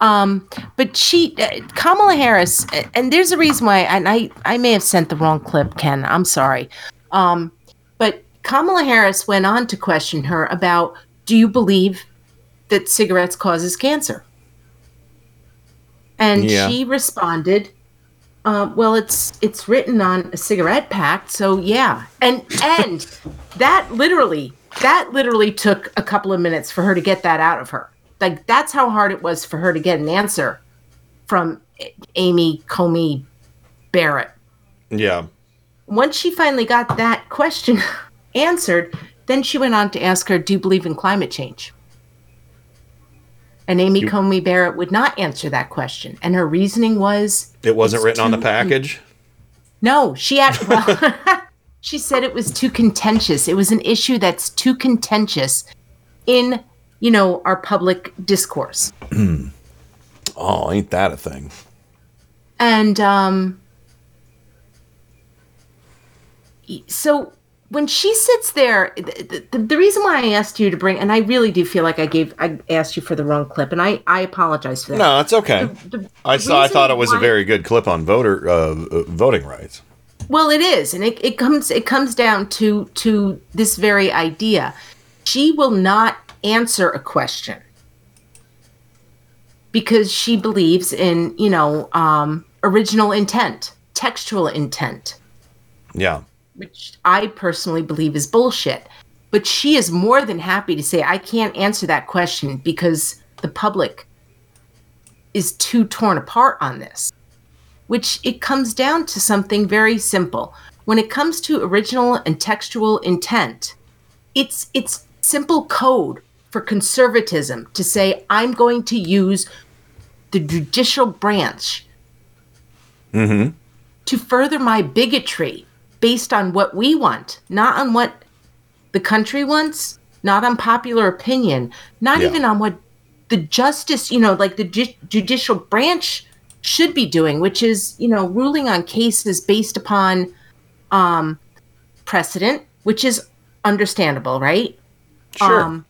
Um, but she, uh, Kamala Harris, uh, and there's a reason why, and I, I may have sent the wrong clip, Ken. I'm sorry. Um, but Kamala Harris went on to question her about, do you believe that cigarettes causes cancer? And Yeah. she responded, uh, well, it's it's written on a cigarette pack, so yeah. And and that literally that literally took a couple of minutes for her to get that out of her. Like that's how hard it was for her to get an answer from Amy Coney Barrett. Yeah. Once she finally got that question answered, then she went on to ask her, "Do you believe in climate change?" And Amy You- Coney Barrett would not answer that question, and her reasoning was It wasn't written on the package. no, she had. Well, she said it was too contentious. It was an issue that's too contentious in, you know, our public discourse. oh, ain't that a thing? And um, so when she sits there, the, the, the reason why I asked you to bring, and I really do feel like I gave, I asked you for the wrong clip, and I, I apologize for that. No, it's okay. The- I saw. I thought it was a very good clip on voter uh, uh, voting rights. Well, it is, and it, it comes it comes down to to this very idea. She will not answer a question because she believes in you know um, original intent, textual intent, Yeah. Which I personally believe is bullshit. But she is more than happy to say, I can't answer that question because the public is too torn apart on this. Which it comes down to something very simple. When it comes to original and textual intent, it's it's simple code for conservatism to say I'm going to use the judicial branch Mm-hmm. to further my bigotry based on what we want, not on what the country wants, not on popular opinion, not Yeah. even on what the justice, you know, like the ju- judicial branch should be doing, which is, you know, ruling on cases based upon um, precedent, which is understandable, right? Sure.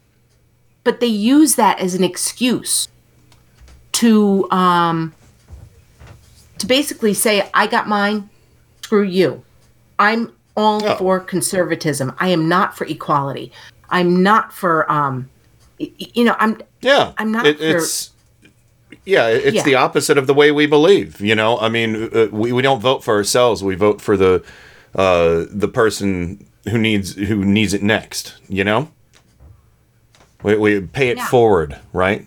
but they use that as an excuse to um, to basically say, "I got mine, screw you." I'm all for conservatism. I am not for equality. I'm not for um, you know, I'm Yeah, I'm not It- for it's yeah, it's Yeah. the opposite of the way we believe. You know, I mean, uh, we, we don't vote for ourselves. We vote for the uh, the person who needs who needs it next. You know, we, we pay it Yeah. forward, right?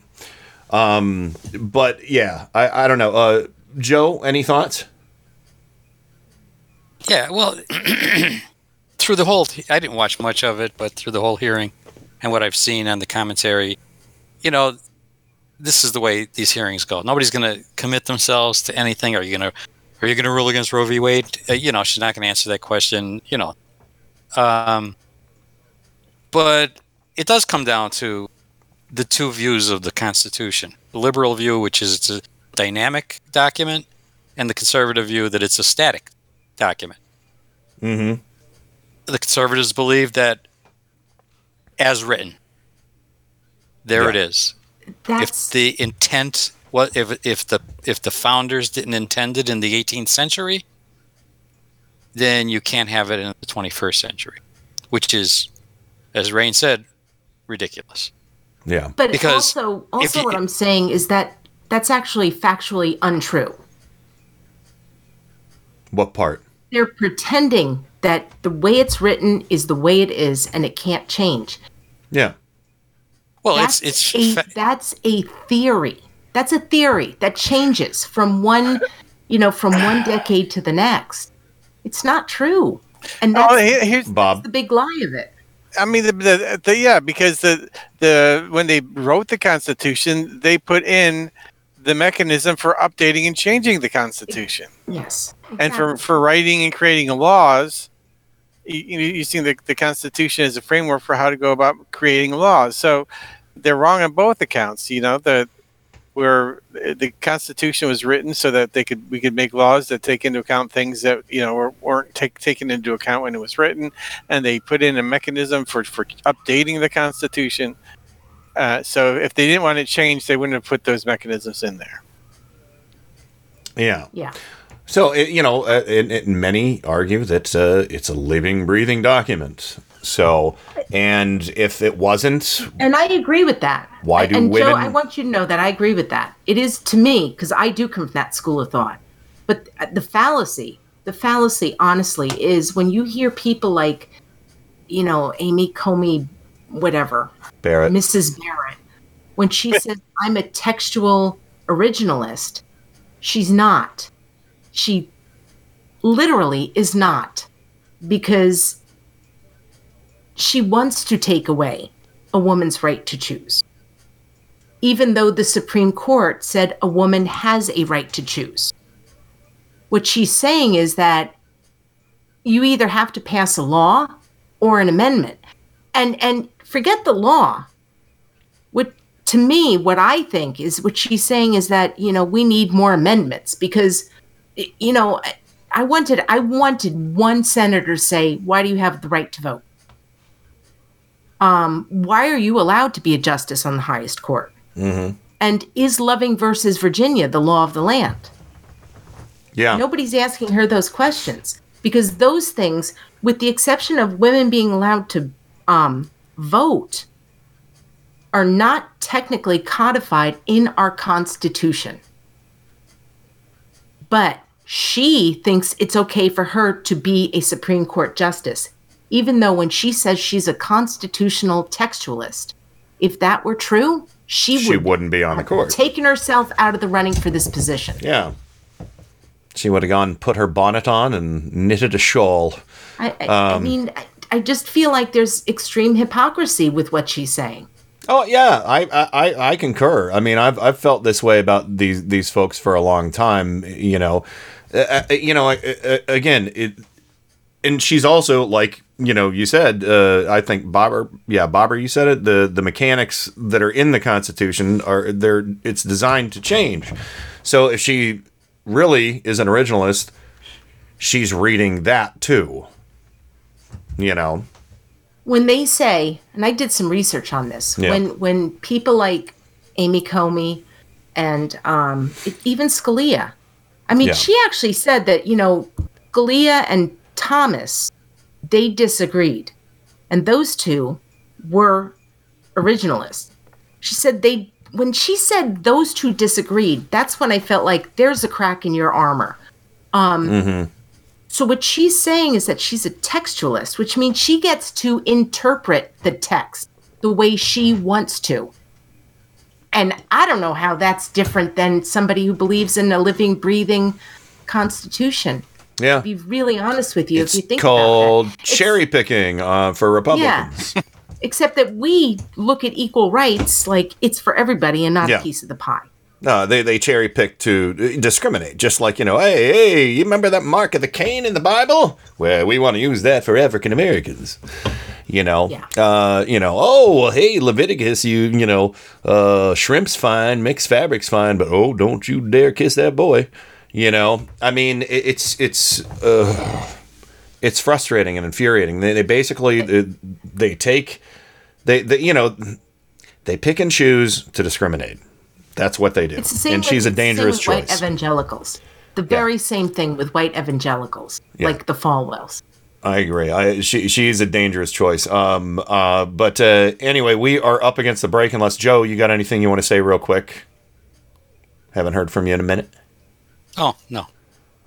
Um, but yeah, I, I don't know. Uh, Joe, any thoughts? Yeah, well, through the whole, I didn't watch much of it, but through the whole hearing and what I've seen on the commentary, you know, this is the way these hearings go. Nobody's going to commit themselves to anything. Are you going to, are you going to rule against Roe v. Wade? Uh, you know, she's not going to answer that question. You know, um, but it does come down to the two views of the Constitution: the liberal view, which is it's a dynamic document, and the conservative view that it's a static document Mm-hmm. the conservatives believe that as written there it is That's- if the intent what if if the if the founders didn't intend it in the 18th century then you can't have it in the 21st century which is as Rain said ridiculous Yeah. But Because also, also you- what I'm saying is that that's actually factually untrue. What part? They're pretending that the way it's written is the way it is, and it can't change. Yeah. well that's it's it's a, that's a theory. That's a theory that changes from one, you know, from one decade to the next. It's not true, and oh, that's, Oh, here- here's Bob. the big lie of it. I mean, the, the, the yeah, because the the when they wrote the Constitution, they put in the mechanism for updating and changing the Constitution, Yes, and for for writing and creating laws. You, you know, using the, the Constitution as a framework for how to go about creating laws. So they're wrong on both accounts. You know, the where the Constitution was written so that they could we could make laws that take into account things that you know were, weren't take, taken into account when it was written, and they put in a mechanism for for updating the Constitution. Uh, so if they didn't want it changed, they wouldn't have put those mechanisms in there. Yeah. Yeah. So it, you know, uh, and, and many argue that uh, it's a living, breathing document. So, and if it wasn't, And I agree with that. Why do and Joe, I want you to know that I agree with that. It is to me because I do come from that school of thought. But the fallacy, the fallacy, honestly, is when you hear people like, you know, Amy Coney, whatever, Barrett. Mrs. Barrett, when she says I'm a textual originalist, she's not. She literally is not because she wants to take away a woman's right to choose. Even though the Supreme Court said a woman has a right to choose. What she's saying is that you either have to pass a law or an amendment. And and forget the law. What to me what I think is what she's saying is that, you know, we need more amendments because you know, I- wanted I wanted one senator to say, "Why do you have the right to vote?" um, why are you allowed to be a justice on the highest court? Mm-hmm. And is Loving versus Virginia the law of the land? Yeah. Nobody's asking her those questions because those things, with the exception of women being allowed to um, vote, are not technically codified in our Constitution. But she thinks it's okay for her to be a Supreme Court justice, even though when she says she's a constitutional textualist, if that were true, she, She would wouldn't be on the court. taken herself out of the running for this position. Yeah. She would have gone, put her bonnet on, and knitted a shawl. I, I, I Um, mean, I, I just feel like there's extreme hypocrisy with what she's saying. Oh yeah, I, I I concur. I mean, I've I've felt this way about these these folks for a long time. You know, uh, uh, you know, uh, uh, again, it, and she's also like you know you said. Uh, I think Bobber, yeah, Bobber, you said it. The the mechanics that are in the Constitution are they're it's designed to change. So if she really is an originalist, she's reading that too. You know, when they say, and I did some research on this, Yeah. when when people like Amy Coney and um, even Scalia, I mean, Yeah. she actually said that you know Scalia and Thomas they disagreed, and those two were originalists. She said they when she said those two disagreed, that's when I felt like there's a crack in your armor. Um, Mm-hmm. so what she's saying is that she's a textualist, which means she gets to interpret the text the way she wants to. And I don't know how that's different than somebody who believes in a living, breathing constitution. yeah. To be really honest with you, It's if you think called about that. cherry picking uh, for Republicans. Yeah. Except that we look at equal rights like it's for everybody and not Yeah. a piece of the pie. No, they, they cherry pick to uh, discriminate, just like, you know, hey, hey, you remember that mark of the Cain in the Bible? Well, we want to use that for African Americans. You know, uh, you know, oh, well, hey, Leviticus, you, you know, uh, shrimp's fine, mixed fabric's fine, but oh, don't you dare kiss that boy. You know, I mean, it, it's, it's, uh, it's frustrating and infuriating. They, they basically, uh, they take, they, they, you know, they pick and choose to discriminate. That's what they do. It's the same and with- she's a it's the same dangerous with white choice. evangelicals. The very same thing with white evangelicals, Yeah. like the Falwells. I agree. I, she she's a dangerous choice. Um. Uh. But uh, anyway, we are up against the break. Unless Joe, you got anything you want to say real quick? Haven't heard from you in a minute. Oh no.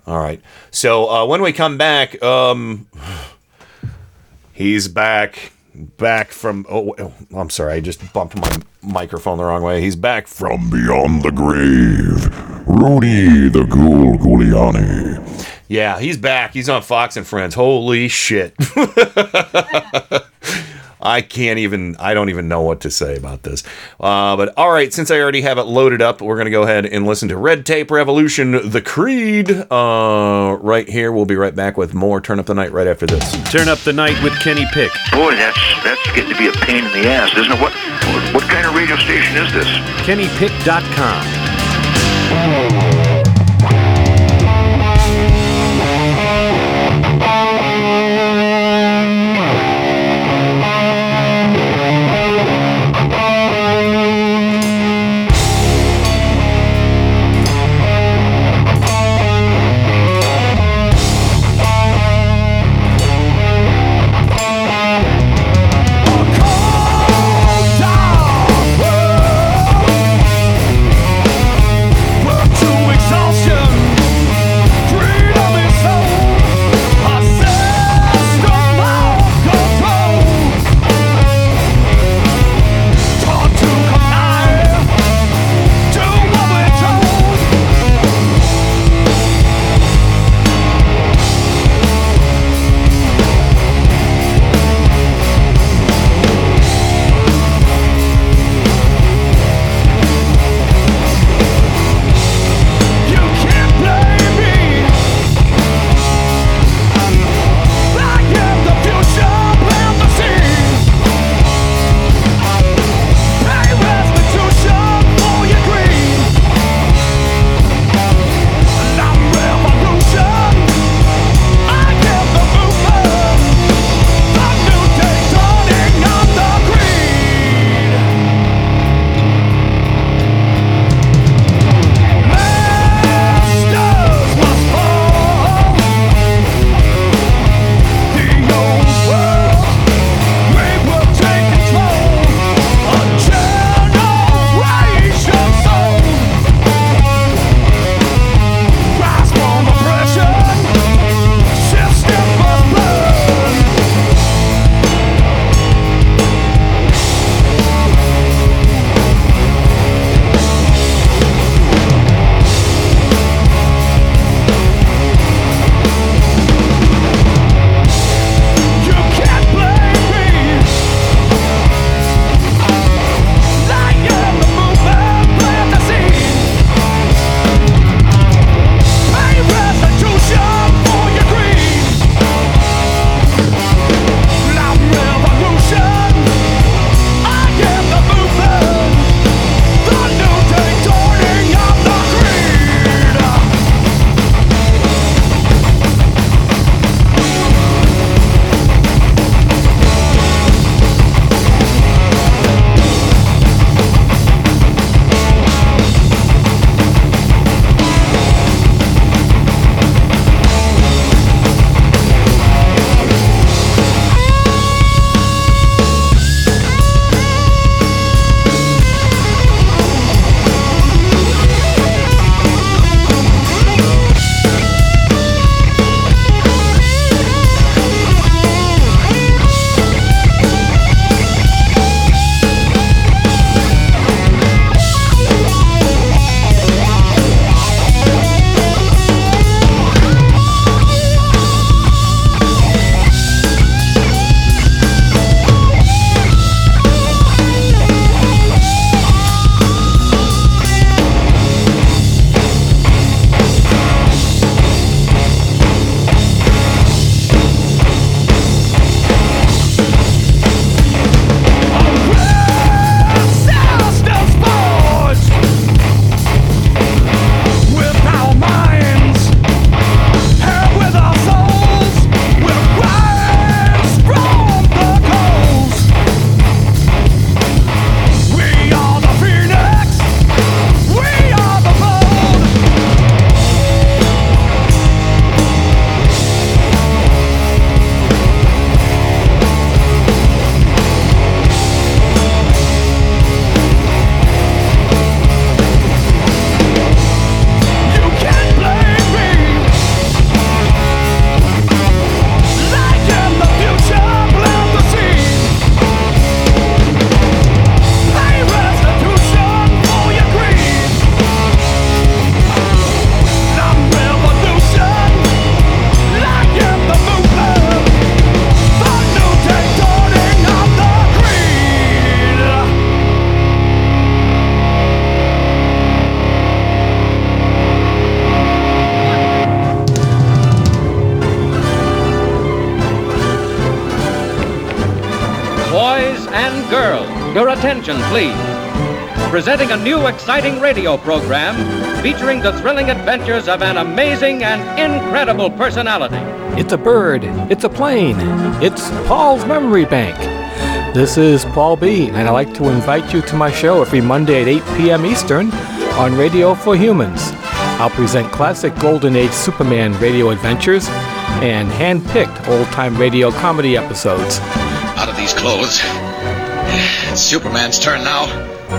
All right. So uh, when we come back, um, he's back, back from. Oh, oh, I'm sorry. I just bumped my microphone the wrong way. He's back from Beyond the grave, Rudy the Ghoul Giuliani. Yeah, he's back. He's on Fox and Friends. Holy shit. I can't even, I don't even know what to say about this. Uh, but all right, since I already have it loaded up, we're going to go ahead and listen to Red Tape Revolution, The Creed. Uh, right here. We'll be right back with more Turn Up the Night right after this. Turn up the night with Kenny Pick. Boy, that's that's getting to be a pain in the ass, isn't it? What what, what kind of radio station is this? KennyPick.com. attention, please. Presenting a new exciting radio program featuring the thrilling adventures of an amazing and incredible personality. It's a bird. It's a plane. It's Paul's Memory Bank. This is Paul B, and I'd like to invite you to my show every Monday at 8 p.m. Eastern on Radio for Humans. I'll present classic Golden Age Superman radio adventures and hand-picked old-time radio comedy episodes. Out of these clothes. It's Superman's turn now.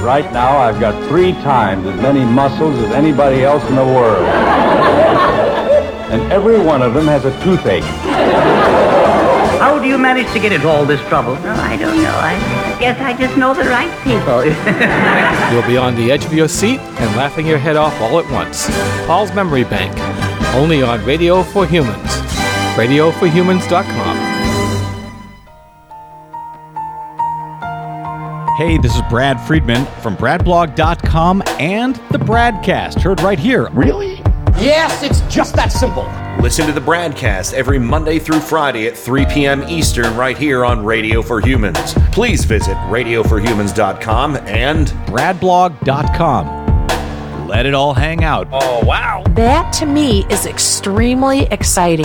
Right now, I've got three times as many muscles as anybody else in the world. and every one of them has a toothache. How do you manage to get into all this trouble? Oh, I don't know. I guess I just know the right people. You'll be on the edge of your seat and laughing your head off all at once. Paul's Memory Bank, only on Radio for Humans. RadioForHumans.com. Hey, this is Brad Friedman from BradBlog.com and the Bradcast, heard right here. Really? Yes, it's just that simple. Listen to the Bradcast every Monday through Friday at 3 p.m. Eastern right here on Radio for Humans. Please visit radioforhumans.com and BradBlog.com. Let it all hang out. Oh, wow. That to me is extremely exciting.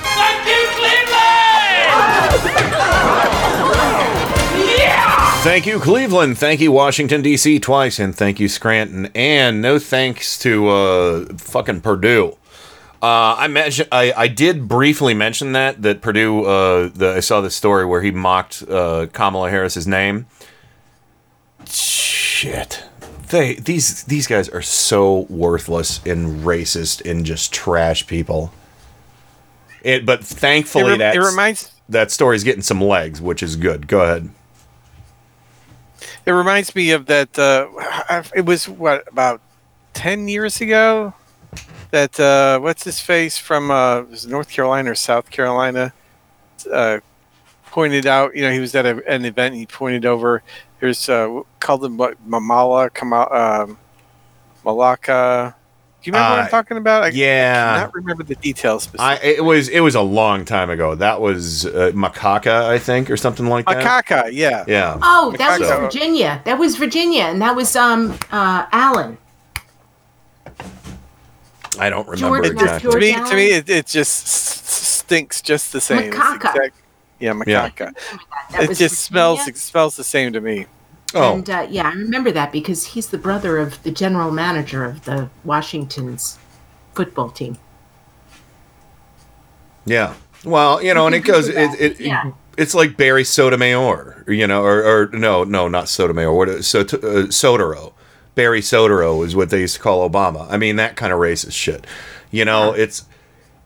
Thank you, Cleveland. Thank you, Washington, D.C. twice. And thank you, Scranton. And no thanks to uh, fucking Perdue. Uh, I mentioned I, I did briefly mention that that Perdue uh, the, I saw this story where he mocked uh, Kamala Harris's name. Shit, they these these guys are so worthless and racist and just trash people. It, but thankfully, that it reminds- that story's getting some legs, which is good. Go ahead. It reminds me of that. Uh, it was what about ten years ago that uh, what's his face from uh, North Carolina or South Carolina uh, pointed out. You know, he was at a, an event. He pointed over. There's uh, called them what Mamala um, Malaka. Do you remember what Uh, I'm talking about? I yeah. cannot remember the details. I it was it was a long time ago. That was uh, Macaca, I think, or something like that. Macaca, yeah. Yeah. Oh, that was Virginia. That was Virginia, and that was um uh Allen. I don't remember George- exactly. to me, George to me, it, it just s- s- stinks just the same. Macaca. exact- yeah, Yeah. macaca. That It was just smells it smells the same to me. Oh. And uh, yeah, I remember that because he's the brother of the general manager of the Washington's football team. Yeah. Well, you know, and it goes. It, it, Yeah. It's like Barry Sotomayor, you know, or, or no, no, not Sotomayor. What is so, uh, Soetoro? Barry Soetoro is what they used to call Obama. I mean, that kind of racist shit. You know, it's.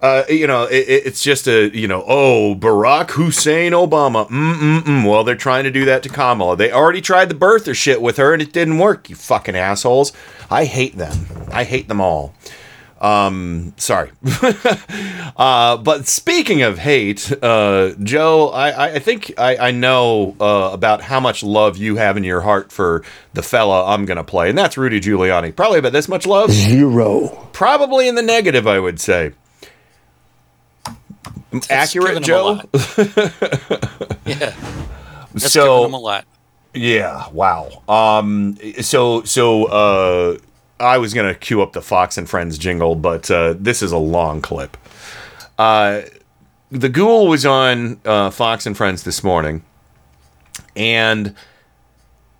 Uh, you know, it, it- it's just a, you know, oh, Barack Hussein Obama. Mm-mm-mm. Well, they're trying to do that to Kamala. They already tried the birther shit with her and it didn't work, you fucking assholes. I hate them. I hate them all. Um, sorry. uh, but speaking of hate, uh, Joe, I, I- I think I, I know uh, about how much love you have in your heart for the fella I'm going to play, and that's Rudy Giuliani. Probably about this much love? Zero. Probably in the negative, I would say. Accurate, given him a Joe? Yeah. That's so a lot. Yeah, wow. Um so so uh I was going to cue up the Fox and Friends jingle, but uh this is a long clip. Uh the ghoul was on uh Fox and Friends this morning and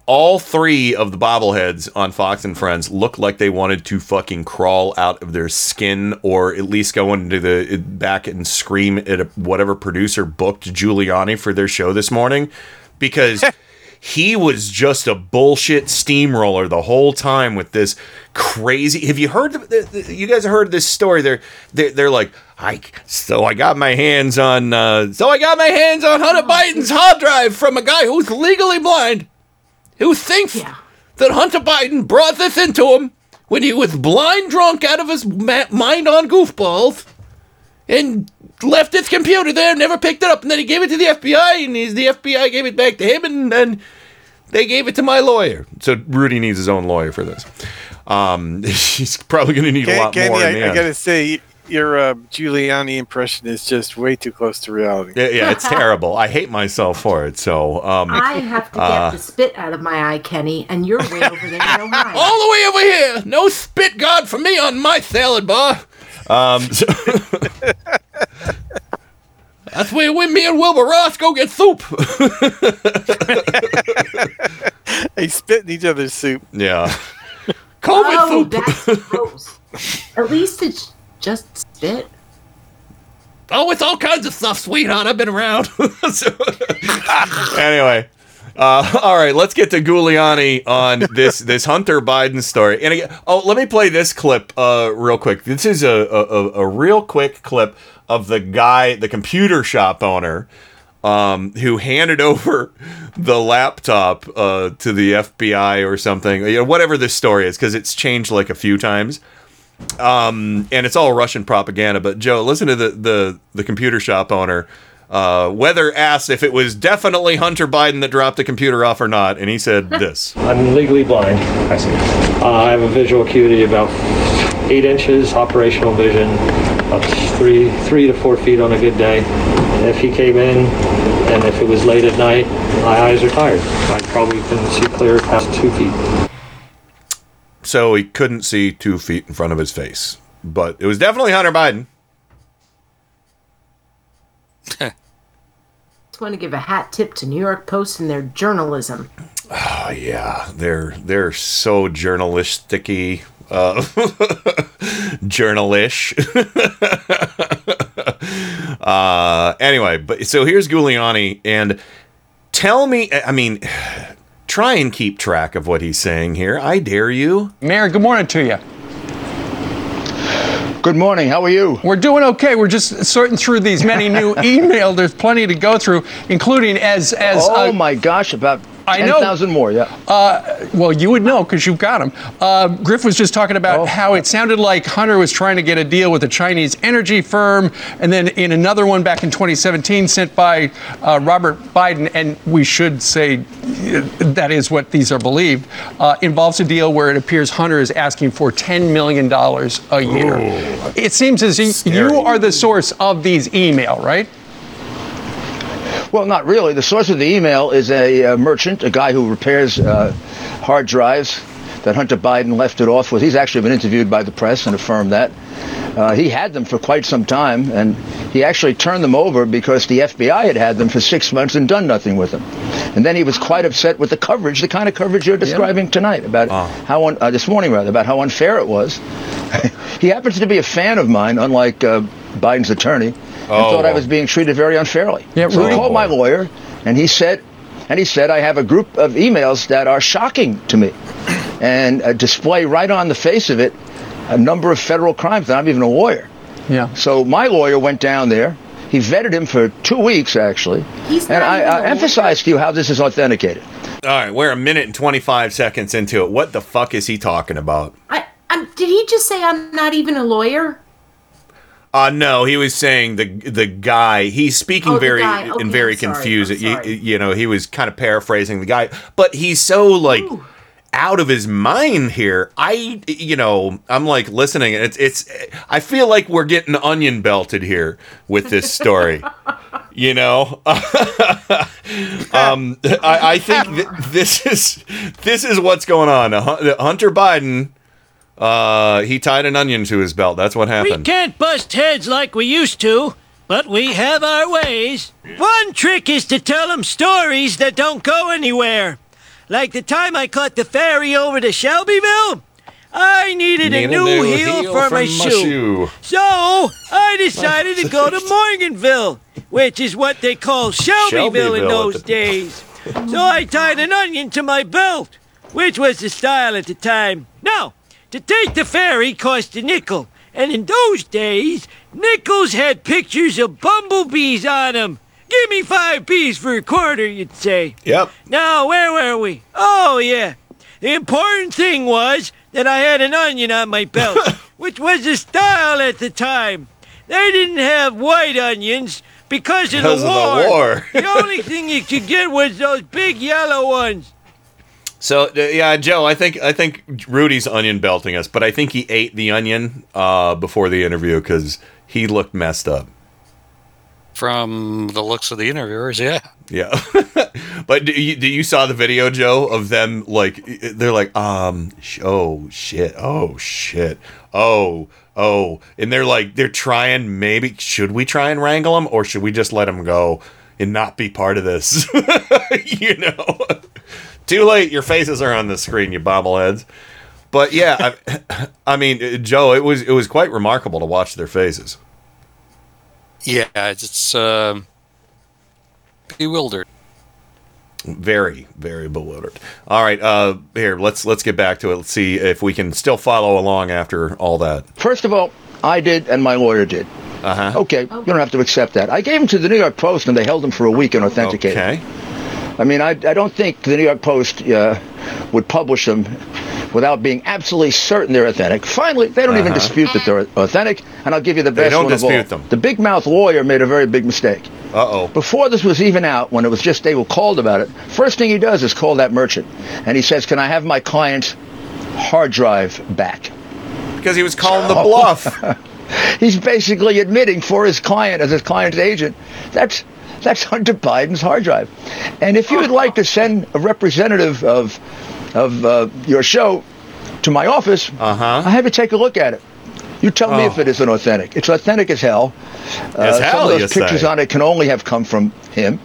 all three of the bobbleheads on Fox and Friends looked like they wanted to fucking crawl out of their skin or at least go into the back and scream at a, whatever producer booked Giuliani for their show this morning because he was just a bullshit steamroller the whole time with this crazy. Have you heard? The, the, you guys heard this story? They're they're, they're like, I so I got my hands on uh, so I got my hands on Hunter Biden's hard drive from a guy who's legally blind, who thinks that Hunter Biden brought this into him when he was blind drunk out of his ma- mind on goofballs and left his computer there, never picked it up, and then he gave it to the FBI, and he's, the FBI gave it back to him, and then they gave it to my lawyer. So Rudy needs his own lawyer for this. Um, he's probably going to need a Ken- lot Kenny, more. in I, I gotta say, your uh, Giuliani impression is just way too close to reality. Yeah, yeah, it's terrible. I hate myself for it. So, um, I have to get uh, the spit out of my eye, Kenny, and you're way over there in Ohio. all the way over here. No spit god for me on my salad bar. Um, so- that's where when me and Wilbur Ross go get soup. they spit in each other's soup. yeah. COVID oh, soup. that's gross. At least it's just spit. Oh, it's all kinds of stuff, sweetheart. I've been around. Anyway, uh, all right, let's get to Giuliani on this this Hunter Biden story. And again, oh, let me play this clip uh, real quick. This is a, a a real quick clip of the guy, the computer shop owner. Um, who handed over the laptop uh, to the FBI or something, you know, whatever this story is, because it's changed like a few times um, and it's all Russian propaganda. But Joe, listen to the the, the computer shop owner. Uh, Weather asked if it was definitely Hunter Biden that dropped the computer off or not, and he said this. I'm legally blind. I see. Uh, I have a visual acuity about eight inches, operational vision, up three three to four feet on a good day. And if he came in, and if it was late at night, my eyes are tired. I probably couldn't see clear past two feet. So he couldn't see two feet in front of his face, but it was definitely Hunter Biden. Just want to give a hat tip to New York Post and their journalism. Oh yeah, they're they're so journalisticy, uh, journalish. uh, anyway, but so here's Giuliani, and tell me, I mean, try and keep track of what he's saying here. I dare you. Mayor, good morning to you. Good morning. How are you? We're doing okay. We're just sorting through these many new emails. There's plenty to go through, including as as. Oh uh, my gosh, about I know. 10,000 more, yeah. Uh, well, you would know because you've got them. Uh, Griff was just talking about Oh. how it sounded like Hunter was trying to get a deal with a Chinese energy firm, and then in another one back in 2017 sent by uh, Robert Biden, and we should say uh, that is what these are believed, uh, involves a deal where it appears Hunter is asking for $10 million a year. It seems as if you are the source of these email, right? Well, not really. The source of the email is a uh, merchant, a guy who repairs uh, hard drives that Hunter Biden left it off with. He's actually been interviewed by the press and affirmed that. Uh, he had them for quite some time, and he actually turned them over because the FBI had had them for six months and done nothing with them. And then he was quite upset with the coverage, the kind of coverage you're describing tonight about how un- uh, this morning rather about how unfair it was. he happens to be a fan of mine, unlike uh, Biden's attorney, Oh. thought I was being treated very unfairly. Yeah, so I Rudy. called my lawyer, and he said, and he said I have a group of emails that are shocking to me, and uh, display right on the face of it a number of federal crimes. And I'm even a lawyer. Yeah. So my lawyer went down there. He vetted him for two weeks, actually. He's and not I even a lawyer. emphasized to you how this is authenticated. All right, we're a minute and 25 seconds into it. What the fuck is he talking about? I, I'm, did he just say I'm not even a lawyer? Uh no, he was saying the the guy. He's speaking Oh, very. Okay, and very confused. You, you know, he was kind of paraphrasing the guy, but he's so like out of his mind here. I you know, I'm like listening. and It's it's. I feel like we're getting onion belted here with this story. you know, um, I, I think th- this is this is what's going on. Hunter Biden. Uh, he tied an onion to his belt. That's what happened. We can't bust heads like we used to, but we have our ways. One trick is to tell them stories that don't go anywhere. Like the time I caught the ferry over to Shelbyville. I needed a Need new, heel, for, my, shoe. So I decided to go to Morganville, which is what they call Shelbyville, Shelbyville in those days. So I tied an onion to my belt, which was the style at the time. Now, to take the ferry cost a nickel, and in those days, nickels had pictures of bumblebees on 'em. Give me five bees for a quarter, you'd say. Yep. Now, where were we? Oh, yeah. The important thing was that I had an onion on my belt, which was the style at the time. They didn't have white onions because of, Because the, of war. the war. the only thing you could get was those big yellow ones. So uh, yeah, Joe, I think I think Rudy's onion belting us, but I think he ate the onion uh, before the interview because he looked messed up. From the looks of the interviewers, yeah. Yeah, but do you, do you saw the video, Joe, of them like they're like, um, sh- oh shit, oh shit, oh oh, and they're like they're trying. Maybe should we try and wrangle him, or should we just let him go and not be part of this? you know, too late. Your faces are on the screen, you bobbleheads. But yeah, I, I mean, Joe, it was it was quite remarkable to watch their faces. Yeah, it's um bewildered. Very, very bewildered. All right, uh, here let's let's get back to it. Let's see if we can still follow along after all that. First of all, I did and my lawyer did. Uh huh. Okay, you don't have to accept that. I gave him to the New York Post and they held him for a week and authenticated. Okay. I mean, I, I don't think the New York Post uh, would publish them without being absolutely certain they're authentic. Finally, they don't even Uh-huh. dispute that they're authentic, and I'll give you the best one of all. dispute them. The big mouth lawyer made a very big mistake. Uh oh. Before this was even out, when it was just they were called about it, first thing he does is call that merchant, and he says, "Can I have my client's hard drive back?" Because he was calling the bluff. He's basically admitting for his client, as his client's agent, that's that's Hunter Biden's hard drive. And if you would like to send a representative of of uh, your show to my office, uh-huh. I have you take a look at it. You tell me Oh. if it isn't authentic. It's authentic as hell. Uh, As some of those you pictures say. on it can only have come from him.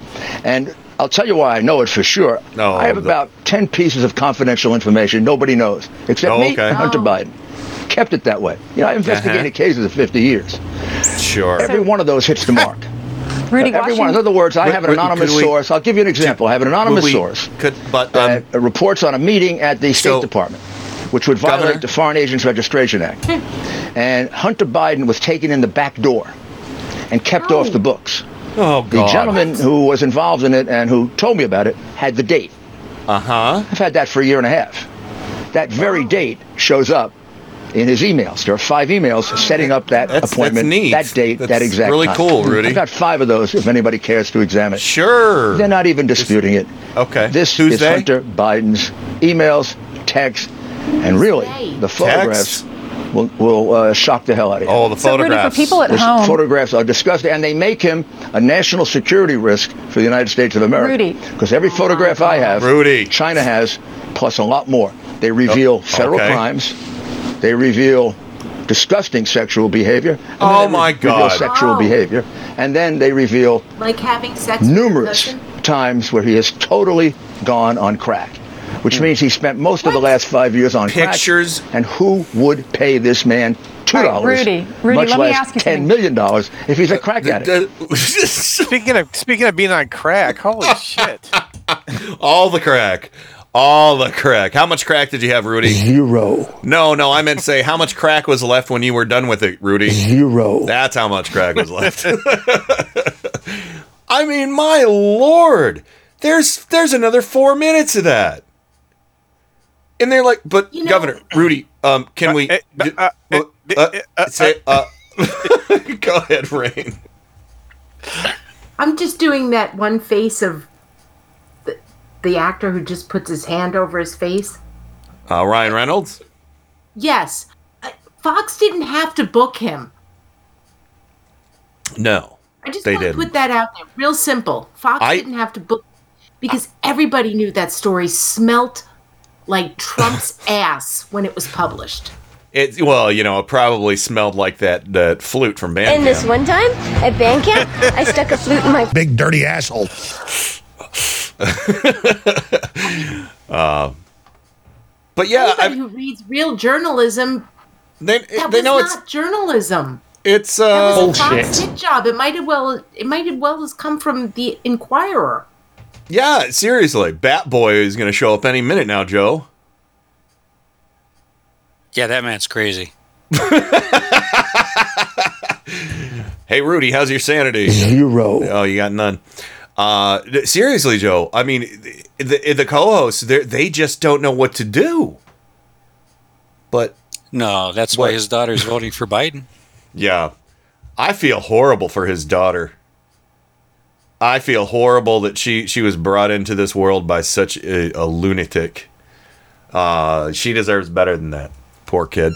And I'll tell you why I know it for sure. No, I have the- about 10 pieces of confidential information nobody knows, except Oh, me and Hunter Biden. Kept it that way. You know, I investigated Uh-huh. cases of 50 years. Sure. Every one of those hits the mark. Rudy, Every one. In other words, I have an anonymous we- source. I'll give you an example. I have an anonymous we- source Could, but that um, reports on a meeting at the State So- Department, which would violate Governor? the Foreign Agents Registration Act. and Hunter Biden was taken in the back door and kept off the books. oh God. The gentleman who was involved in it and who told me about it had the date. Uh huh. I've had that for a year and a half. That very date shows up in his emails. There are five emails setting up that That's- that's appointment, neat. that date, that That's exact really time. cool, Rudy. I've got five of those if anybody cares to examine. Sure. They're not even disputing it. Okay. This Who's is they? Hunter Biden's emails, texts, and really the photographs will, will uh, shock the hell out of you. Oh, the photographs! So, Rudy, for people at The home, photographs are disgusting, and they make him a national security risk for the United States of America. Rudy. Because every photograph I have, Rudy. China has, plus a lot more. They reveal federal okay. crimes. They reveal disgusting sexual behavior. and then Oh, they re- my reveal God. sexual Oh. behavior, and then they reveal Like having sex numerous times where he has totally gone on crack, which hmm. means he spent most of the last five years on crack. Pictures. And who would pay this man two dollars, Rudy, Rudy, much let me less ask you ten something. million dollars, if he's a crack addict? Speaking of speaking of being on crack, holy shit! All the crack. All the crack. How much crack did you have, Rudy? Zero. No, no, I meant to say how much crack was left when you were done with it, Rudy. Zero. That's how much crack was left. I mean, my lord. There's there's another 4 minutes of that. And they're like, but You know- Governor Rudy, um can we uh, d- uh, uh, uh, uh, say uh Go ahead, Rain. I'm just doing that one face of the, the actor who just puts his hand over his face. Uh, Ryan Reynolds? Yes, uh, Fox didn't have to book him. No. I just They want to didn't. put that out there. Real simple. Fox I- didn't have to book because everybody knew that story smelt like Trump's ass when it was published. It well, you know, it probably smelled like that that flute from band. And this one time at band camp, I stuck a flute in my Big dirty asshole. Uh, but yeah, Anybody I, who reads real journalism, they that they was know not it's journalism. it's That uh was a Fox hit job. It might have well it might have well has come from the Inquirer. yeah, seriously. Bat Boy is going to show up any minute now, Joe. Yeah, that man's crazy. Hey Rudy, how's your sanity? Zero. Oh, you got none. Uh, seriously, Joe. I mean, the the co-hosts they they just don't know what to do. But No, that's why his daughter's voting for Biden. yeah, I feel horrible for his daughter. I feel horrible that she she was brought into this world by such a, a lunatic. Uh, she deserves better than that. Poor kid.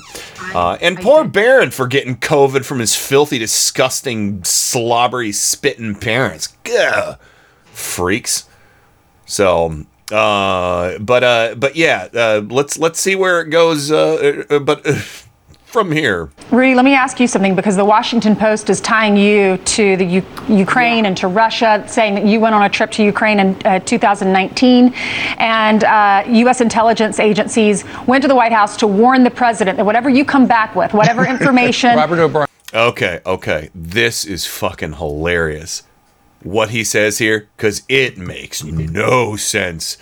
Uh, and poor Barron for getting COVID from his filthy, disgusting, slobbery, spitting parents. Gah, freaks. So, uh, but uh, but yeah, uh, let's let's see where it goes. Uh, uh, but uh, from here, Rudy, let me ask you something because the Washington Post is tying you to the U- Ukraine and to Russia, saying that you went on a trip to Ukraine in uh, 2019, and uh, U.S. intelligence agencies went to the White House to warn the president that whatever you come back with, whatever information. Robert O'Brien. Okay, okay. This is fucking hilarious. What he says here, because it makes no sense.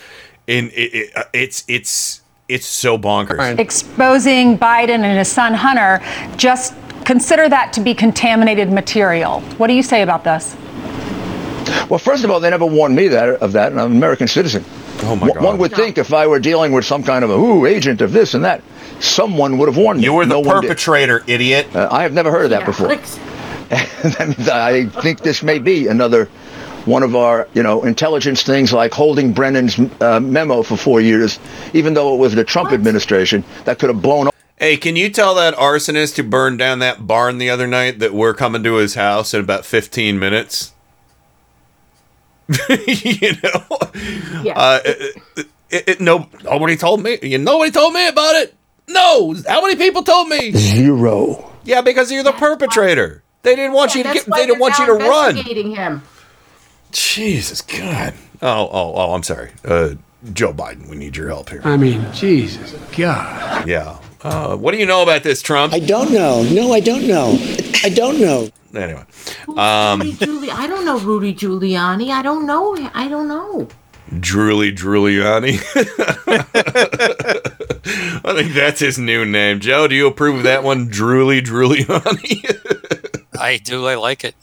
In it, it, uh, it's it's it's so bonkers. exposing Biden and his son Hunter, just consider that to be contaminated material. What do you say about this? Well, first of all, they never warned me that of that, and I'm an American citizen. Oh my God. One would think if I were dealing with some kind of a ooh agent of this and that, someone would have warned me. You were the No perpetrator, idiot. Uh, I have never heard of that before. that I think this may be another one of our, you know, intelligence things like holding Brennan's uh, memo for four years, even though it was the Trump administration that could have blown up. Hey, can you tell that arsonist who burned down that barn the other night that we're coming to his house in about 15 minutes? you know? Yeah. Uh, it, it, it- no, nobody told me. You, nobody told me about it. No. How many people told me? Zero. Yeah, because you're the perpetrator. They didn't want you to get. They didn't want you to run. him. Jesus God. Oh, oh, oh. I'm sorry. Uh, Joe Biden, we need your help here. I mean, Jesus, God. Yeah. Uh, what do you know about this, Trump? I don't know. No, I don't know. I don't know. Anyway, um, Rudy Giuliani. I don't know Rudy Giuliani. I don't know. I don't know. Drooly Giuliani. I think that's his new name. Joe, do you approve of that one? Drooly Giuliani. I do. I like it.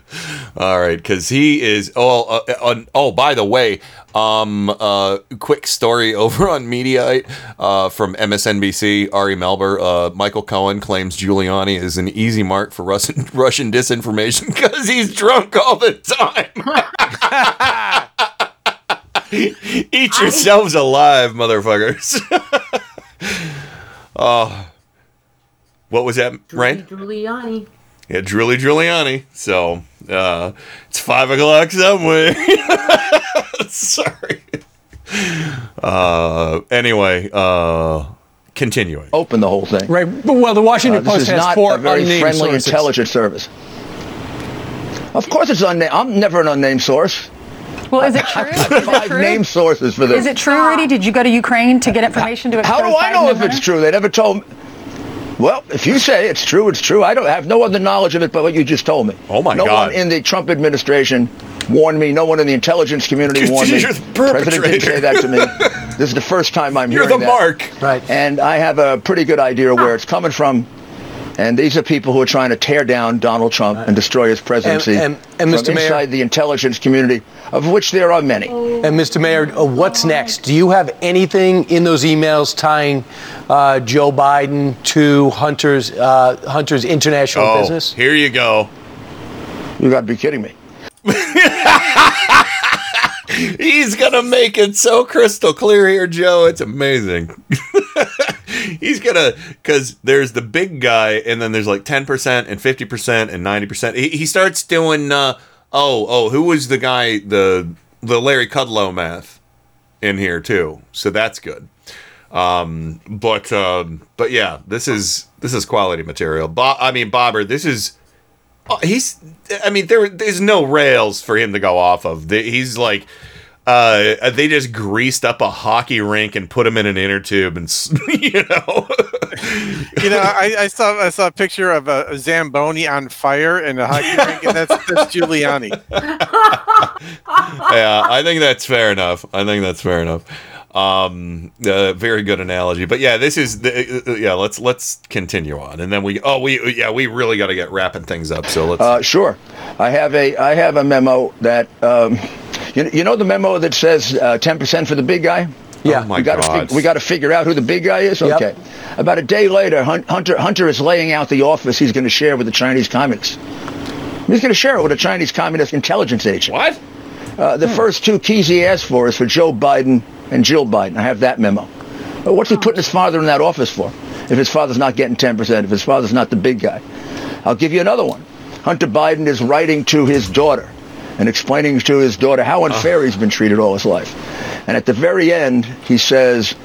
All right, because he is. Oh, uh, uh, oh. By the way, um, uh, quick story over on Mediaite uh, from MSNBC. Ari Melber, uh, Michael Cohen claims Giuliani is an easy mark for Russian Russian disinformation because he's drunk all the time. Eat yourselves alive, motherfuckers. oh, what was that, Rain? Giuliani. Yeah, Drooly Giuliani. So uh, it's five o'clock somewhere. Sorry. Uh, anyway, uh, continuing. Open the whole thing. Right. Well, the Washington Uh, this Post is has not four a very unnamed friendly sources. intelligence service. Of course, it's unnamed. I'm never an unnamed source. Well, is it true? Is it Five true? named sources for this. Is it true, Rudy? Did you go to Ukraine to get information to expose the Russians? How do I know and if it's true? They never told me. Well, if you say it's true, it's true. I don't have no other knowledge of it but what you just told me. Oh my no God. No one in the Trump administration warned me. No one in the intelligence community warned me. You're the President didn't say that to me. this is the first time I'm here. You're hearing the mark. Right. And I have a pretty good idea where ah. it's coming from. And these are people who are trying to tear down Donald Trump and destroy his presidency And- and- and from Mr. Mayor- the intelligence community, of which there are many. And Mr. Mayor, uh, what's next? Do you have anything in those emails tying uh, Joe Biden to Hunter's uh, Hunter's international Oh, business? here you go. You got to be kidding me. He's gonna make it so crystal clear here, Joe. It's amazing. He's gonna because there's the big guy, and then there's like ten percent and fifty percent and ninety percent. He, he starts doing. Uh, oh, oh, who was the guy? The the Larry Kudlow math in here too. So that's good. Um, but um, but yeah, this is this is quality material. Bob, I mean Bobber, this is Oh, he's i mean there there's no rails for him to go off of he's like uh they just greased up a hockey rink and put him in an inner tube and you know. You know, I, I saw I saw a picture of a, a Zamboni on fire in a hockey rink, and that's, that's Giuliani. yeah i think that's fair enough. I think that's fair enough. Um uh, very good analogy. But yeah this is the, uh, yeah let's let's continue on. And then we oh we yeah we really got to get wrapping things up so let's Uh, sure. I have a I have a memo that um, you You, you know the memo that says uh, 10% for the big guy? Yeah. Oh my we gotta fig- we got to figure out who the big guy is. Yep. Okay. About a day later, Hunter Hunter is laying out the office he's going to share with the Chinese communists. He's going to share it with a Chinese communist intelligence agent. What? Uh, the first two keys he asked for is for Joe Biden and Jill Biden. I have that memo. But what's he putting his father in that office for? If his father's not getting 10%, if his father's not the big guy. I'll give you another one. Hunter Biden is writing to his daughter and explaining to his daughter how unfair he's been treated all his life. And at the very end, he says,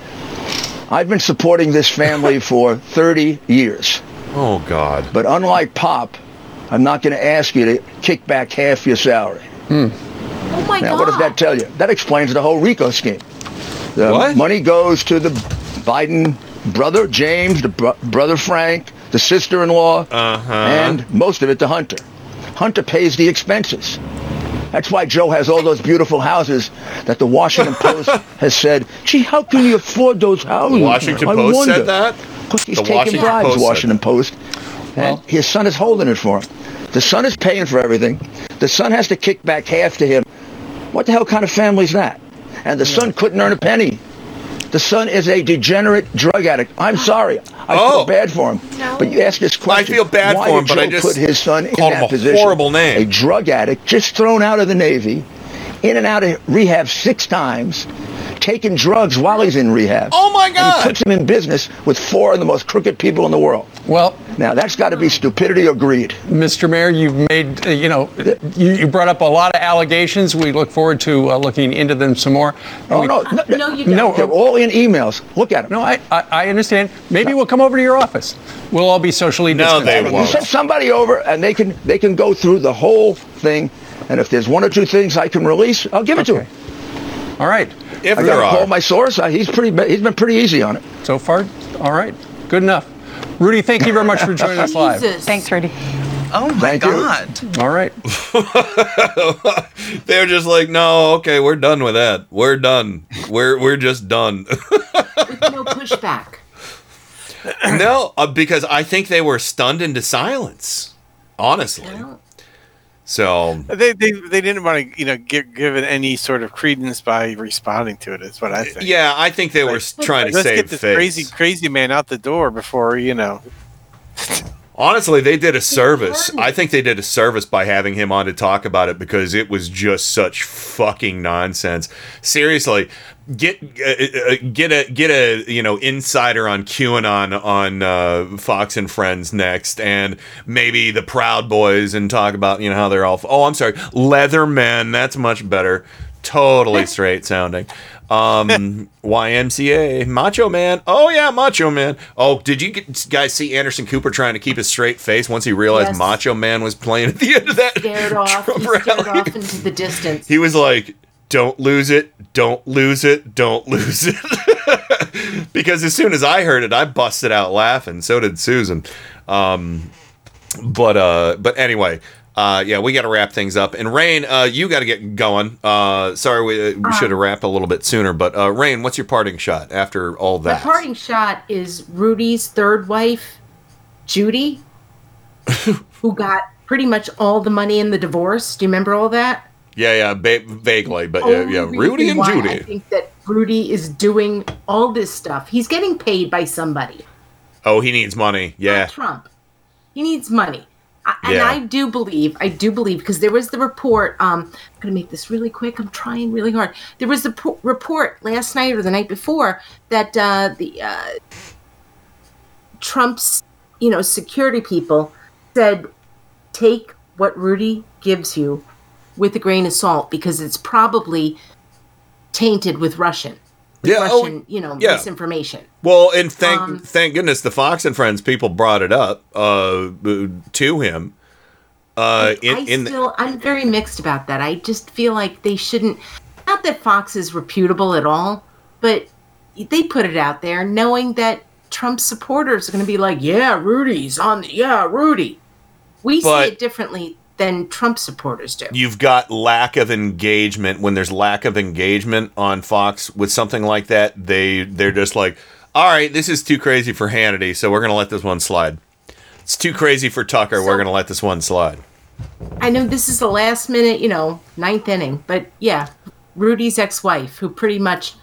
I've been supporting this family for 30 years. Oh God. But unlike Pop, I'm not going to ask you to kick back half your salary. Oh my god. Now, God. what does that tell you? That explains the whole RICO scheme. The What? money goes to the Biden brother James, the bro- brother Frank, the sister-in-law, Uh-huh. and most of it to Hunter. Hunter pays the expenses. That's why Joe has all those beautiful houses that the Washington Post has said, gee, how can you afford those houses? Washington I Post wonder." said that? Because he's The taking Washington bribes, Post Washington Post. And his son is holding it for him. The son is paying for everything. The son has to kick back half to him. What the hell kind of family is that? And the son couldn't earn a penny. The son is a degenerate drug addict. I'm sorry. I Oh. feel bad for him. But you ask this question. I feel bad why for him, did but I just put his son in that a position? horrible name. A drug addict, just thrown out of the Navy, in and out of rehab six times, taking drugs while he's in rehab. Oh my And God. he puts him in business with four of the most crooked people in the world. Well, Now that's got to be stupidity or greed. Mr. Mayor, you've made, uh, you know, you, you brought up a lot of allegations. We look forward to uh, looking into them some more. Oh we- no, no, No, you don't. No, they're all in emails. Look at them. No, I, I, I understand. Maybe we'll come over to your office. We'll all be socially No, distanced. they You won't. You send somebody over, and they can they can go through the whole thing. And if there's one or two things I can release, I'll give it to Okay. him. All right. If I there got to call my source. He's pretty. He's been pretty easy on it. So far, all right. Good enough. Rudy, thank you very much for joining us live. Jesus. Thanks, Rudy. Oh my Thank you. God. All right. They're just like, no, okay, we're done with that. We're done. We're we're just done. With no pushback. no, uh, because I think they were stunned into silence. Honestly. Well, So They, they they didn't want to you know give give it any sort of credence by responding to it. Is what I think. yeah, I think they were trying to Let's save get this face. crazy crazy man out the door before you know. Honestly, they did a service. I think they did a service by having him on to talk about it because it was just such fucking nonsense. Seriously, get uh, uh, get a get a you know insider on QAnon on uh, Fox and Friends next, and maybe the Proud Boys and talk about you know how they're all. Oh, I'm sorry, Leathermen. That's much better. Totally straight sounding. Um, YMCA, Macho Man. Oh yeah, Macho Man. Oh, did you guys see Anderson Cooper trying to keep a straight face once he realized Yes. Macho Man was playing at the end of that? Scared off. He rally? off into the distance. He was like, "Don't lose it, don't lose it, don't lose it." because as soon as I heard it, I busted out laughing. So did Susan. Um, but uh, but anyway. Uh, yeah, we got to wrap things up. And Rain, uh, you got to get going. Uh, sorry, we, we should have wrapped a little bit sooner. But uh, Rain, what's your parting shot after all that? parting shot is Rudy's third wife, Judy, who got pretty much all the money in the divorce. Do you remember all that? Yeah, yeah, ba- vaguely, but yeah, yeah, Rudy and Judy. I think that Rudy is doing all this stuff. He's getting paid by somebody. Oh, he needs money. Yeah, not Trump. He needs money. I, and Yeah. I do believe, I do believe, because there was the report. Um, I'm going to make this really quick. I'm trying really hard. There was the po- report last night or the night before that uh, the uh, Trump's, you know, security people said, take what Rudy gives you with a grain of salt because it's probably tainted with Russian, with Yeah, oh, you know, yeah. misinformation. Well, and thank Um, thank goodness the Fox and Friends people brought it up uh, to him. Uh, in I in the, still, I'm very mixed about that. I just feel like they shouldn't. Not that Fox is reputable at all, but they put it out there knowing that Trump supporters are going to be like, "Yeah, Rudy's on. The, yeah, Rudy." We But- see it differently than Trump supporters do. you've got lack of engagement when there's lack of engagement on Fox with something like that. They they're just like, all right, this is too crazy for Hannity, so we're gonna let this one slide. It's too crazy for Tucker. we're gonna let this one slide. I know this is the last minute, you know, ninth inning, but yeah, Rudy's ex-wife, who pretty much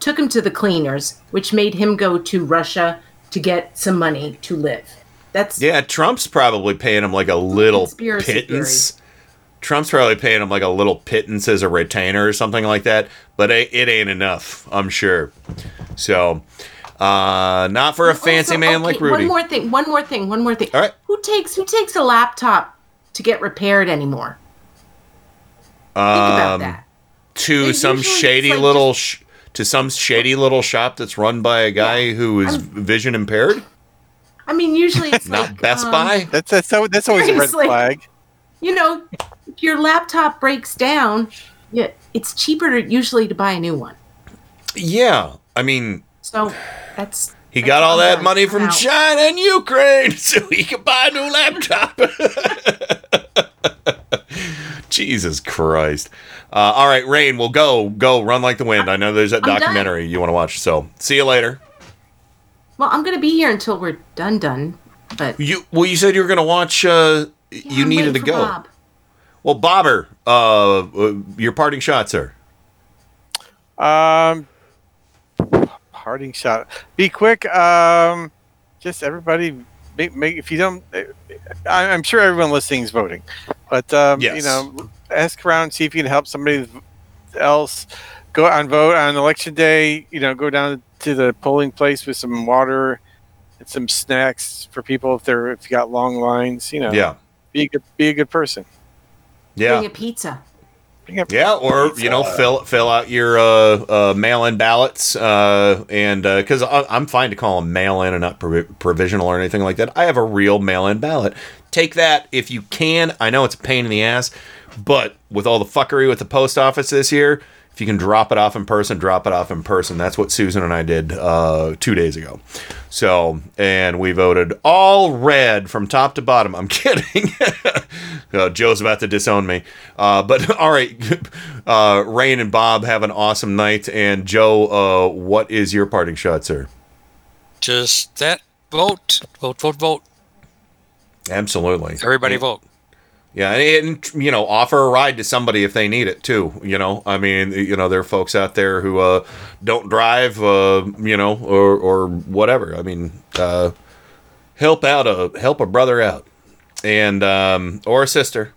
took him to the cleaners, which made him go to Russia to get some money to live. That's Yeah, Trump's probably paying him like a little pittance. Trump's probably paying him like a little pittance as a retainer or something like that, but it, ain't enough, I'm sure. So, uh, not for a fancy Also, man okay, like Rudy. One more thing. One more thing. One more thing. All right. Who takes Who takes a laptop to get repaired anymore? um, think about that. To some shady like little, sh- to some shady little shop that's run by a guy who is vision impaired. I mean, usually it's Not like Best um, Buy. That's that's al- that's always a red flag. You know, if your laptop breaks down, yeah, it's cheaper to, usually to buy a new one. Yeah, I mean, So that's he got all that money from out. China and Ukraine, so he could buy a new laptop. Jesus Christ! Uh, all right, Rain, we'll go, go, run like the wind. I know there's that I'm done. documentary you want to watch, so see you later. Well, I'm gonna be here until we're done, done. But You well, you said you were gonna watch. Uh, you I'm needed to go. Bob. Well, Bobber, uh, uh, your parting shot, sir. Um, parting shot. Be quick. Um, just everybody make, make if you don't. I, I'm sure everyone listening is voting, but um, yes. you know, ask around, see if you can help somebody else. Go out and vote on election day. You know, go down to the polling place with some water and some snacks for people if they're if you got long lines. You know, Yeah. Be a good, be a good person. Yeah. Bring a pizza. Yeah, or you know, fill fill out your uh, uh, mail-in ballots, uh, and because I'm fine to call them mail-in and not provi- provisional or anything like that. I have a real mail-in ballot. Take that if you can. I know it's a pain in the ass, but with all the fuckery with the post office this year, if you can drop it off in person, drop it off in person. That's what Susan and I did uh, two days ago. So, and we voted all red from top to bottom. I'm kidding. Uh, Joe's about to disown me. Uh, but all right, uh, Rain and Bob have an awesome night. And Joe, uh, what is your parting shot, sir? Just that vote, vote, vote, vote. Absolutely. Everybody vote. Yeah, and, you know, offer a ride to somebody if they need it too. You know, I mean, you know, there are folks out there who uh, don't drive, uh, you know, or or whatever. I mean, uh, help out a help a brother out, and um, or a sister.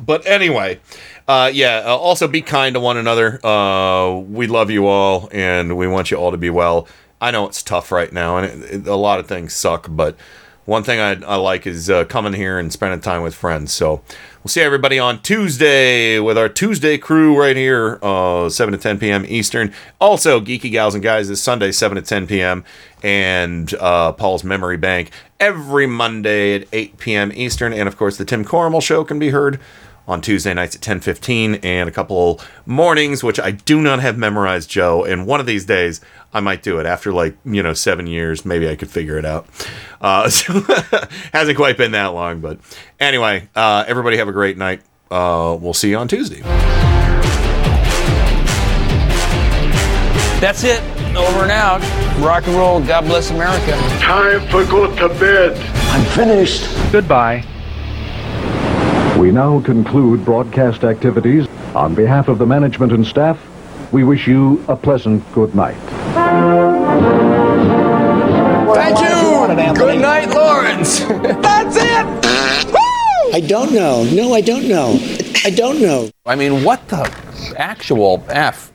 But anyway, uh, yeah. Uh, also, be kind to one another. Uh, we love you all, and we want you all to be well. I know it's tough right now, and it, it, a lot of things suck. But one thing I, I like is uh, coming here and spending time with friends. So we'll see everybody on Tuesday with our Tuesday crew right here, uh, 7 to 10 p.m. Eastern. Also, Geeky Gals and Guys this Sunday, 7 to 10 p.m. And uh, Paul's Memory Bank every Monday at 8 p.m. Eastern. And of course, the Tim Corrimal Show can be heard on Tuesday nights at 10:15 and a couple mornings which I do not have memorized Joe and one of these days I might do it after like you know 7 years maybe I could figure it out uh, so hasn't quite been that long but anyway uh, everybody have a great night uh, we'll see you on Tuesday That's it. Over and out. Rock and roll. God bless America. Time for go to bed. I'm finished. Goodbye. We now conclude broadcast activities. On behalf of the management and staff, we wish you a pleasant good night. Thank you. Good night, Lawrence. That's it. I don't know. No, I don't know. I don't know. I mean, what the actual F?